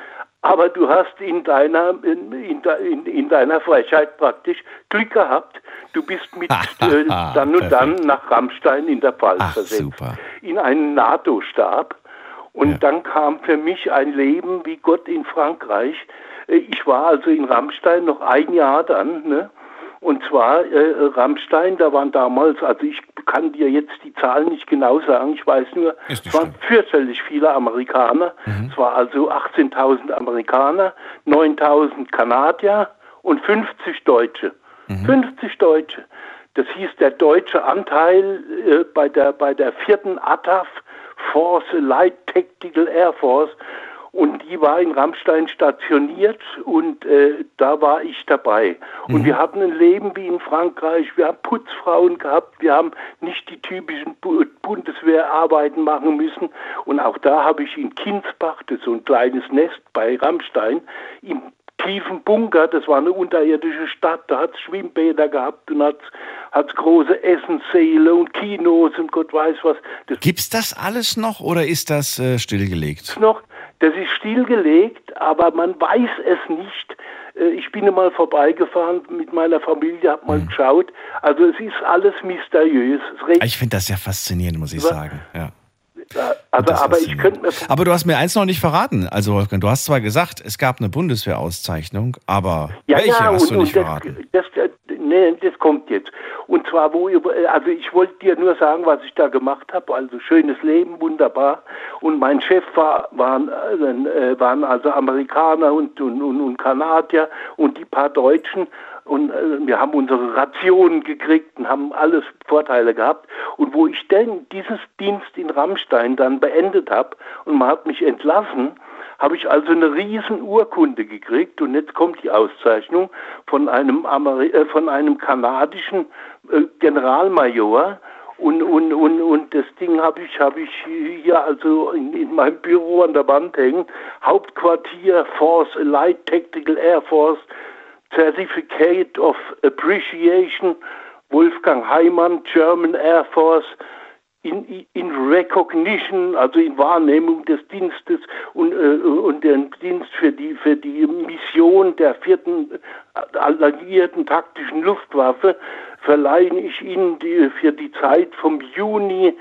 Aber du hast in deiner, in, in, in, in deiner Frechheit praktisch Glück gehabt. Du bist mit äh, dann und dann nach Rammstein in der Pfalz Ach, versetzt super. in einen NATO-Stab. Und dann kam für mich ein Leben wie Gott in Frankreich. Äh, Ich war also in Rammstein noch ein Jahr dann. Ne? Und zwar äh, Rammstein, da waren damals, also ich kann dir jetzt die Zahlen nicht genau sagen, ich weiß nur, es waren fürchterlich viele Amerikaner. Es war also 18.000 Amerikaner, 9.000 Kanadier und 50 Deutsche. 50 Deutsche. Das hieß der deutsche Anteil äh, bei der bei der vierten ATAF Force Light Tactical Air Force und die war in Rammstein stationiert und äh, da war ich dabei. Und wir hatten ein Leben wie in Frankreich. Wir haben Putzfrauen gehabt. Wir haben nicht die typischen Bu Bundeswehrarbeiten machen müssen. Und auch da habe ich in Kinsbach, das ist so ein kleines Nest bei Rammstein, im tiefen Bunker, das war eine unterirdische Stadt, da hat es Schwimmbäder gehabt und hat es große Essenssäle und Kinos und Gott weiß was. Das Gibt's das alles noch oder ist das äh, stillgelegt? noch, das ist stillgelegt, aber man weiß es nicht. Äh, Ich bin mal vorbeigefahren mit meiner Familie, habe mal geschaut. Also es ist alles mysteriös. Ich finde das sehr faszinierend, muss ich sagen. Ja. also, aber ich könnte mir Aber du hast mir eins noch nicht verraten. Also, Wolfgang, du hast zwar gesagt, es gab eine Bundeswehrauszeichnung, aber welche hast du nicht das, verraten? Das, das, nee, das kommt jetzt. Und zwar, wo, also ich wollte dir nur sagen, was ich da gemacht habe. Also schönes Leben, wunderbar. Und mein Chef war, waren, äh, waren also Amerikaner und, und, und, und Kanadier und die paar Deutschen. Und äh, wir haben unsere Rationen gekriegt und haben alles Vorteile gehabt. Und wo ich denn dieses Dienst in Rammstein dann beendet habe und man hat mich entlassen, habe ich also eine riesen Urkunde gekriegt und jetzt kommt die Auszeichnung von einem, Ameri äh, von einem kanadischen äh, Generalmajor und, und, und, und das Ding habe ich, habe ich hier also in, in meinem Büro an der Wand hängen. Hauptquartier Force Light Tactical Air Force Certificate of Appreciation Wolfgang Heimann German Air Force in, in Recognition, also in Wahrnehmung des Dienstes und, äh, und den Dienst für die, für die Mission der vierten alliierten taktischen Luftwaffe verleihe ich Ihnen die, für die Zeit vom Juni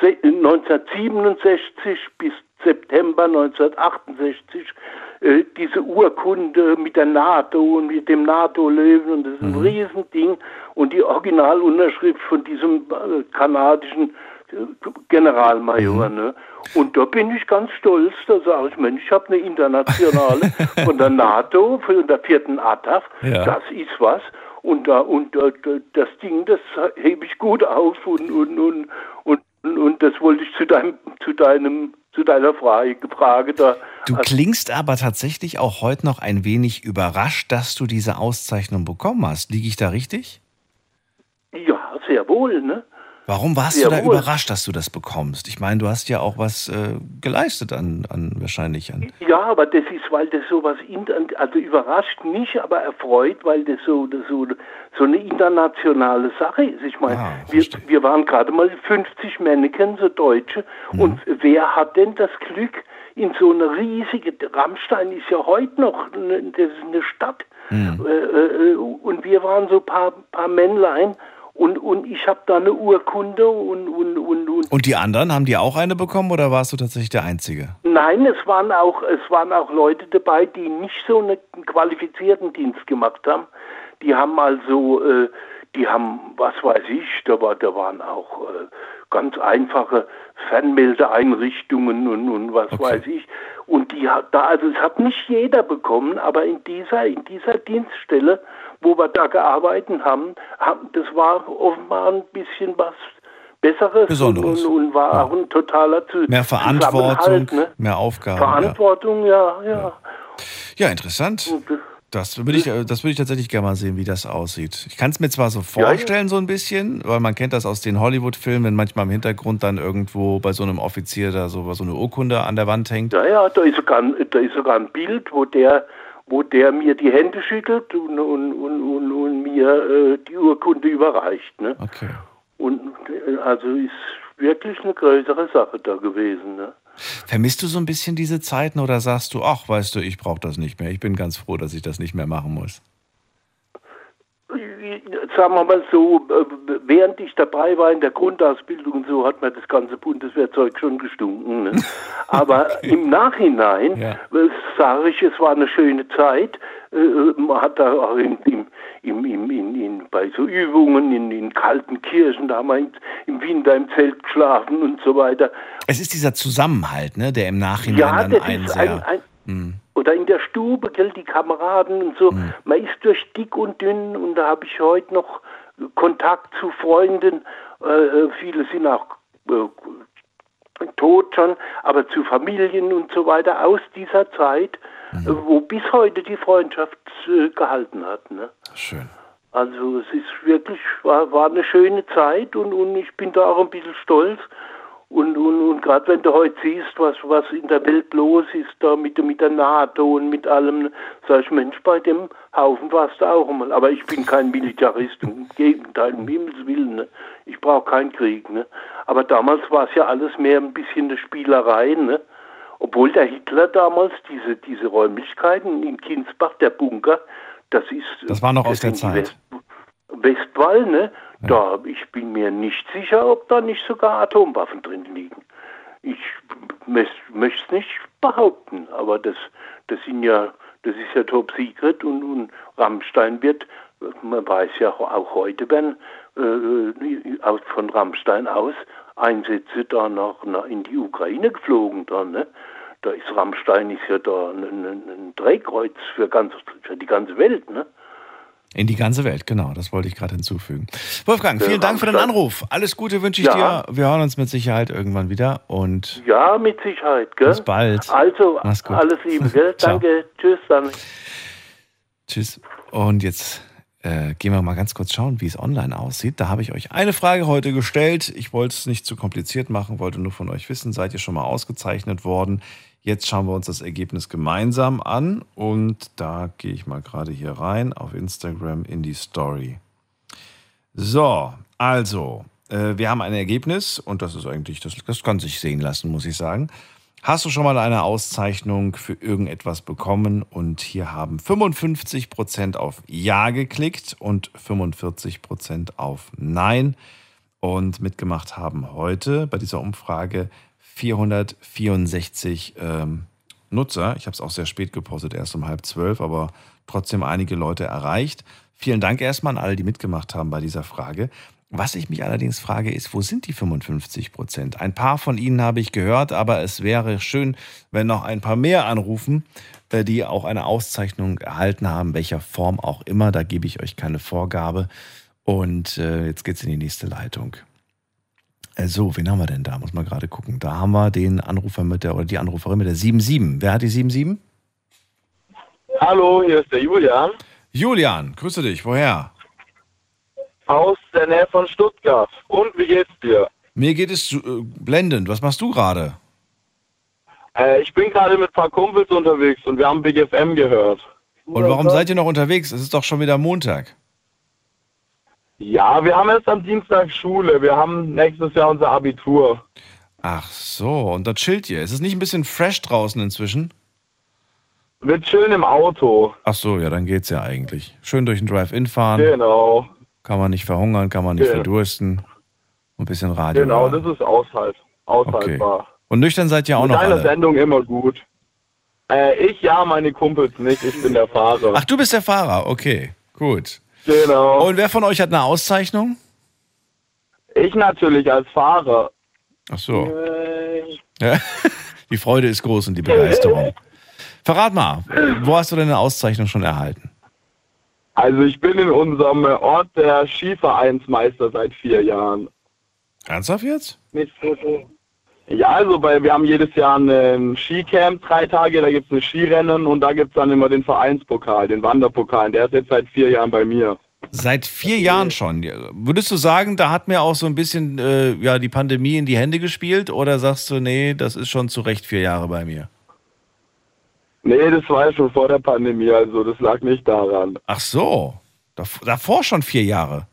se- 1967 bis September 1968 äh, diese Urkunde mit der NATO und mit dem NATO-Löwen und das ist ein Mhm. Riesending und die Originalunterschrift von diesem äh, kanadischen Generalmajor. Mhm. Ne? Und da bin ich ganz stolz, da sage ich, Mensch, ich habe eine internationale von der NATO, von der vierten ATAF, Ja. das ist was. Und, da, und da, da, das Ding, das hebe ich gut auf und, und, und, und, und, das wollte ich zu deinem, zu deinem, zu deiner Frage, Frage da. Du klingst aber tatsächlich auch heute noch ein wenig überrascht, dass du diese Auszeichnung bekommen hast. Liege ich da richtig? ja, sehr wohl, ne? Warum warst Sehr du da wohl. überrascht, dass du das bekommst? Ich meine, du hast ja auch was äh, geleistet an, an wahrscheinlich an. Ja, aber das ist, weil das sowas, inter- also überrascht mich, aber erfreut, weil das so, das so, so eine internationale Sache ist. Ich meine, Ah, wir, wir waren gerade mal 50 Mannequins, so Deutsche, Mhm. und wer hat denn das Glück, in so eine riesige, Rammstein ist ja heute noch, eine, das ist eine Stadt, Mhm. äh, äh, und wir waren so ein paar, paar Männlein, und, und ich habe da eine Urkunde und, und, und, und Und die anderen, haben die auch eine bekommen oder warst du tatsächlich der Einzige? Nein, es waren auch es waren auch Leute dabei, die nicht so einen qualifizierten Dienst gemacht haben. Die haben also, äh, die haben, was weiß ich, da, war, da waren auch äh, ganz einfache Fernmeldeeinrichtungen und, und was weiß ich. Und die hat da, also es hat nicht jeder bekommen, aber in dieser in dieser Dienststelle, wo wir da gearbeitet haben, das war offenbar ein bisschen was Besseres Besonderes. Und, und war auch ein totaler zu Mehr Verantwortung, ne? mehr Aufgaben. Verantwortung, ja, ja. Ja, ja interessant. Das würde ich, das würde ich tatsächlich gerne mal sehen, wie das aussieht. Ich kann es mir zwar so Ja, ja. vorstellen, so ein bisschen, weil man kennt das aus den Hollywood-Filmen, wenn manchmal im Hintergrund dann irgendwo bei so einem Offizier da so, so eine Urkunde an der Wand hängt. Ja, ja, da ist sogar, da ist sogar ein Bild, wo der, wo der mir die Hände schüttelt und, und, und, und, mir äh, die Urkunde überreicht. Ne? Okay. Und äh, also ist wirklich eine größere Sache da gewesen. Ne? Vermisst du so ein bisschen diese Zeiten oder sagst du, ach, weißt du, ich brauche das nicht mehr. Ich bin ganz froh, dass ich das nicht mehr machen muss. Sagen wir mal so, äh, während ich dabei war in der Grundausbildung und so, hat mir das ganze Bundeswehrzeug schon gestunken. Ne? Aber im Nachhinein äh, sage ich, es war eine schöne Zeit. Äh, Man hat da auch in, im, im, im, in, bei so Übungen in, in kalten Kirchen, da haben wir im Winter im Zelt geschlafen und so weiter. Es ist dieser Zusammenhalt, ne, der im Nachhinein Ja, dann einen sehr. ein, ein, Hm. Oder in der Stube, gell, die Kameraden und so. Mhm. Man ist durch dick und dünn und da habe ich heute noch Kontakt zu Freunden. Äh, äh, viele sind auch äh, tot schon, aber zu Familien und so weiter aus dieser Zeit, Mhm. äh, wo bis heute die Freundschaft äh, gehalten hat. Ne? Schön. Also es ist wirklich, war, war eine schöne Zeit und, und ich bin da auch ein bisschen stolz. Und, und, und gerade wenn du heute siehst, was, was in der Welt los ist, da mit, mit der NATO und mit allem, sag ich, Mensch, bei dem Haufen warst du auch einmal. Aber ich bin kein Militarist, im Gegenteil, um Himmels Willen. Ne? Ich brauche keinen Krieg. Ne? Aber damals war es ja alles mehr ein bisschen eine Spielerei. Ne? Obwohl der Hitler damals diese, diese Räumlichkeiten in Kinsbach, der Bunker, das ist... Das war noch aus der Zeit. Westwall, ne? Da, ich bin mir nicht sicher, ob da nicht sogar Atomwaffen drin liegen. Ich möchte es nicht behaupten, aber das, das sind ja, das ist ja top secret und, und Rammstein wird, man weiß ja auch heute, wenn äh, aus- von Rammstein aus Einsätze da nach, nach in die Ukraine geflogen dann, ne? Da ist Rammstein ist ja da ein, ein, ein Drehkreuz für, ganz, für die ganze Welt, ne? In die ganze Welt, genau, das wollte ich gerade hinzufügen. Wolfgang, vielen Dank für den. Anruf. Alles Gute wünsche ich Ja. dir. Wir hören uns mit Sicherheit irgendwann wieder und Ja, mit Sicherheit, gell? Bis bald. Also, Mach's gut. alles Liebe, gell? Danke, tschüss dann. tschüss. Und jetzt äh, gehen wir mal ganz kurz schauen, wie es online aussieht. Da habe ich euch eine Frage heute gestellt. Ich wollte es nicht zu kompliziert machen, wollte nur von euch wissen, seid ihr schon mal ausgezeichnet worden? Jetzt schauen wir uns das Ergebnis gemeinsam an und da gehe ich mal gerade hier rein auf Instagram in die Story. So, also, äh, wir haben ein Ergebnis und das ist eigentlich, das, das kann sich sehen lassen, muss ich sagen. Hast du schon mal eine Auszeichnung für irgendetwas bekommen? Und hier haben 55% auf Ja geklickt und 45% auf Nein. Und mitgemacht haben heute bei dieser Umfrage 464 ähm, Nutzer. Ich habe es auch sehr spät gepostet, erst um halb zwölf, aber trotzdem einige Leute erreicht. Vielen Dank erstmal an alle, die mitgemacht haben bei dieser Frage. Was ich mich allerdings frage, ist, wo sind die 55 Prozent? Ein paar von Ihnen habe ich gehört, aber es wäre schön, wenn noch ein paar mehr anrufen, äh, die auch eine Auszeichnung erhalten haben, welcher Form auch immer. Da gebe ich euch keine Vorgabe. Und äh, jetzt geht's in die nächste Leitung. Äh, So, wen haben wir denn da? Muss man gerade gucken. Da haben wir den Anrufer mit der, oder die Anruferin mit der 77. Wer hat die 77? Hallo, hier ist der Julian Julian, grüße dich. Woher? aus der Nähe von Stuttgart. Und wie geht's dir? Mir geht es äh, blendend. Was machst du gerade? Äh, ich bin gerade mit ein paar Kumpels unterwegs und wir haben Big FM gehört. Und warum seid ihr noch unterwegs? Es ist doch schon wieder Montag. Ja, wir haben erst am Dienstag Schule. Wir haben nächstes Jahr unser Abitur. Ach so, und da chillt ihr. Ist es nicht ein bisschen fresh draußen inzwischen? Wir chillen im Auto. Ach so, ja, dann geht's ja eigentlich. Schön durch den Drive-In fahren. Genau. Kann man nicht verhungern, kann man nicht Ja. verdursten. Und ein bisschen Radio. Genau, hören. das ist aushalt, aushaltbar. Und nüchtern seid ihr auch Mit noch deiner alle. Sendung immer gut. Äh, ich ja, meine Kumpels nicht. Ich bin der Fahrer. Ach, du bist der Fahrer. Okay, gut. Genau. Und wer von euch hat eine Auszeichnung? Ich natürlich als Fahrer. Ach so. Ja. Die Freude ist groß und die Begeisterung. Verrat mal, wo hast du denn eine Auszeichnung schon erhalten? Also ich bin in unserem Ort der Skivereinsmeister seit vier Jahren. Ernsthaft jetzt? Mit Foto. Ja, also bei, wir haben jedes Jahr ein Skicamp, drei Tage, da gibt es ein Skirennen und da gibt es dann immer den Vereinspokal, den Wanderpokal. Der ist jetzt seit vier Jahren bei mir. Seit vier Jahren schon. Würdest du sagen, da hat mir auch so ein bisschen äh, ja, die Pandemie in die Hände gespielt? Oder sagst du, nee, das ist schon zu Recht vier Jahre bei mir? Nee, das war ja schon vor der Pandemie, also das lag nicht daran. Ach so. Dav- Davor schon vier Jahre.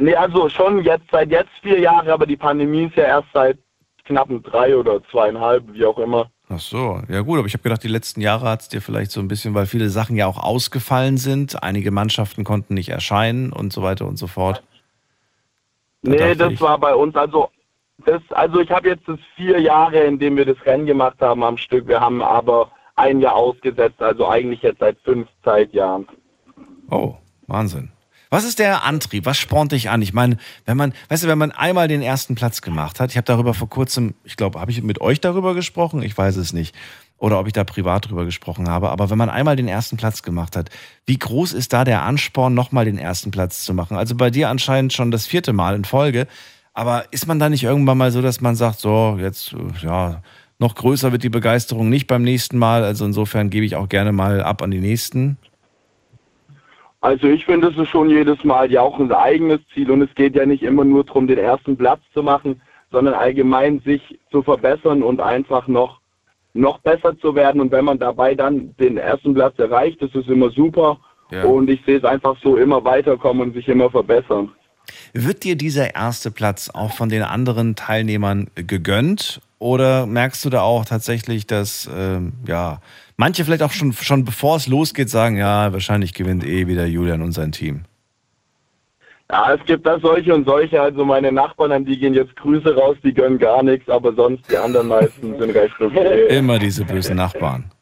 Nee, also schon jetzt seit jetzt vier Jahre, aber die Pandemie ist ja erst seit knappen drei oder zweieinhalb, wie auch immer. Ach so, ja gut, aber ich habe gedacht, die letzten Jahre hat es dir vielleicht so ein bisschen, weil viele Sachen ja auch ausgefallen sind, einige Mannschaften konnten nicht erscheinen und so weiter und so fort. Da nee, das ich- war bei uns, also das, also ich habe jetzt das vier Jahre, in denen wir das Rennen gemacht haben am Stück. Wir haben aber ein Jahr ausgesetzt, also eigentlich jetzt seit fünf Zeitjahren. Oh, Wahnsinn. Was ist der Antrieb? Was spornt dich an? Ich meine, wenn man, weißt du, wenn man einmal den ersten Platz gemacht hat, ich habe darüber vor kurzem, ich glaube, habe ich mit euch darüber gesprochen? Ich weiß es nicht. Oder ob ich da privat drüber gesprochen habe. Aber wenn man einmal den ersten Platz gemacht hat, wie groß ist da der Ansporn, nochmal den ersten Platz zu machen? Also bei dir anscheinend schon das vierte Mal in Folge. Aber ist man da nicht irgendwann mal so, dass man sagt, so, jetzt, äh, ja, noch größer wird die Begeisterung nicht beim nächsten Mal. Also insofern gebe ich auch gerne mal ab an die nächsten. Also ich finde, das ist schon jedes Mal ja auch ein eigenes Ziel und es geht ja nicht immer nur darum, den ersten Platz zu machen, sondern allgemein sich zu verbessern und einfach noch noch besser zu werden und wenn man dabei dann den ersten Platz erreicht, das ist immer super Ja. und ich sehe es einfach so immer weiterkommen und sich immer verbessern. Wird dir dieser erste Platz auch von den anderen Teilnehmern gegönnt? Oder merkst du da auch tatsächlich, dass ähm, ja manche vielleicht auch schon, schon bevor es losgeht, sagen, ja, wahrscheinlich gewinnt eh wieder Julian und sein Team? Ja, es gibt da solche und solche, also meine Nachbarn, an die gehen jetzt Grüße raus, die gönnen gar nichts, aber sonst die anderen meisten sind recht okay. Immer diese bösen Nachbarn.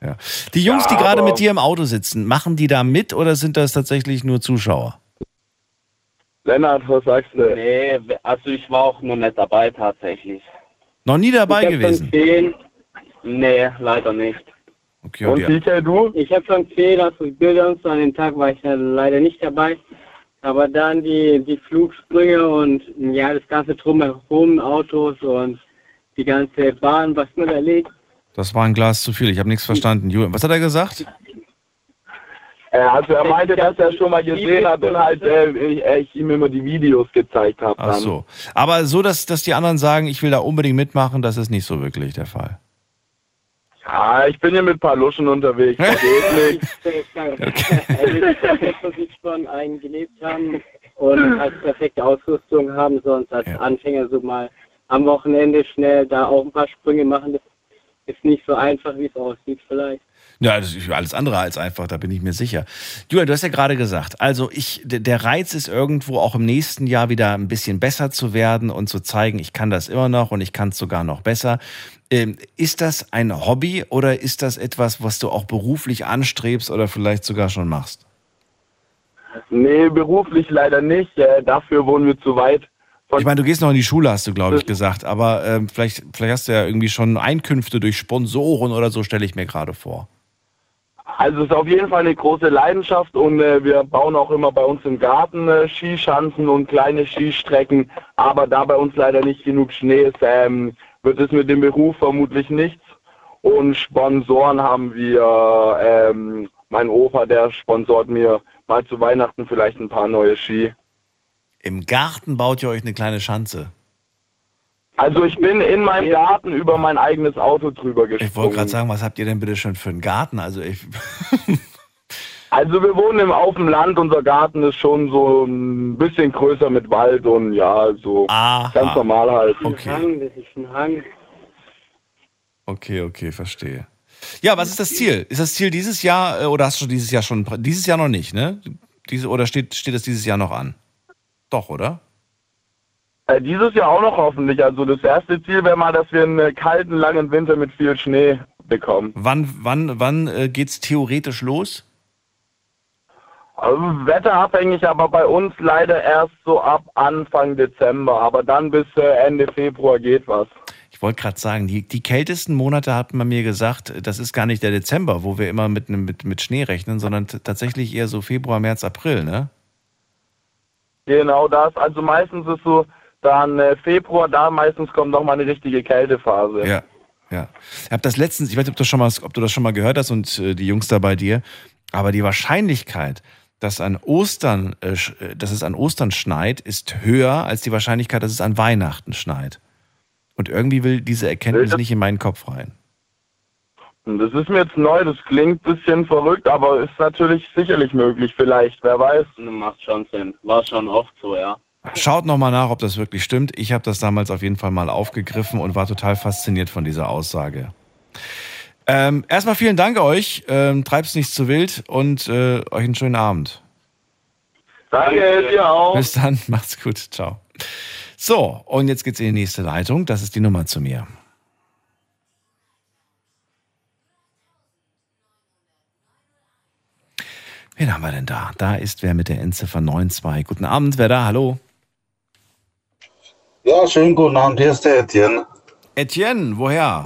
Ja. Die Jungs, Ja, die gerade mit dir im Auto sitzen, machen die da mit oder sind das tatsächlich nur Zuschauer? Lennart, was sagst du? Nee, also ich war auch noch nicht dabei tatsächlich. Noch nie dabei ich hab gewesen? Schon zehn. Nee, leider nicht. Okay, und die- du? Ich habe schon gesehen, dass die Bilder und so an dem Tag war ich ja leider nicht dabei. Aber dann die, die Flugsprünge und ja, das ganze Drumherum, Autos und die ganze Bahn, was man erlebt. Das war ein Glas zu viel, ich habe nichts verstanden. Julian, was hat er gesagt? Äh, also er meinte, dass er schon mal gesehen hat und halt äh, ich, äh, ich ihm immer die Videos gezeigt habe. Ach so. Aber so, dass, dass die anderen sagen, ich will da unbedingt mitmachen, das ist nicht so wirklich der Fall. Ja, ich bin hier mit ein paar Luschen unterwegs. Das geht nicht. dass wir von einem gelebt haben und als perfekte Ausrüstung haben, sonst als Anfänger so mal am Wochenende schnell da auch ein paar Sprünge machen. Das ist nicht so einfach, wie es aussieht vielleicht. Ja, das ist alles andere als einfach, da bin ich mir sicher. Julian, du hast ja gerade gesagt, also ich, der- der Reiz ist irgendwo auch im nächsten Jahr wieder ein bisschen besser zu werden und zu zeigen, ich kann das immer noch und ich kann es sogar noch besser. Ähm, ist das ein Hobby oder ist das etwas, was du auch beruflich anstrebst oder vielleicht sogar schon machst? Nee, beruflich leider nicht. Äh, dafür wohnen wir zu weit. Ich meine, du gehst noch in die Schule, hast du, glaube ich, gesagt, aber ähm, vielleicht, vielleicht hast du ja irgendwie schon Einkünfte durch Sponsoren oder so, stelle ich mir gerade vor. Also es ist auf jeden Fall eine große Leidenschaft und äh, wir bauen auch immer bei uns im Garten äh, Skischanzen und kleine Skistrecken. Aber da bei uns leider nicht genug Schnee ist, ähm, wird es mit dem Beruf vermutlich nichts. Und Sponsoren haben wir, ähm, mein Opa, der sponsort mir mal zu Weihnachten vielleicht ein paar neue Ski. Im Garten baut ihr euch eine kleine Schanze. Also ich bin in meinem Garten über mein eigenes Auto drüber gesprungen. Ich wollte gerade sagen, was habt ihr denn bitte schon für einen Garten? Also ich, Also wir wohnen im, auf dem Land, unser Garten ist schon so ein bisschen größer mit Wald und ja, so ganz normal halt. Hang, das ist ein Hang. okay, okay, verstehe. Ja, was ist das Ziel? Ist das Ziel dieses Jahr äh, oder hast du dieses Jahr schon, dieses Jahr noch nicht, ne? Diese, oder steht, steht das dieses Jahr noch an? Doch, oder? Äh, dieses Jahr auch noch hoffentlich. Also das erste Ziel wäre mal, dass wir einen kalten, langen Winter mit viel Schnee bekommen. Wann, wann, wann äh, geht's theoretisch los? Also wetterabhängig, aber bei uns leider erst so ab Anfang Dezember. Aber dann bis äh, Ende Februar geht was. Ich wollte gerade sagen, die, die kältesten Monate hat man mir gesagt, das ist gar nicht der Dezember, wo wir immer mit, mit, mit Schnee rechnen, sondern tatsächlich eher so Februar, März, April, ne? Genau das. Also meistens ist so dann äh, Februar, da meistens kommt noch mal eine richtige Kältephase. Ja, ja. Ich habe das letztens, ich weiß nicht, ob du, schon mal, ob du das schon mal gehört hast und äh, die Jungs da bei dir, aber die Wahrscheinlichkeit, dass an Ostern, äh, äh, dass es an Ostern schneit, ist höher als die Wahrscheinlichkeit, dass es an Weihnachten schneit. Und irgendwie will diese Erkenntnis nicht in meinen Kopf rein. Das ist mir jetzt neu, das klingt ein bisschen verrückt, aber ist natürlich sicherlich möglich vielleicht, wer weiß. Macht schon Sinn. War schon oft so, ja. Schaut nochmal nach, ob das wirklich stimmt. Ich habe das damals auf jeden Fall mal aufgegriffen und war total fasziniert von dieser Aussage. Ähm, erstmal vielen Dank euch. Ähm, treibt's nicht zu wild und äh, euch einen schönen Abend. Danke, dir auch. Bis dann, macht's gut. Ciao. So, und jetzt geht's in die nächste Leitung. Das ist die Nummer zu mir. Wen haben wir denn da? Da ist wer mit der Endziffer 92. Guten Abend, wer da? Hallo? Ja, schönen guten Abend, hier ist der Etienne. Etienne, woher?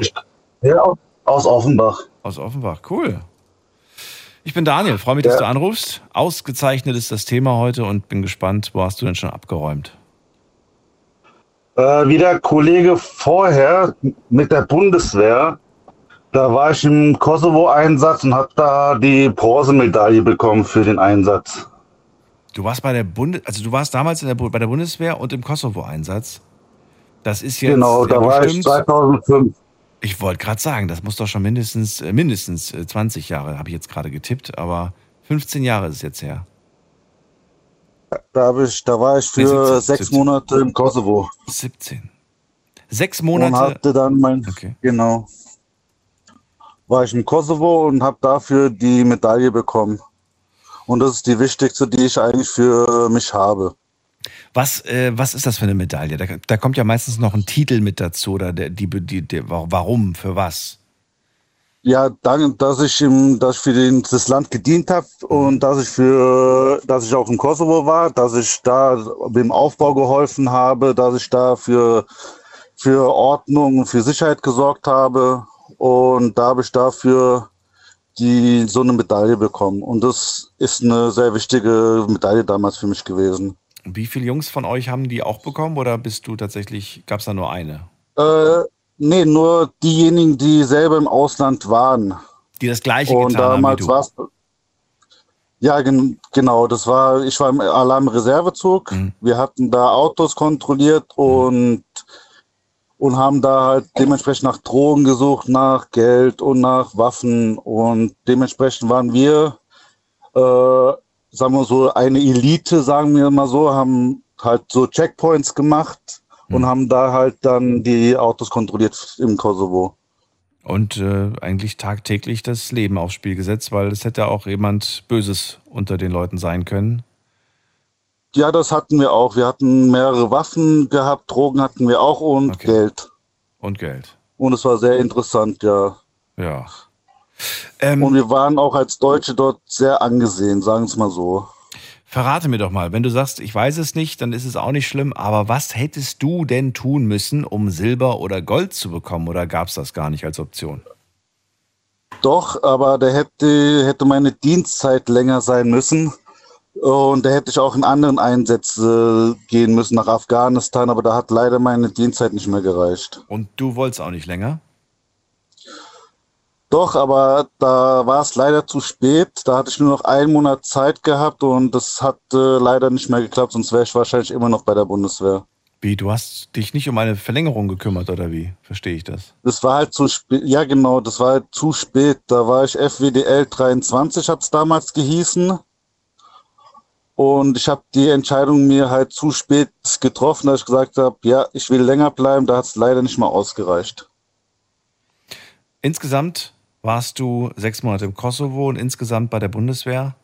Ja, aus Offenbach. Aus Offenbach, cool. Ich bin Daniel, freue mich, dass du anrufst. Ausgezeichnet ist das Thema heute und bin gespannt, wo hast du denn schon abgeräumt? Äh, wie der Kollege vorher mit der Bundeswehr, da war ich im Kosovo-Einsatz und habe da die Bronzemedaille bekommen für den Einsatz. Du warst bei der Bundes also du warst damals in der, bei der Bundeswehr und im Kosovo-Einsatz. Das ist jetzt genau, da ja war ich bestimmt- 2005. Ich wollte gerade sagen, das muss doch schon mindestens äh, mindestens äh, 20 Jahre, habe ich jetzt gerade getippt, aber 15 Jahre ist es jetzt her. Da, ich, da war ich Nee, für 17, sechs 17. Monate im Kosovo. 17. Sechs Und Monate. hatte dann mein, genau, war ich im Kosovo und habe dafür die Medaille bekommen. Und das ist die wichtigste, die ich eigentlich für mich habe. Was, äh, was ist das für eine Medaille? Da, da kommt ja meistens noch ein Titel mit dazu oder der, die, die, die, warum, für was? Ja, danke, dass ich im, dass ich für den, das Land gedient habe und dass ich für, dass ich auch im Kosovo war, dass ich da beim Aufbau geholfen habe, dass ich da für, für Ordnung und für Sicherheit gesorgt habe und da habe ich dafür die, so eine Medaille bekommen. Und das ist eine sehr wichtige Medaille damals für mich gewesen. Wie viele Jungs von euch haben die auch bekommen oder bist du tatsächlich, gab es da nur eine? Äh, nee, nur diejenigen, die selber im Ausland waren. Die das Gleiche Und getan haben wie damals du. Ja, gen genau. Das war, ich war im Alarmreservezug. Mhm. Wir hatten da Autos kontrolliert und, und haben da halt dementsprechend nach Drogen gesucht, nach Geld und nach Waffen. Und dementsprechend waren wir, äh, sagen wir so, eine Elite, sagen wir mal so, haben halt so Checkpoints gemacht Mhm. und haben da halt dann die Autos kontrolliert im Kosovo. Und äh, eigentlich tagtäglich das Leben aufs Spiel gesetzt, weil es hätte auch jemand Böses unter den Leuten sein können. Ja, das hatten wir auch. Wir hatten mehrere Waffen gehabt, Drogen hatten wir auch und Geld. Und Geld. Und es war sehr interessant, ja. Ja. Und wir waren auch als Deutsche dort sehr angesehen, sagen wir es mal so. Verrate mir doch mal, wenn du sagst, ich weiß es nicht, dann ist es auch nicht schlimm, aber was hättest du denn tun müssen, um Silber oder Gold zu bekommen oder gab es das gar nicht als Option? Doch, aber da hätte, hätte meine Dienstzeit länger sein müssen. Und da hätte ich auch in anderen Einsätze gehen müssen nach Afghanistan, aber da hat leider meine Dienstzeit nicht mehr gereicht. Und du wolltest auch nicht länger? Doch, aber da war es leider zu spät. Da hatte ich nur noch einen Monat Zeit gehabt und das hat äh, leider nicht mehr geklappt, sonst wäre ich wahrscheinlich immer noch bei der Bundeswehr. Wie, du hast dich nicht um eine Verlängerung gekümmert oder wie? Verstehe ich das? Das war halt zu spät. Ja, genau, das war halt zu spät. Da war ich FWDL 23, hat es damals gehießen. Und ich habe die Entscheidung mir halt zu spät getroffen, dass ich gesagt habe, ja, ich will länger bleiben. Da hat es leider nicht mal ausgereicht. Insgesamt warst du sechs Monate im Kosovo und insgesamt bei der Bundeswehr?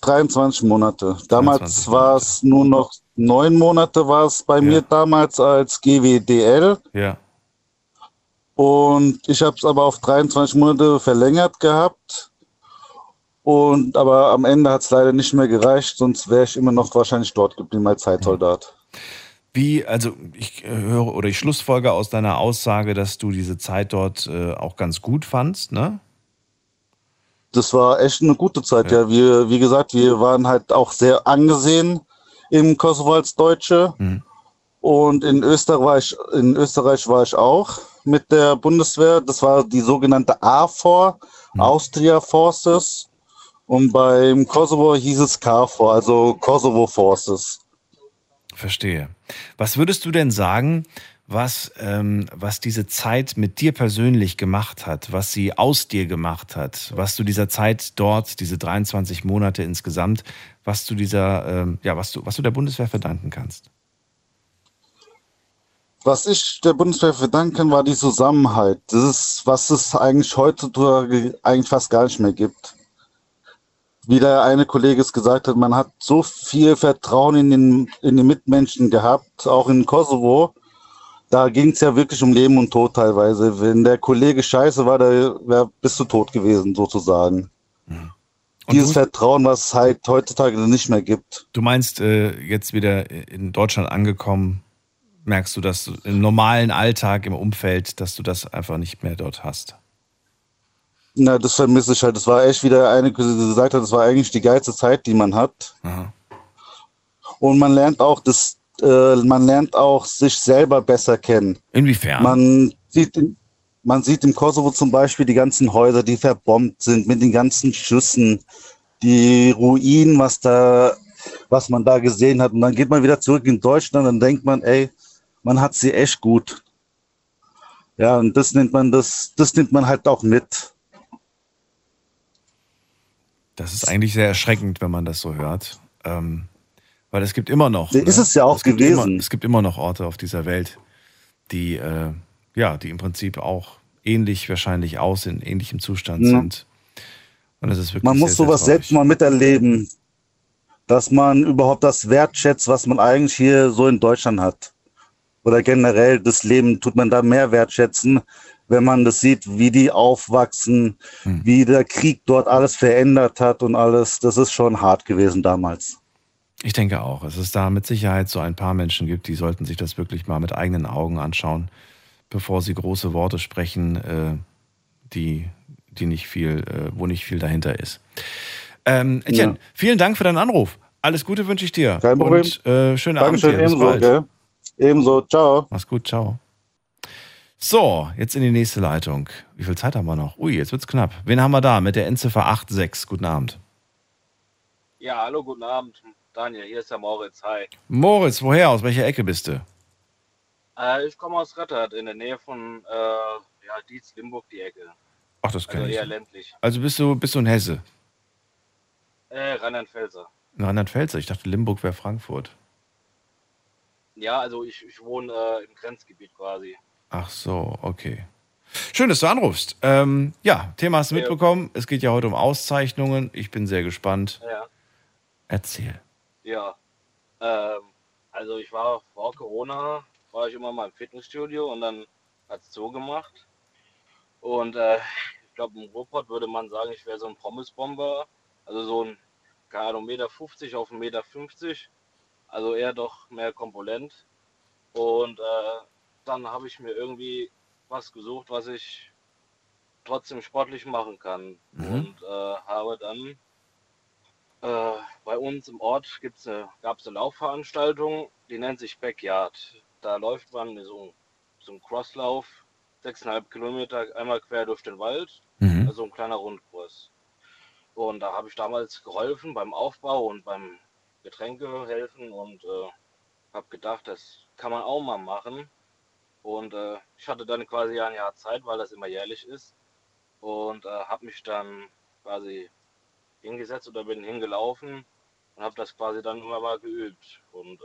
23 Monate. Damals war es nur noch neun Monate war es bei mir damals als GWDL. Ja. Und ich habe es aber auf 23 Monate verlängert gehabt. Und aber am Ende hat es leider nicht mehr gereicht, sonst wäre ich immer noch wahrscheinlich dort geblieben als Zeitsoldat. Wie, also ich äh, höre oder ich schlussfolge aus deiner Aussage, dass du diese Zeit dort äh, auch ganz gut fandst, ne? Das war echt eine gute Zeit, ja. Wir, wie gesagt, wir waren halt auch sehr angesehen im Kosovo als Deutsche. Und in Österreich, in Österreich war ich auch mit der Bundeswehr. Das war die sogenannte AFOR, Austria Forces. Und beim Kosovo hieß es KFOR, also Kosovo Forces. Verstehe. Was würdest du denn sagen, was, ähm, was diese Zeit mit dir persönlich gemacht hat, was sie aus dir gemacht hat, was du dieser Zeit dort, diese 23 Monate insgesamt, was du dieser, ähm, ja, was du, was du der Bundeswehr verdanken kannst? Was ich der Bundeswehr verdanken kann, war die Zusammenhalt. Das ist, was es eigentlich heutzutage eigentlich fast gar nicht mehr gibt. Wie der eine Kollege es gesagt hat, man hat so viel Vertrauen in den, in den Mitmenschen gehabt, auch in Kosovo. Da ging es ja wirklich um Leben und Tod teilweise. Wenn der Kollege scheiße war, da wär, bist du tot gewesen, sozusagen. Dieses Vertrauen, was es halt heutzutage nicht mehr gibt. Du meinst, äh, jetzt wieder in Deutschland angekommen, merkst du, dass du im normalen Alltag, im Umfeld, dass du das einfach nicht mehr dort hast? Na, das vermisse ich halt. Das war echt, wie der eine gesagt hat, das war eigentlich die geilste Zeit, die man hat. Und man lernt auch das, äh, man lernt auch sich selber besser kennen. Inwiefern? Man sieht, in- man sieht im Kosovo zum Beispiel die ganzen Häuser, die verbombt sind mit den ganzen Schüssen, die Ruinen, was da, was man da gesehen hat. Und dann geht man wieder zurück in Deutschland und dann denkt man, ey, man hat sie echt gut. Ja, und das nennt man das, das nimmt man halt auch mit. Das ist eigentlich sehr erschreckend, wenn man das so hört. Ähm, weil es gibt immer noch. Ist es ja auch es gewesen. Immer, es gibt immer noch Orte auf dieser Welt, die, äh, ja, die im Prinzip auch ähnlich wahrscheinlich aus in ähnlichem Zustand Ja. sind. Und das ist wirklich Man muss sehr, sowas sehr selbst mal miterleben, dass man überhaupt das wertschätzt, was man eigentlich hier so in Deutschland hat. Oder generell das Leben tut man da mehr wertschätzen, wenn man das sieht, wie die aufwachsen, Hm. wie der Krieg dort alles verändert hat und alles. Das ist schon hart gewesen damals. Ich denke auch, dass es da mit Sicherheit so ein paar Menschen gibt, die sollten sich das wirklich mal mit eigenen Augen anschauen, bevor sie große Worte sprechen, äh, die, die nicht viel, äh, wo nicht viel dahinter ist. Ähm, Etienne, Ja. vielen Dank für deinen Anruf. Alles Gute wünsche ich dir. Kein Problem. Und äh, schönen Dankeschön, Abend dir. Ebenso, gell? Ebenso, ciao. Mach's gut, ciao. So, jetzt in die nächste Leitung. Wie viel Zeit haben wir noch? Ui, jetzt wird's knapp. Wen haben wir da mit der Endziffer 86? Guten Abend. Ja, hallo, guten Abend. Daniel, hier ist der Moritz. Hi. Moritz, woher? Aus welcher Ecke bist du? Äh, ich komme aus Rattert, in der Nähe von äh, ja, Dietz, Limburg, die Ecke. Ach, das Also kenn ich. eher ländlich. Also bist du, bist du ein Hesse? Äh, Rheinland-Pfälzer. In Rheinland-Pfälzer. Ich dachte, Limburg wäre Frankfurt. Ja, also ich, ich wohne äh, im Grenzgebiet quasi. Ach so, okay. Schön, dass du anrufst. Ähm, ja, Thema hast du mitbekommen. Es geht ja heute um Auszeichnungen. Ich bin sehr gespannt. Ja. Erzähl. Ja. Ähm, also ich war vor Corona, war ich immer mal im Fitnessstudio und dann hat es zugemacht. Und äh, ich glaube, im Ruhrpott würde man sagen, ich wäre so ein Pommesbomber. Also so ein, keine Ahnung, Meter 50 auf 1,50 Meter. 50. Also eher doch mehr komponent. Und äh, dann habe ich mir irgendwie was gesucht, was ich trotzdem sportlich machen kann. Mhm. Und äh, habe dann äh, bei uns im Ort gibt's eine, gab es eine Laufveranstaltung, die nennt sich Backyard. Da läuft man so, so einen Crosslauf, 6,5 Kilometer einmal quer durch den Wald, Mhm. also ein kleiner Rundkurs. Und da habe ich damals geholfen beim Aufbau und beim Getränke helfen und äh, habe gedacht, das kann man auch mal machen. Und äh, ich hatte dann quasi ein Jahr Zeit, weil das immer jährlich ist. Und äh, habe mich dann quasi hingesetzt oder bin hingelaufen und habe das quasi dann immer mal geübt. Und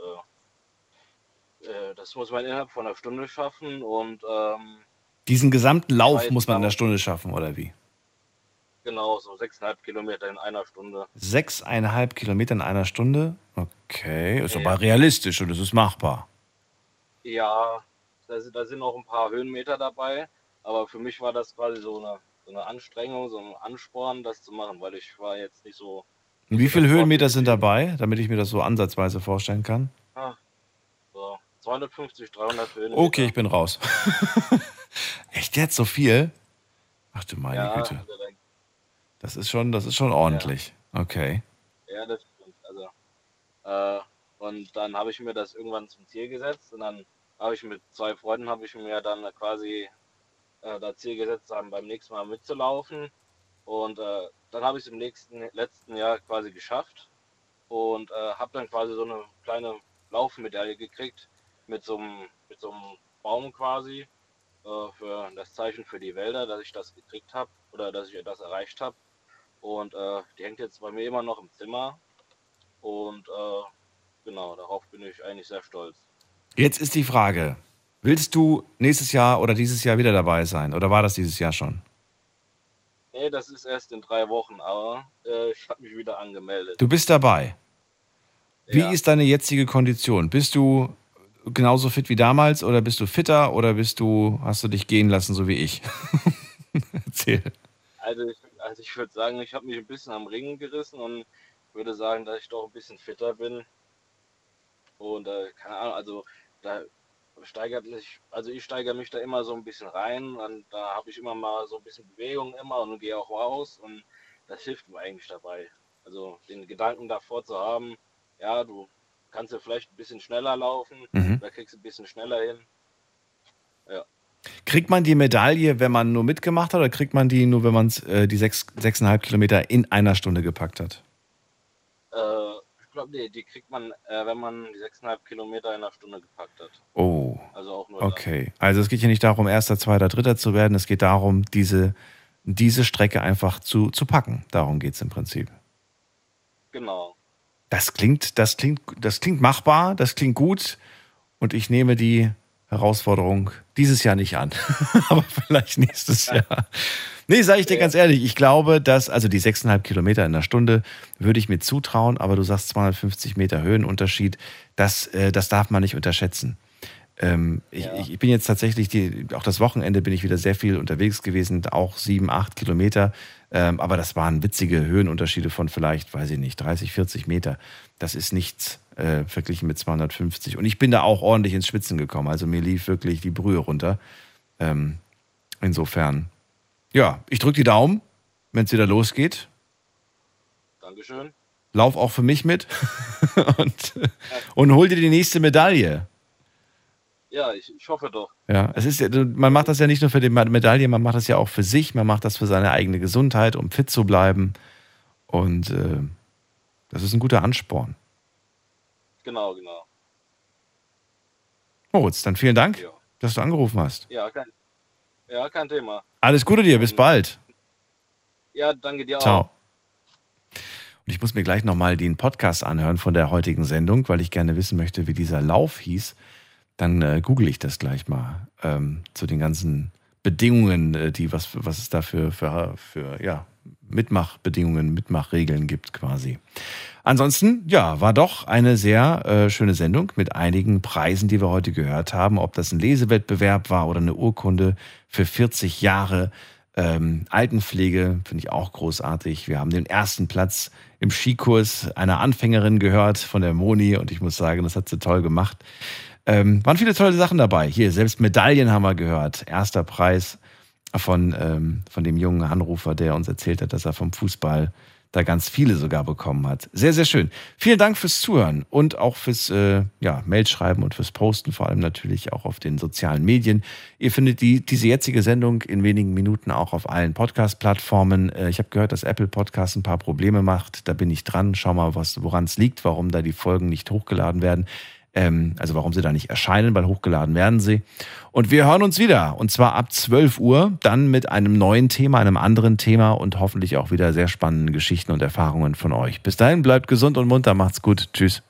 äh, äh, das muss man innerhalb von einer Stunde schaffen. Und ähm, Diesen gesamten Lauf muss man in einer Stunde schaffen, oder wie? genau so sechseinhalb Kilometer in einer Stunde. Sechseinhalb Kilometer in einer Stunde? Okay, ist Ja. aber realistisch und es ist machbar. Ja, da sind, da sind auch ein paar Höhenmeter dabei. Aber für mich war das quasi so eine, so eine Anstrengung, so ein Ansporn, das zu machen, weil ich war jetzt nicht so Und wie viele Höhenmeter sind dabei, damit ich mir das so ansatzweise vorstellen kann? ah, so 250, 300 Höhenmeter. Okay, ich bin raus. Echt jetzt so viel? Ach du meine ja, Güte. also Das ist schon, das ist schon ordentlich. Okay. ja, das stimmt. Also, äh, und dann habe ich mir das irgendwann zum Ziel gesetzt und dann habe ich mit zwei Freunden habe ich mir dann quasi äh, das Ziel gesetzt, dann beim nächsten Mal mitzulaufen. Und äh, dann habe ich es im nächsten letzten Jahr quasi geschafft und äh, habe dann quasi so eine kleine Laufmedaille gekriegt mit so einem mit so einem Baum quasi äh, für das Zeichen für die Wälder, dass ich das gekriegt habe oder dass ich das erreicht habe. Und äh, die hängt jetzt bei mir immer noch im Zimmer. Und äh, genau, darauf bin ich eigentlich sehr stolz. Jetzt ist die Frage: Willst du nächstes Jahr oder dieses Jahr wieder dabei sein? Oder war das dieses Jahr schon? Nee, das ist erst in drei Wochen, aber äh, ich habe mich wieder angemeldet. Du bist dabei. Wie Ja. ist deine jetzige Kondition? Bist du genauso fit wie damals oder bist du fitter oder bist du, hast du dich gehen lassen, so wie ich? Erzähl. Also ich, also ich würde sagen, ich habe mich ein bisschen am Ringen gerissen und würde sagen, dass ich doch ein bisschen fitter bin. Und äh, keine Ahnung, also da steigert sich, also ich steigere mich da immer so ein bisschen rein und da habe ich immer mal so ein bisschen Bewegung immer und gehe auch raus und das hilft mir eigentlich dabei. Also den Gedanken davor zu haben, ja, du kannst ja vielleicht ein bisschen schneller laufen, Mhm. da kriegst du ein bisschen schneller hin. Ja. Kriegt man die Medaille, wenn man nur mitgemacht hat, oder kriegt man die nur, wenn man äh, die sechs, sechseinhalb Kilometer in einer Stunde gepackt hat? Äh, glaube, nee, die kriegt man, äh, wenn man die 6,5 Kilometer in einer Stunde gepackt hat. Oh. Also auch nur Okay. Also es geht hier nicht darum, erster, zweiter, dritter zu werden. Es geht darum, diese, diese Strecke einfach zu, zu packen. Darum geht es im Prinzip. Genau. Das klingt, das klingt, das klingt machbar, das klingt gut. Und ich nehme die Herausforderung dieses Jahr nicht an. Aber vielleicht nächstes Jahr. Nee, sage ich dir ganz ehrlich, ich glaube, dass, also die 6,5 Kilometer in der Stunde würde ich mir zutrauen, aber du sagst 250 Meter Höhenunterschied, das, äh, das darf man nicht unterschätzen. Ähm, ich, ich, ich bin jetzt tatsächlich, die, auch das Wochenende bin ich wieder sehr viel unterwegs gewesen, auch sieben, acht Kilometer. Ähm, aber das waren witzige Höhenunterschiede von vielleicht, weiß ich nicht, 30, 40 Meter. Das ist nichts äh, verglichen mit 250. Und ich bin da auch ordentlich ins Schwitzen gekommen. Also mir lief wirklich die Brühe runter. Ähm, insofern, ja, ich drücke die Daumen, wenn es wieder losgeht. Dankeschön. Lauf auch für mich mit und, und hol dir die nächste Medaille. Ja, ich, ich hoffe doch. Ja, es ist man macht das ja nicht nur für die Medaille, man macht das ja auch für sich, man macht das für seine eigene Gesundheit, um fit zu bleiben. Und äh, das ist ein guter Ansporn. Genau, genau. Moritz, dann vielen Dank, Ja. dass du angerufen hast. Ja, kein, ja, kein Thema. Alles Gute dir, bis bald. Ja, danke dir Ciao. auch. Und ich muss mir gleich nochmal den Podcast anhören von der heutigen Sendung, weil ich gerne wissen möchte, wie dieser Lauf hieß. Dann äh, google ich das gleich mal ähm, zu den ganzen Bedingungen, äh, die, was, was es da für, für, für ja, Mitmachbedingungen, Mitmachregeln gibt quasi. Ansonsten, ja, war doch eine sehr äh, schöne Sendung mit einigen Preisen, die wir heute gehört haben. Ob das ein Lesewettbewerb war oder eine Urkunde für 40 Jahre ähm, Altenpflege, finde ich auch großartig. Wir haben den ersten Platz im Skikurs einer Anfängerin gehört von der Moni und ich muss sagen, das hat sie toll gemacht. Ähm, waren viele tolle Sachen dabei. Hier, selbst Medaillen haben wir gehört. Erster Preis von, ähm, von dem jungen Anrufer, der uns erzählt hat, dass er vom Fußball da ganz viele sogar bekommen hat. Sehr, sehr schön. Vielen Dank fürs Zuhören und auch fürs äh, ja, Mailschreiben und fürs Posten, vor allem natürlich auch auf den sozialen Medien. Ihr findet die, diese jetzige Sendung in wenigen Minuten auch auf allen Podcast-Plattformen. Äh, ich habe gehört, dass Apple Podcast ein paar Probleme macht. Da bin ich dran. Schau mal, woran es liegt, warum da die Folgen nicht hochgeladen werden. Ähm, also warum sie da nicht erscheinen, weil hochgeladen werden sie. Und wir hören uns wieder. Und zwar ab 12 Uhr, dann mit einem neuen Thema, einem anderen Thema und hoffentlich auch wieder sehr spannenden Geschichten und Erfahrungen von euch. Bis dahin, bleibt gesund und munter, macht's gut. Tschüss.